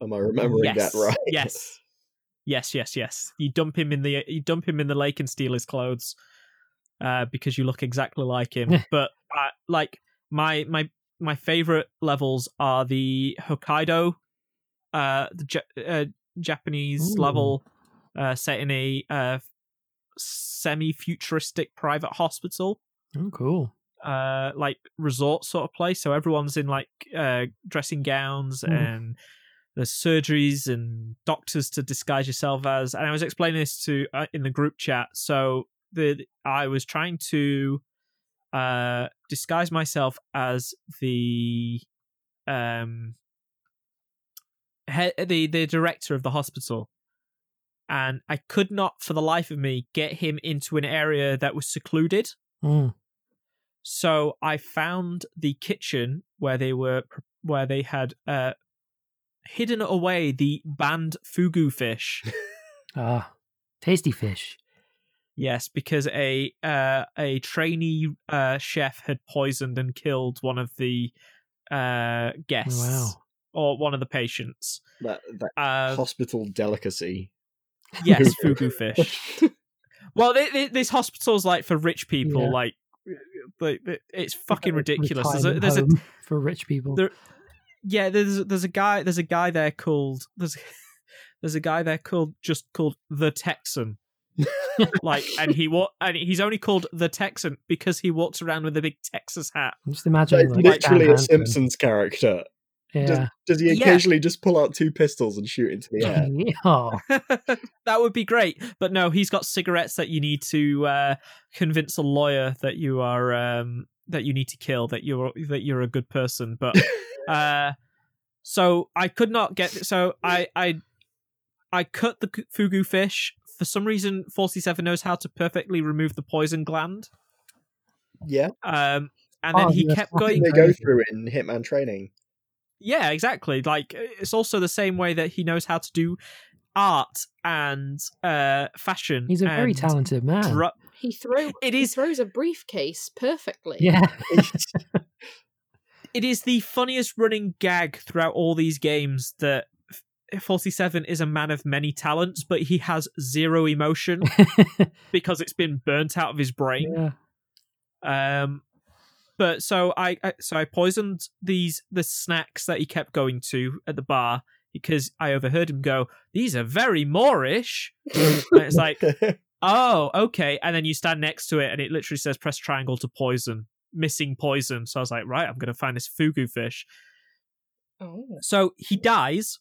Am I remembering yes. that right? Yes. Yes, yes, yes. You dump him in the you dump him in the lake and steal his clothes, uh, because you look exactly like him. but uh, like my my my favorite levels are the Hokkaido, uh, the Ja- uh, Japanese Ooh. level, uh, set in a uh, semi-futuristic private hospital Oh, cool. uh like resort sort of place so everyone's in like uh dressing gowns Mm. and there's surgeries and doctors to disguise yourself as and i was explaining this to uh, in the group chat so the i was trying to uh disguise myself as the um he- the the director of the hospital and i could not for the life of me get him into an area that was secluded Mm. so I found the kitchen where they were where they had uh hidden away the banned fugu fish. Ah, tasty fish. yes, because a uh a trainee uh chef had poisoned and killed one of the uh guests Wow. Or one of the patients. That that Uh, hospital delicacy. yes, fugu fish. Well, th- th- this hospital's like for rich people. Yeah. Like, like, it's fucking ridiculous. There's a, there's a for rich people. there- yeah there's there's a guy there's a guy there called there's there's a guy there called just called the texan like and he wa- and he's only called the texan because he walks around with a big texas hat I'm just imagining It's like, literally Stan a Hansen. Simpsons character. Yeah. Does he Yeah. occasionally just pull out two pistols and shoot into the air? oh, that would be great but no he's got cigarettes that you need to uh convince a lawyer that you are um that you need to kill that you're that you're a good person but uh so i could not get so i i i cut the fugu fish for some reason 47 knows how to perfectly remove the poison gland yeah, um and Oh, then he yes, kept going they go through it in Hitman training. Yeah exactly like it's also the same way that he knows how to do art and uh fashion he's a very talented man. dra- He throw It he is- throws a briefcase perfectly. yeah. it is the funniest running gag throughout all these games that 47 is a man of many talents but he has zero emotion because it's been burnt out of his brain yeah. um but so I, I so i poisoned these the snacks that he kept going to at the bar because i overheard him go these are very moreish. And it's like oh okay. And then you stand next to it and it literally says press triangle to poison missing poison. So i was like right i'm gonna find this fugu fish. Oh. so he dies,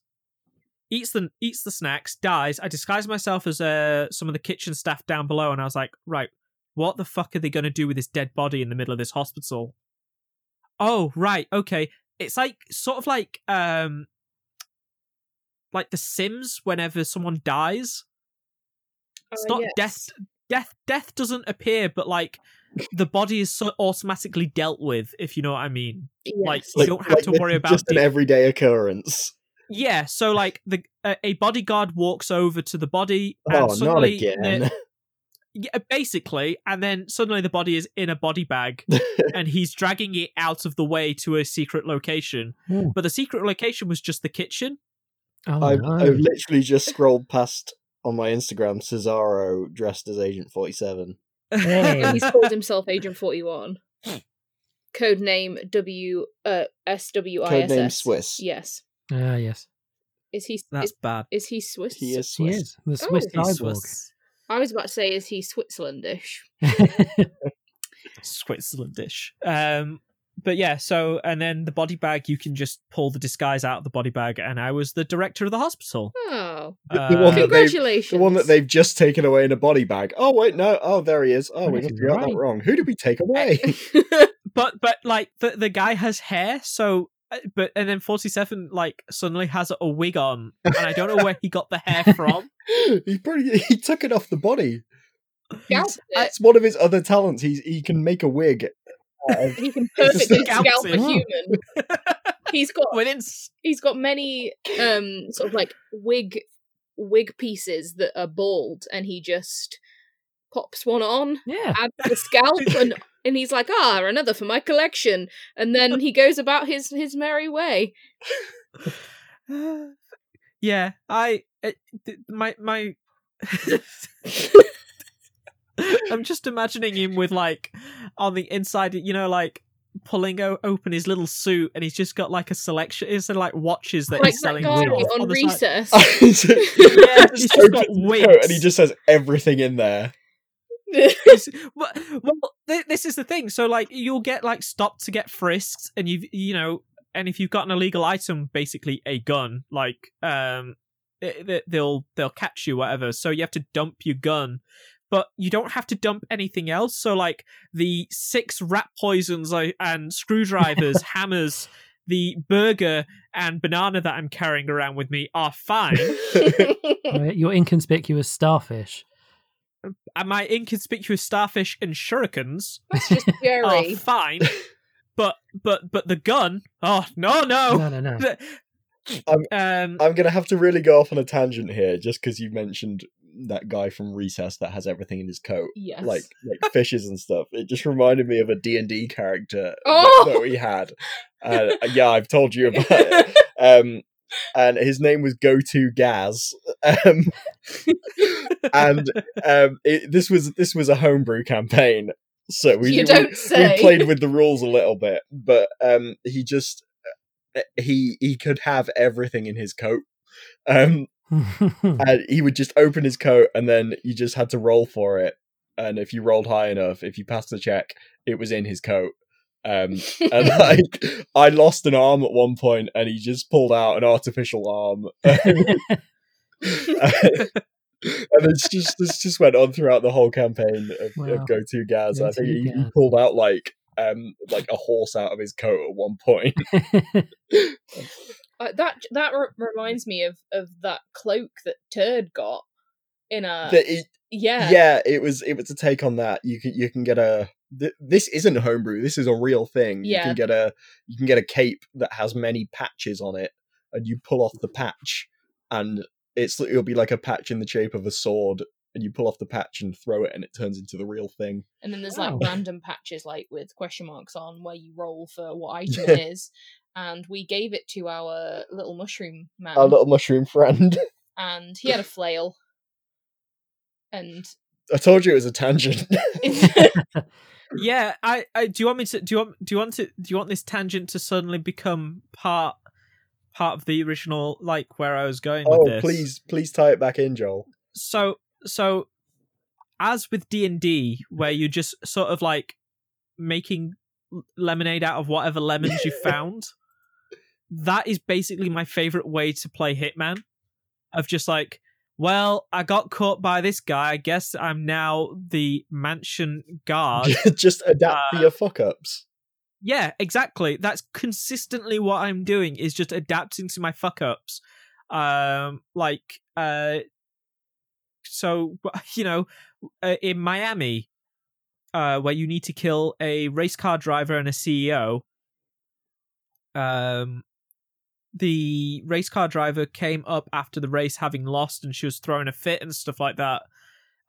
eats the eats the snacks, dies. I disguise myself as uh, some of the kitchen staff down below, and I was like, right, what the fuck are they going to do with this dead body in the middle of this hospital? Oh, right, okay. It's like sort of like um, like The Sims. Whenever someone dies, it's Oh, not yes. death. Death death doesn't appear, but like the body is so automatically dealt with. If you know what I mean. Like, Yes. you don't have to worry about just an the- everyday occurrence. Yeah, so like the a, a bodyguard walks over to the body, and Oh, not again. the- yeah, basically, and then suddenly the body is in a body bag, and he's dragging it out of the way to a secret location. Ooh. But the secret location was just the kitchen. Oh, I've, no. I've literally just scrolled past on my Instagram Cesaro dressed as Agent 47. Hey. He's called himself Agent Forty One. Code name W uh S W I S Codename Swiss. Yes. Ah, yes. Is he That's is, bad. is he Swiss? He is He is. The Swiss Oh. He's cyborg. Swiss. I was about to say, is he Switzerlandish? Switzerlandish. Um, but yeah, so and then the body bag, you can just pull the disguise out of the body bag, and I was the director of the hospital. Oh, The, the one congratulations! the one that they've just taken away in a body bag. Oh wait, no. Oh, there he is. Oh, we Right, must have got right. that wrong. Who did we take away? but but like the the guy has hair, so but and then forty seven like suddenly has a wig on, and I don't know where he got the hair from. he pretty. He took it off the body. Scalped it. It's one of his other talents. He's he can make a wig. out of- he can perfectly scalp a human. He's got Within he's got many um sort of like wig wig pieces that are bald, and he just pops one on, Yeah. adds the scalp, and and he's like, ah, another for my collection. And then he goes about his his merry way. yeah, I it, th- my my. I'm just imagining him with like on the inside, you know, like pulling o- open his little suit, and he's just got like a selection. It's like watches that like he's that selling guy off on recess. Yeah, he's just Opens got his wigs. and he just has everything in there. It's- well, well th- this is the thing. So like you'll get like stopped to get frisked, and you've you know, and if you've got an illegal item, basically a gun, like um, it- it- they'll they'll catch you, whatever. So you have to dump your gun. But you don't have to dump anything else. So, like the six rat poisons I- and screwdrivers, hammers, the burger and banana that I'm carrying around with me are fine. Your inconspicuous starfish. And my inconspicuous starfish and shurikens That's just are Jerry. fine. but but but the gun, oh no no. No, no, no. I'm- um I'm gonna have to really go off on a tangent here, just because you mentioned that guy from Recess that has everything in his coat, Yes. like like fishes and stuff. It just reminded me of a D and D character Oh! that, that we had. Uh, yeah, I've told you about it. Um, and his name was Go To Gaz. Um, and um, it, this was this was a homebrew campaign, so we You we- don't we say. played with the rules a little bit, but um, he just uh, he he could have everything in his coat. Um, and he would just open his coat, and then you just had to roll for it. And if you rolled high enough, if you passed the check, it was in his coat. Um, and like, I lost an arm at one point, and he just pulled out an artificial arm. and it's just this just went on throughout the whole campaign of, Wow. of Go To Gaz. I think he, he pulled out like um like a horse out of his coat at one point. Uh, that that re- reminds me of of that cloak that Turd got in a it- yeah yeah it was it was a take on that you can you can get a th- this isn't homebrew this is a real thing Yeah. you can get a you can get a cape that has many patches on it and you pull off the patch and it's it'll be like a patch in the shape of a sword and you pull off the patch and throw it and it turns into the real thing And then there's Wow. like random patches like with question marks on where you roll for what item it is. And we gave it to our little mushroom man, our little mushroom friend and he had a flail. And i told you it was a tangent. Yeah, I, I do you want me to do you want do you want to do you want this tangent to suddenly become part part of the original like where I was going with oh please please tie it back in joel. So so as with d&d where you're just sort of like making lemonade out of whatever lemons you found that is basically my favorite way to play hitman of just like well i got caught by this guy. I guess i'm now the mansion guard. Just adapt to Uh, your fuck ups yeah exactly. That's consistently what i'm doing is just adapting to my fuck ups um like uh so you know uh, in miami uh where you need to kill a race car driver and a ceo um the race car driver came up after the race having lost and she was throwing a fit and stuff like that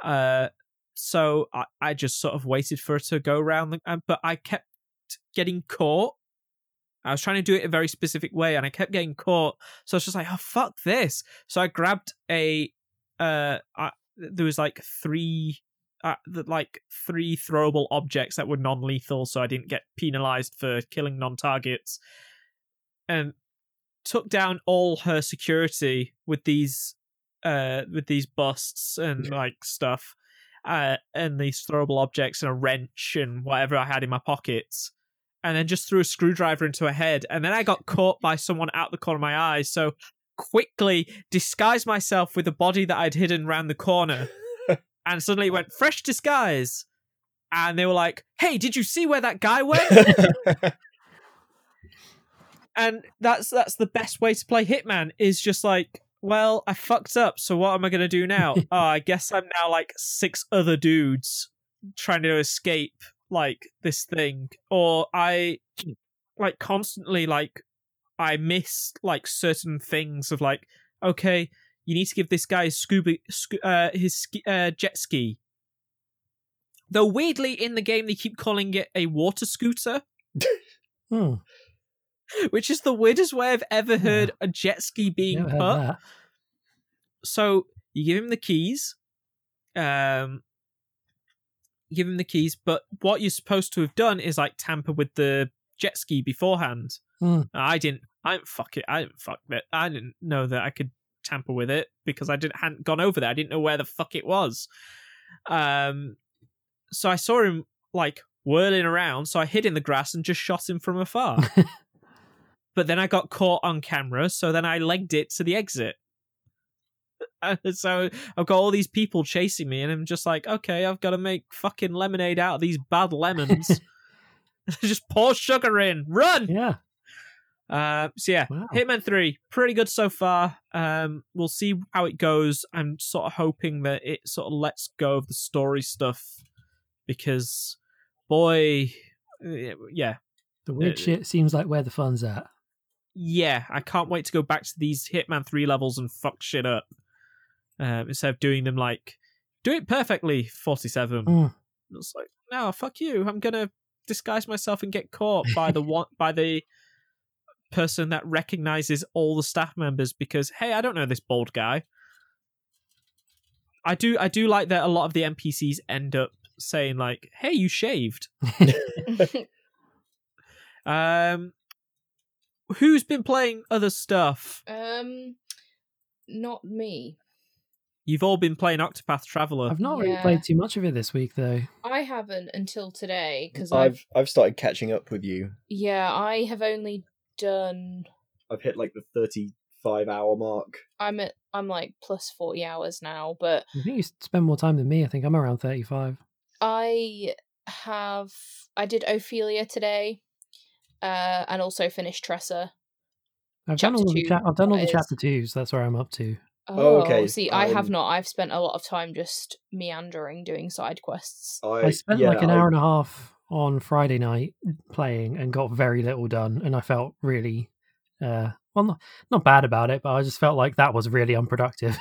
uh so i, I just sort of waited for her to go around the, uh, but i kept getting caught I was trying to do it a very specific way and I kept getting caught. So I was just like, oh, fuck this. So I grabbed a, uh, I, there was like three, uh, like three throwable objects that were non lethal. So I didn't get penalized for killing non targets and took down all her security with these, uh, with these busts and like stuff. Uh, and these throwable objects and a wrench and whatever I had in my pockets and then just threw a screwdriver into her head. And then I got caught by someone out the corner of my eyes. So quickly disguised myself with a body that I'd hidden round the corner. and suddenly it went fresh disguise. And they were like, "Hey, did you see where that guy went?" and that's that's the best way to play Hitman is just like, well, I fucked up, so what am I gonna do now? oh, I guess I'm now like six other dudes trying to escape like this thing. Or I like constantly like I miss like certain things of like, okay, you need to give this guy his scuba scu- uh his ski, uh, jet ski. Though weirdly, in the game they keep calling it a water scooter, Hmm. which is the weirdest way I've ever Yeah. heard a jet ski being Never put. so you give him the keys um give him the keys but what you're supposed to have done is like tamper with the jet ski beforehand Hmm. i didn't i didn't fuck it i didn't fuck it i didn't know that i could tamper with it because i didn't hadn't gone over there i didn't know where the fuck it was um so i saw him like whirling around so i hid in the grass and just shot him from afar but then i got caught on camera so then i legged it to the exit so I've got all these people chasing me, and I'm just like, okay, I've got to make fucking lemonade out of these bad lemons. just pour sugar in, run. Yeah. Uh, so yeah, Wow. Hitman Three, pretty good so far. Um, we'll see how it goes. I'm sort of hoping that it sort of lets go of the story stuff because, boy, eh, yeah, The weird Uh, shit seems like where the fun's at. Yeah, I can't wait to go back to these Hitman 3 levels and fuck shit up. Um, instead of doing them like, do it perfectly, 47. Mm. It's like, no, fuck you. I'm going to disguise myself and get caught by the one, by the person that recognizes all the staff members because, hey, I don't know this bald guy. I do, I do like that a lot of the NPCs end up saying like, hey, you shaved. Um, who's been playing other stuff? um, not me. You've all been playing Octopath Traveler. I've not really Yeah. played too much of it this week though. I haven't until today because I've I've I've started catching up with you. yeah I have only done I've hit like the thirty-five hour mark. I'm at I'm like plus forty hours now, but I think you spend more time than me. I think I'm around 35. I have I did Ophelia today, uh, and also finished Tressa. I've done all the two, cha- I've done all the is. chapter twos. That's where I'm up to. Oh, okay. See, I have Um, not. I've spent a lot of time just meandering, doing side quests. I, I spent yeah, like an I- hour and a half on Friday night playing and got very little done, and I felt really, uh, well, not, not bad about it, but I just felt like that was really unproductive.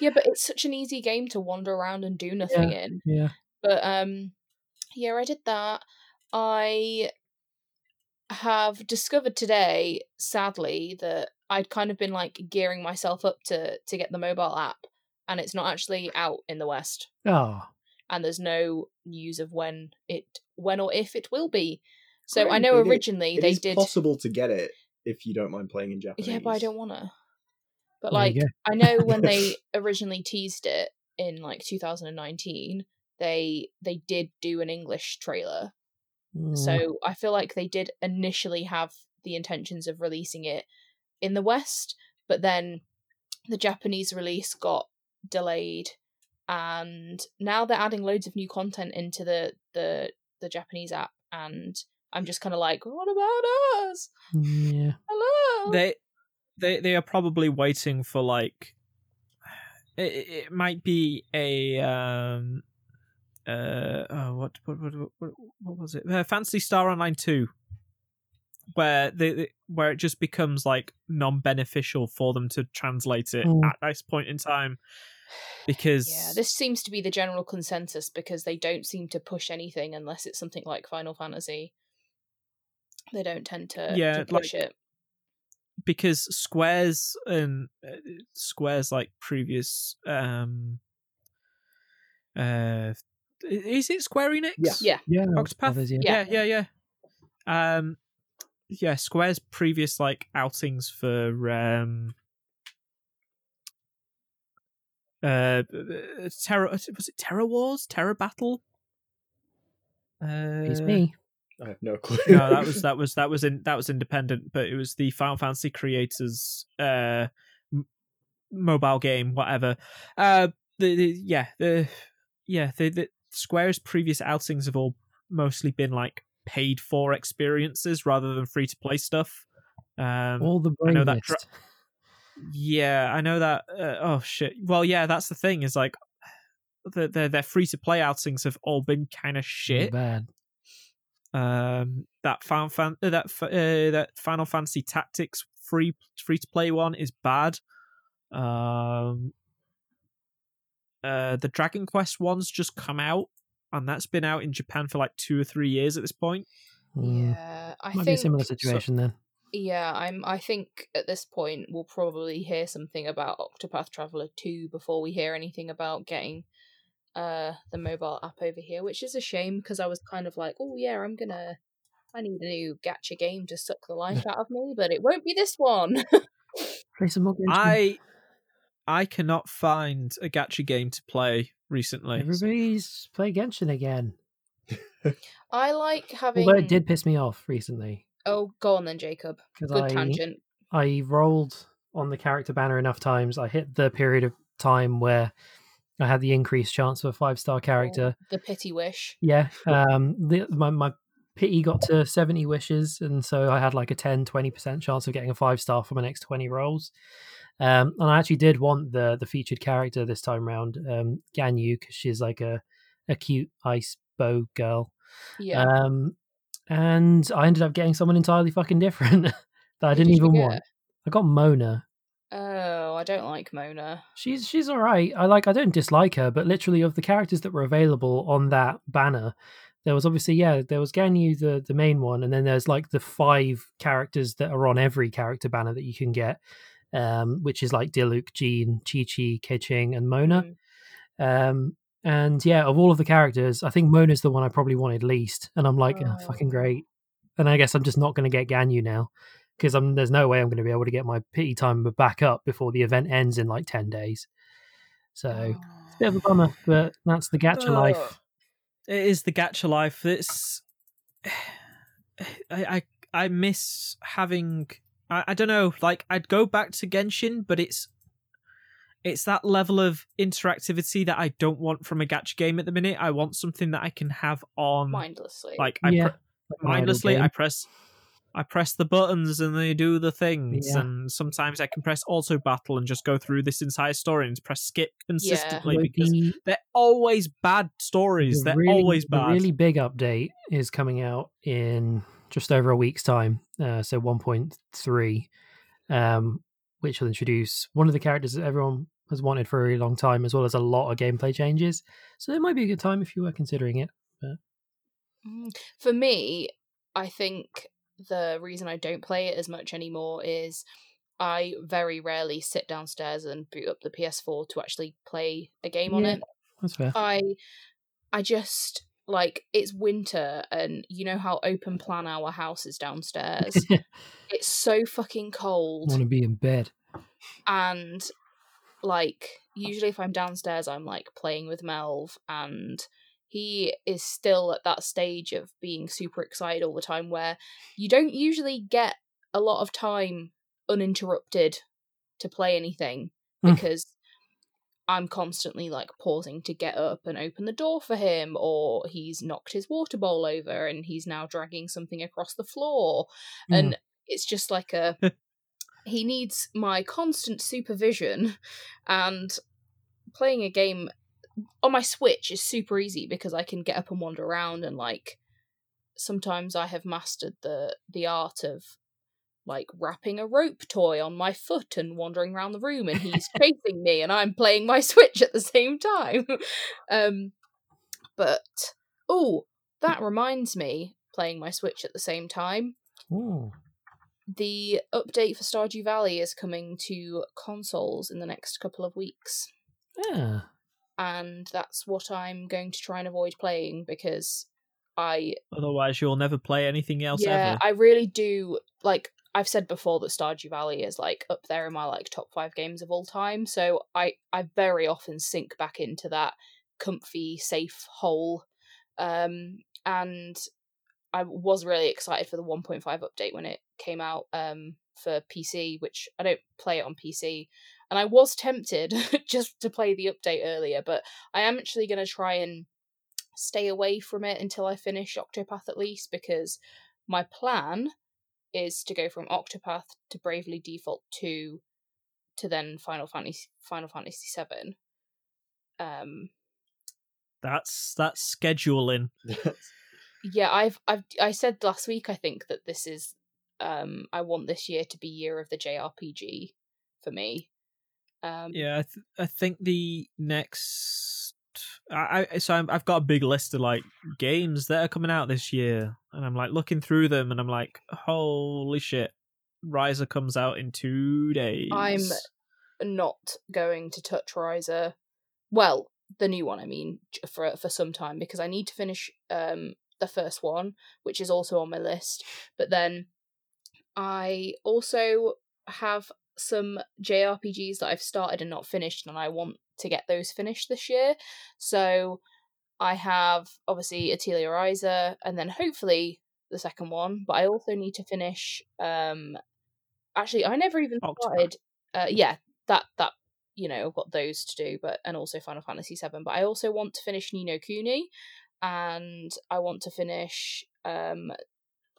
Yeah, but it's such an easy game to wander around and do nothing in. yeah, But um, yeah, I did that. I have discovered today, sadly, that I'd kind of been like gearing myself up to to get the mobile app, and it's not actually out in the West, oh, and there's no news of when it, when or if it will be. So I know it is- originally It they is did. possible to get it if you don't mind playing in Japanese. Yeah, but I don't wanna. But There like. I know when they originally teased it in like 2019, they they did do an English trailer. Mm, So I feel like they did initially have the intentions of releasing it in the West, but then the Japanese release got delayed, and now they're adding loads of new content into the the the Japanese app, and I'm just kind of like, what about us? yeah, Hello. They, they, they are probably waiting for like. It, it- it might be a um, uh, oh, what, what, what, what, what was it? Uh, Phantasy Star Online Two, where they, they- where it just becomes like non-beneficial for them to translate it Mm. at this point in time, because Yeah, this seems to be the general consensus because they don't seem to push anything unless it's something like Final Fantasy. They don't tend to, Yeah, to push like- it. because squares and uh, squares like previous um uh is it square enix Yeah. Yeah. yeah, Octopath? Brothers, yeah. yeah yeah yeah um yeah square's previous like outings for um uh terror was it terror wars Terra Battle uh, It's me. I have no clue. no, that was that was that was in that was independent, but it was the Final Fantasy creators uh m- mobile game, whatever. Uh, the, the yeah the yeah the, the Square's previous outings have all mostly been like paid for experiences rather than free to play stuff. Um, All the I know that mist. yeah, I know that. Uh, oh shit. Well, yeah, that's the thing. Is like the their their free to play outings have all been kind of shit bad. um that fan, Fan- uh, that uh, that Final Fantasy Tactics free free to play one is bad. Um uh the Dragon Quest ones just come out and that's been out in Japan for like two or three years at this point. Yeah, I Might be a similar situation then. Yeah, I'm. I think at this point we'll probably hear something about Octopath Traveler two before we hear anything about getting uh the mobile app over here, which is a shame because I was kind of like, oh yeah, I'm gonna. I need a new gacha game to suck the life out of me, but it won't be this one. Play some more games. I I cannot find a gacha game to play recently. Everybody's play Genshin again. I like having. Although it did piss me off recently Oh, go on then, Jacob. Good I tangent. I rolled on the character banner enough times. I hit the period of time where I had the increased chance of a five star character. The pity wish. Yeah. Um the my, my pity got to 70 wishes and so I had like a 10 20% chance of getting a five star for my next 20 rolls. Um and I actually did want the the featured character this time round, um Ganyu cuz she's like a a cute ice bow girl. Yeah. Um and I ended up getting someone entirely fucking different that I didn't did even want. I got Mona. Oh, I don't like Mona. She's she's all right. I like. I don't dislike her, but literally of the characters that were available on that banner, there was obviously yeah, there was Ganyu the the main one, and then there's like the five characters that are on every character banner that you can get, um, which is like Diluc, Jean, Qiqi, Keqing, and Mona. Mm. Um, and yeah, of all of the characters, I think Mona's the one I probably wanted least, and I'm like, oh, fucking Oh. great. And I guess I'm just not going to get Ganyu now because I'm there's no way I'm going to be able to get my pity timer back up before the event ends in like ten days. So it's a bit of a bummer, but that's the gacha Oh. life. It is the gacha life. It's I I, I miss having I, I don't know, like I'd go back to Genshin, but it's it's that level of interactivity that I don't want from a gacha game at the minute. I want something that I can have on Mindlessly. like I Yeah, pre- Like an idle mindlessly. I press I press the buttons and they do the things Yeah. and sometimes I can press auto battle and just go through this entire story and press skip consistently Well, because the- they're always bad stories. the They're really- always The really big update is coming out in just over a week's time, uh, so 1.3, um, which will introduce one of the characters that everyone has wanted for a really long time, as well as a lot of gameplay changes. So it might be a good time if you were considering it. Mm. For me, I think the reason I don't play it as much anymore is I very rarely sit downstairs and boot up the PS4 to actually play a game on it. That's fair. I I just like it's winter and you know how open plan our house is downstairs. it's so fucking cold Want to be in bed? and like usually if I'm downstairs I'm like playing with Melv and he is still at that stage of being super excited all the time where you don't usually get a lot of time uninterrupted to play anything Mm. because I'm constantly like pausing to get up and open the door for him, or he's knocked his water bowl over and he's now dragging something across the floor. And it's just like a he needs my constant supervision and playing a game on my Switch is super easy because I can get up and wander around and like sometimes I have mastered the the art of like wrapping a rope toy on my foot and wandering around the room and he's chasing me and I'm playing my Switch at the same time. um but oh, that reminds me playing my Switch at the same time Ooh. the update for Stardew Valley is coming to consoles in the next couple of weeks. Yeah. And that's what I'm going to try and avoid playing because I Otherwise, you'll never play anything else yeah, ever. I really do like I've said before that Stardew Valley is like up there in my like top 5 games of all time, so I I very often sink back into that comfy safe hole. Um and I was really excited for the 1.5 update when it came out um, for PC, which I don't play it on PC. And I was tempted just to play the update earlier, but I am actually going to try and stay away from it until I finish Octopath at least, because my plan is to go from Octopath to Bravely Default 2 to then Final Fantasy Final Fantasy 7. Um That's that's scheduling. yeah i've i've i said last week i think that this is um i want this year to be year of the jrpg for me um Yeah, I, th- I think the next I, I so I'm, I've got a big list of like games that are coming out this year, and I'm like looking through them, and I'm like, holy shit, Ryza comes out in two days. I'm not going to touch Ryza. Well, the new one, I mean, for for some time because I need to finish um the first one, which is also on my list. But then I also have some JRPGs that I've started and not finished, and I want to get those finished this year. So I have obviously Atelier Ryza, and then hopefully the second one. But I also need to finish. Um, actually, I never even started. Uh, yeah, that that you know I've got those to do, but and also Final Fantasy Seven. But I also want to finish Ni no Kuni, and I want to finish. Um,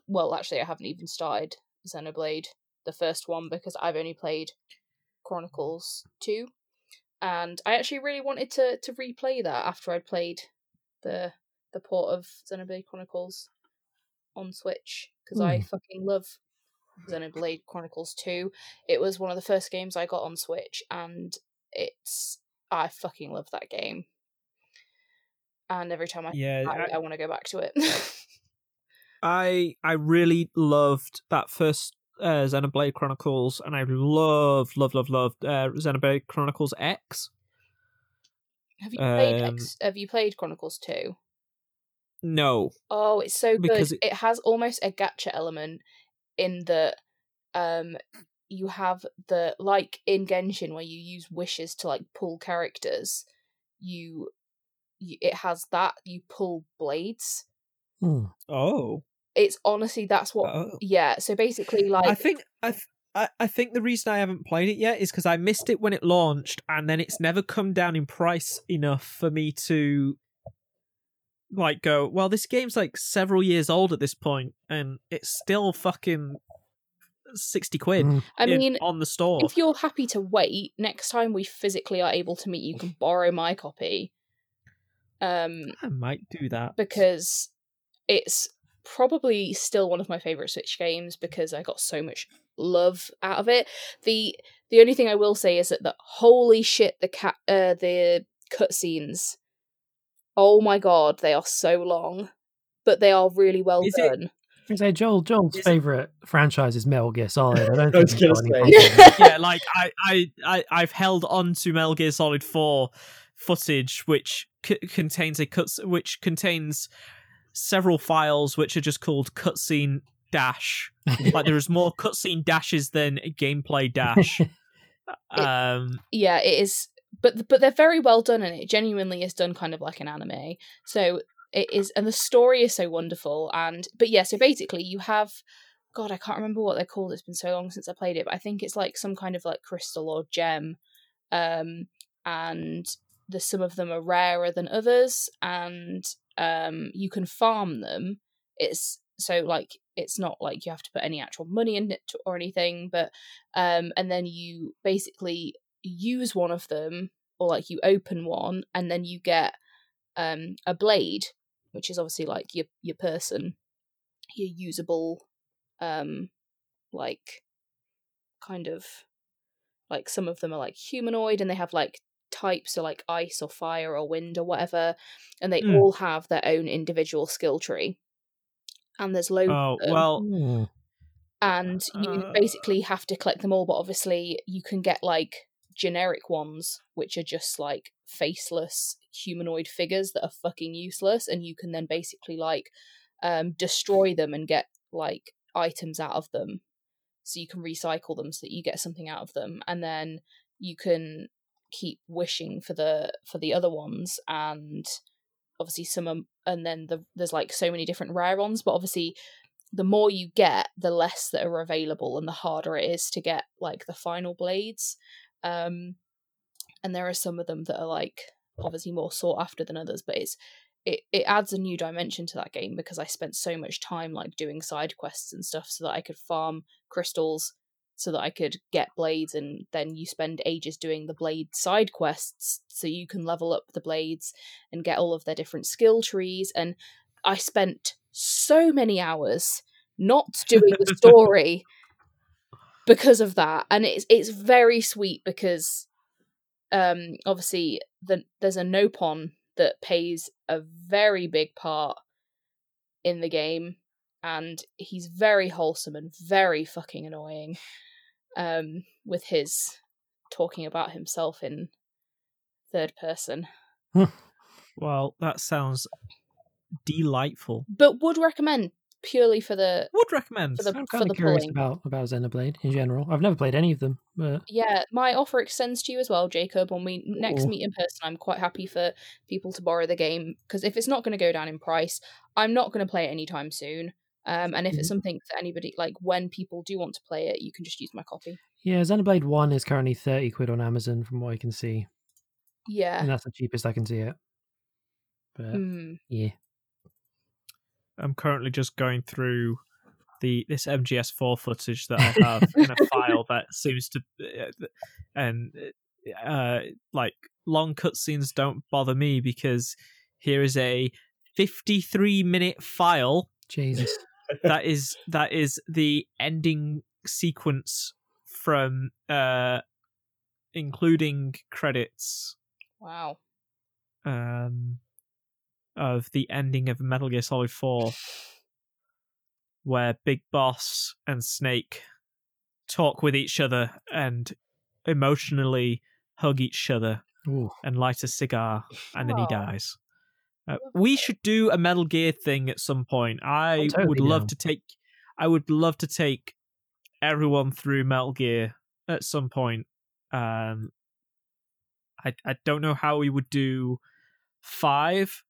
well, actually, I haven't even started Xenoblade, the first one, because I've only played Chronicles Two, and I actually really wanted to to replay that after I'd played the the port of Xenoblade Chronicles on Switch because I Hmm. fucking love Xenoblade Chronicles 2. It was one of the first games I got on Switch and it's I fucking love that game. And every time I Yeah, I, I want to go back to it. I I really loved that first uh, Xenoblade Chronicles, and I loved, loved, loved, loved uh, Xenoblade Chronicles X. have you played Um, X, have you played Chronicles 2? No, Oh, it's so good. Because It... it- has almost a gacha element in that um you have the like in Genshin where you use wishes to like pull characters. You, you it has that you pull blades. Hmm. oh, It's honestly that's what oh. yeah, so basically like I think I. th- I, I think the reason I haven't played it yet is because I missed it when it launched, and then it's never come down in price enough for me to like go. Well, this game's like several years old at this point, and it's still fucking sixty quid Hmm. I in- mean on the store. if you're happy to wait, next time we physically are able to meet you can borrow my copy. Um I might do that because it's probably still one of my favorite Switch games because I got so much love out of it. The the only thing I will say is that the holy shit the cat uh the cutscenes. Oh my god, they are so long, but they are really well Is it- done. I say Joel Joel's Is- favorite franchise is Metal Gear Solid. I don't I think was he's gonna got any yeah, like I, I, I, I've held on to Metal Gear Solid Four footage, which c- contains a cuts, which contains several files which are just called cutscene dash. like there is more cutscene dashes than gameplay dash. um, yeah, it is, but but they're very well done, and it genuinely is done kind of like an anime. So it is, and the story is so wonderful. And but yeah, so basically you have, God, I can't remember what they're called. It's been so long since I played it, but I think it's like some kind of like crystal or gem, um, and the some of them are rarer than others, and um, you can farm them. It's so like it's not like you have to put any actual money in it or anything, but um, and then you basically use one of them or like you open one and then you get um a blade which is obviously like your your person your usable um like kind of like some of them are like humanoid and they have like types so like ice or fire or wind or whatever and they Mm. all have their own individual skill tree and there's loads oh of them well, Hmm. and you Uh. basically have to collect them all but obviously you can get like generic ones which are just like faceless humanoid figures that are fucking useless and you can then basically like um destroy them and get like items out of them so you can recycle them so that you get something out of them and then you can keep wishing for the for the other ones and obviously some are, and then the, there's like so many different rare ones but obviously the more you get, the less that are available and the harder it is to get like the final blades. Um and there are some of them that are like obviously more sought after than others, but it's it, it adds a new dimension to that game because I spent so much time like doing side quests and stuff so that I could farm crystals so that I could get blades and then you spend ages doing the blade side quests so you can level up the blades and get all of their different skill trees and I spent so many hours not doing the story because of that and it's it's very sweet because um obviously the, there's a nopon that plays a very big part in the game, and he's very wholesome and very fucking annoying. Um, with his talking about himself in third person, Well, that sounds delightful. but would recommend purely for the Would recommend. For the- I'm kind of curious pulling. about about Xenoblade in general. I've never played any of them, but yeah. My offer extends to you as well, Jacob. When we next Ooh. meet in person, I'm quite happy for people to borrow the game because if it's not going to go down in price, I'm not going to play it anytime soon. Um, and if it's Mhm. something that anybody like, when people do want to play it, you can just use my copy. yeah, Xenoblade One is currently thirty quid on Amazon, from what I can see, Yeah. and that's the cheapest I can see it. But Mm. yeah, I'm currently just going through the this MGS4 footage that I have in a file that seems to, uh, and uh, like long cutscenes don't bother me because here is a 53 minute file Jesus, that is that is the ending sequence from uh including credits Wow. um of the ending of Metal Gear Solid 4 where Big Boss and Snake talk with each other and emotionally hug each other Ooh, and light a cigar and then he dies. Uh, we should do a Metal Gear thing at some point. I totally would love down. to take I would love to take everyone through Metal Gear at some point. Um I I don't know how we would do 5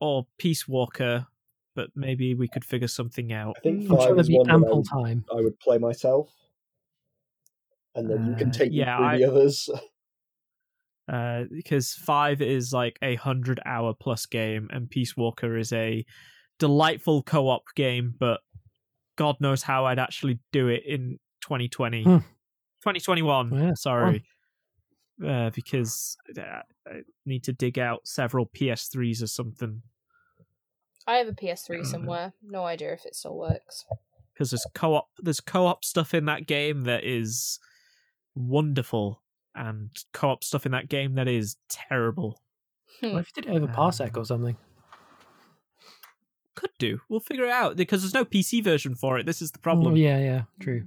or Peace Walker, but maybe we could figure something out. I think I'm five is there'd be one ample I, time. I would play myself, and then you can Uh, take me yeah, through I- the others. uh, because five is like a hundred hour plus game, and Peace Walker is a delightful co op game, but God knows how I'd actually do it in 2020. Hmm. 2021, Yeah, sorry. Uh, because uh, I need to dig out several PS3s or something. I have a PS3 Uh. somewhere. No idea if it still works. Because there's co-op, there's co-op stuff in that game that is wonderful, and co-op stuff in that game that is terrible. Hmm. What if you did it over Parsec or something? Could do. We'll figure it out because there's no PC version for it. This is the Oh, problem. yeah, yeah, true.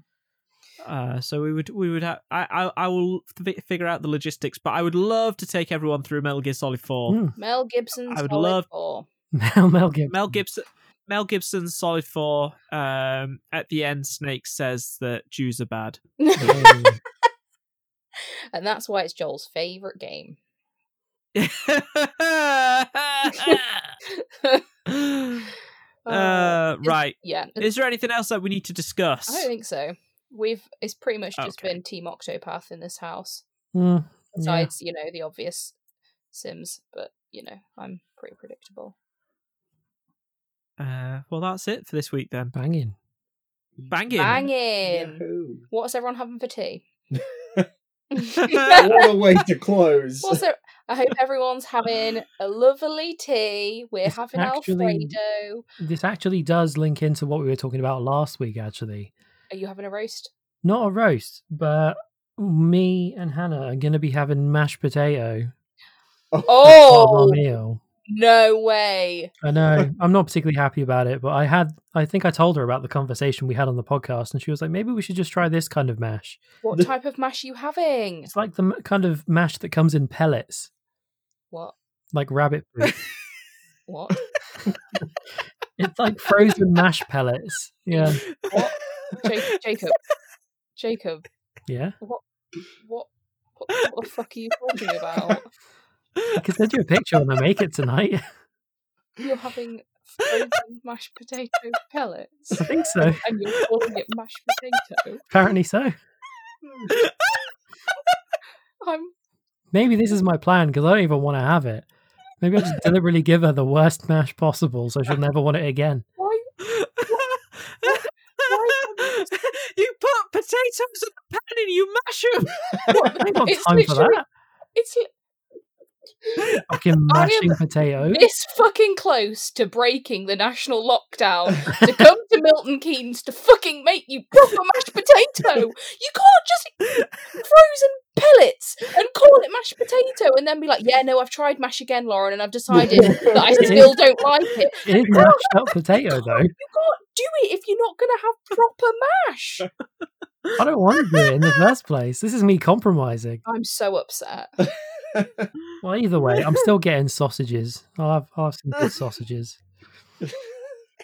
Uh, so we would we would have I I, I will fi- figure out the logistics, but I would love to take everyone through Metal Gear Solid Four. Hmm. Mel Gibson's I would Solid love- 4. Mel Mel Gibson. Mel Gibson. Mel Gibson's Solid Four. Um, at the end, Snake says that Jews are bad. Hey. and that's why it's Joel's favourite game. uh, is- right. Yeah. Is there anything else that we need to discuss? I don't think so. We've it's pretty much just Okay. been Team Octopath in this house. Yeah. Besides, you know, the obvious Sims, but you know, I'm pretty predictable. Uh, well, that's it for this week then. Banging. Banging. Banging! Yahoo. What's everyone having for tea? what a way to close. What's there? I hope everyone's having a lovely tea. We're It's having actually- Alfredo. This actually does link into what we were talking about last week, actually. Are you having a roast? Not a roast, but me and Hannah are going to be having mashed potato oh. oh! as part our Oh meal. No way! I know. I'm not particularly happy about it, but I had, I think I told her about the conversation we had on the podcast, and she was like, maybe we should just try this kind of mash. What type of mash are you having? It's like the m- kind of mash that comes in pellets, What? like rabbit fruit. What? it's like frozen mash pellets. Yeah. What? Ja- Jacob. Jacob. Yeah. What? What? What the fuck are you talking about? I can send you a picture when I make it tonight. You're having frozen mashed potato pellets, I think so. and you're calling it mashed potato. Apparently so. I'm Maybe this is my plan because I don't even want to have it. Maybe I'll just deliberately give her the worst mash possible so she'll never want it again. why? you put potatoes in the pan and you mash them. I ain't got time for literally- that. It's li- Fucking I am mashing potatoes. this fucking close to breaking the national lockdown to come to Milton Keynes to fucking make you proper mashed potato. You can't just frozen pellets and call it mashed potato and then be like, yeah, no, I've tried mash again, Lauren, and I've decided that I still don't like it. It is mashed up potato though. You can't do it if you're not going to have proper mash. I don't want to do it in the first place. This is me compromising. I'm so upset. Well, either way, I'm still getting sausages. I'll have, I'll have some good sausages.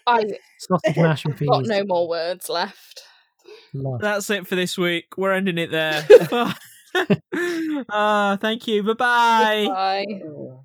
I Sausage mash and peas. got no more words left. Love. That's it for this week. We're ending it there. Ah, thank you. Bye bye. Bye.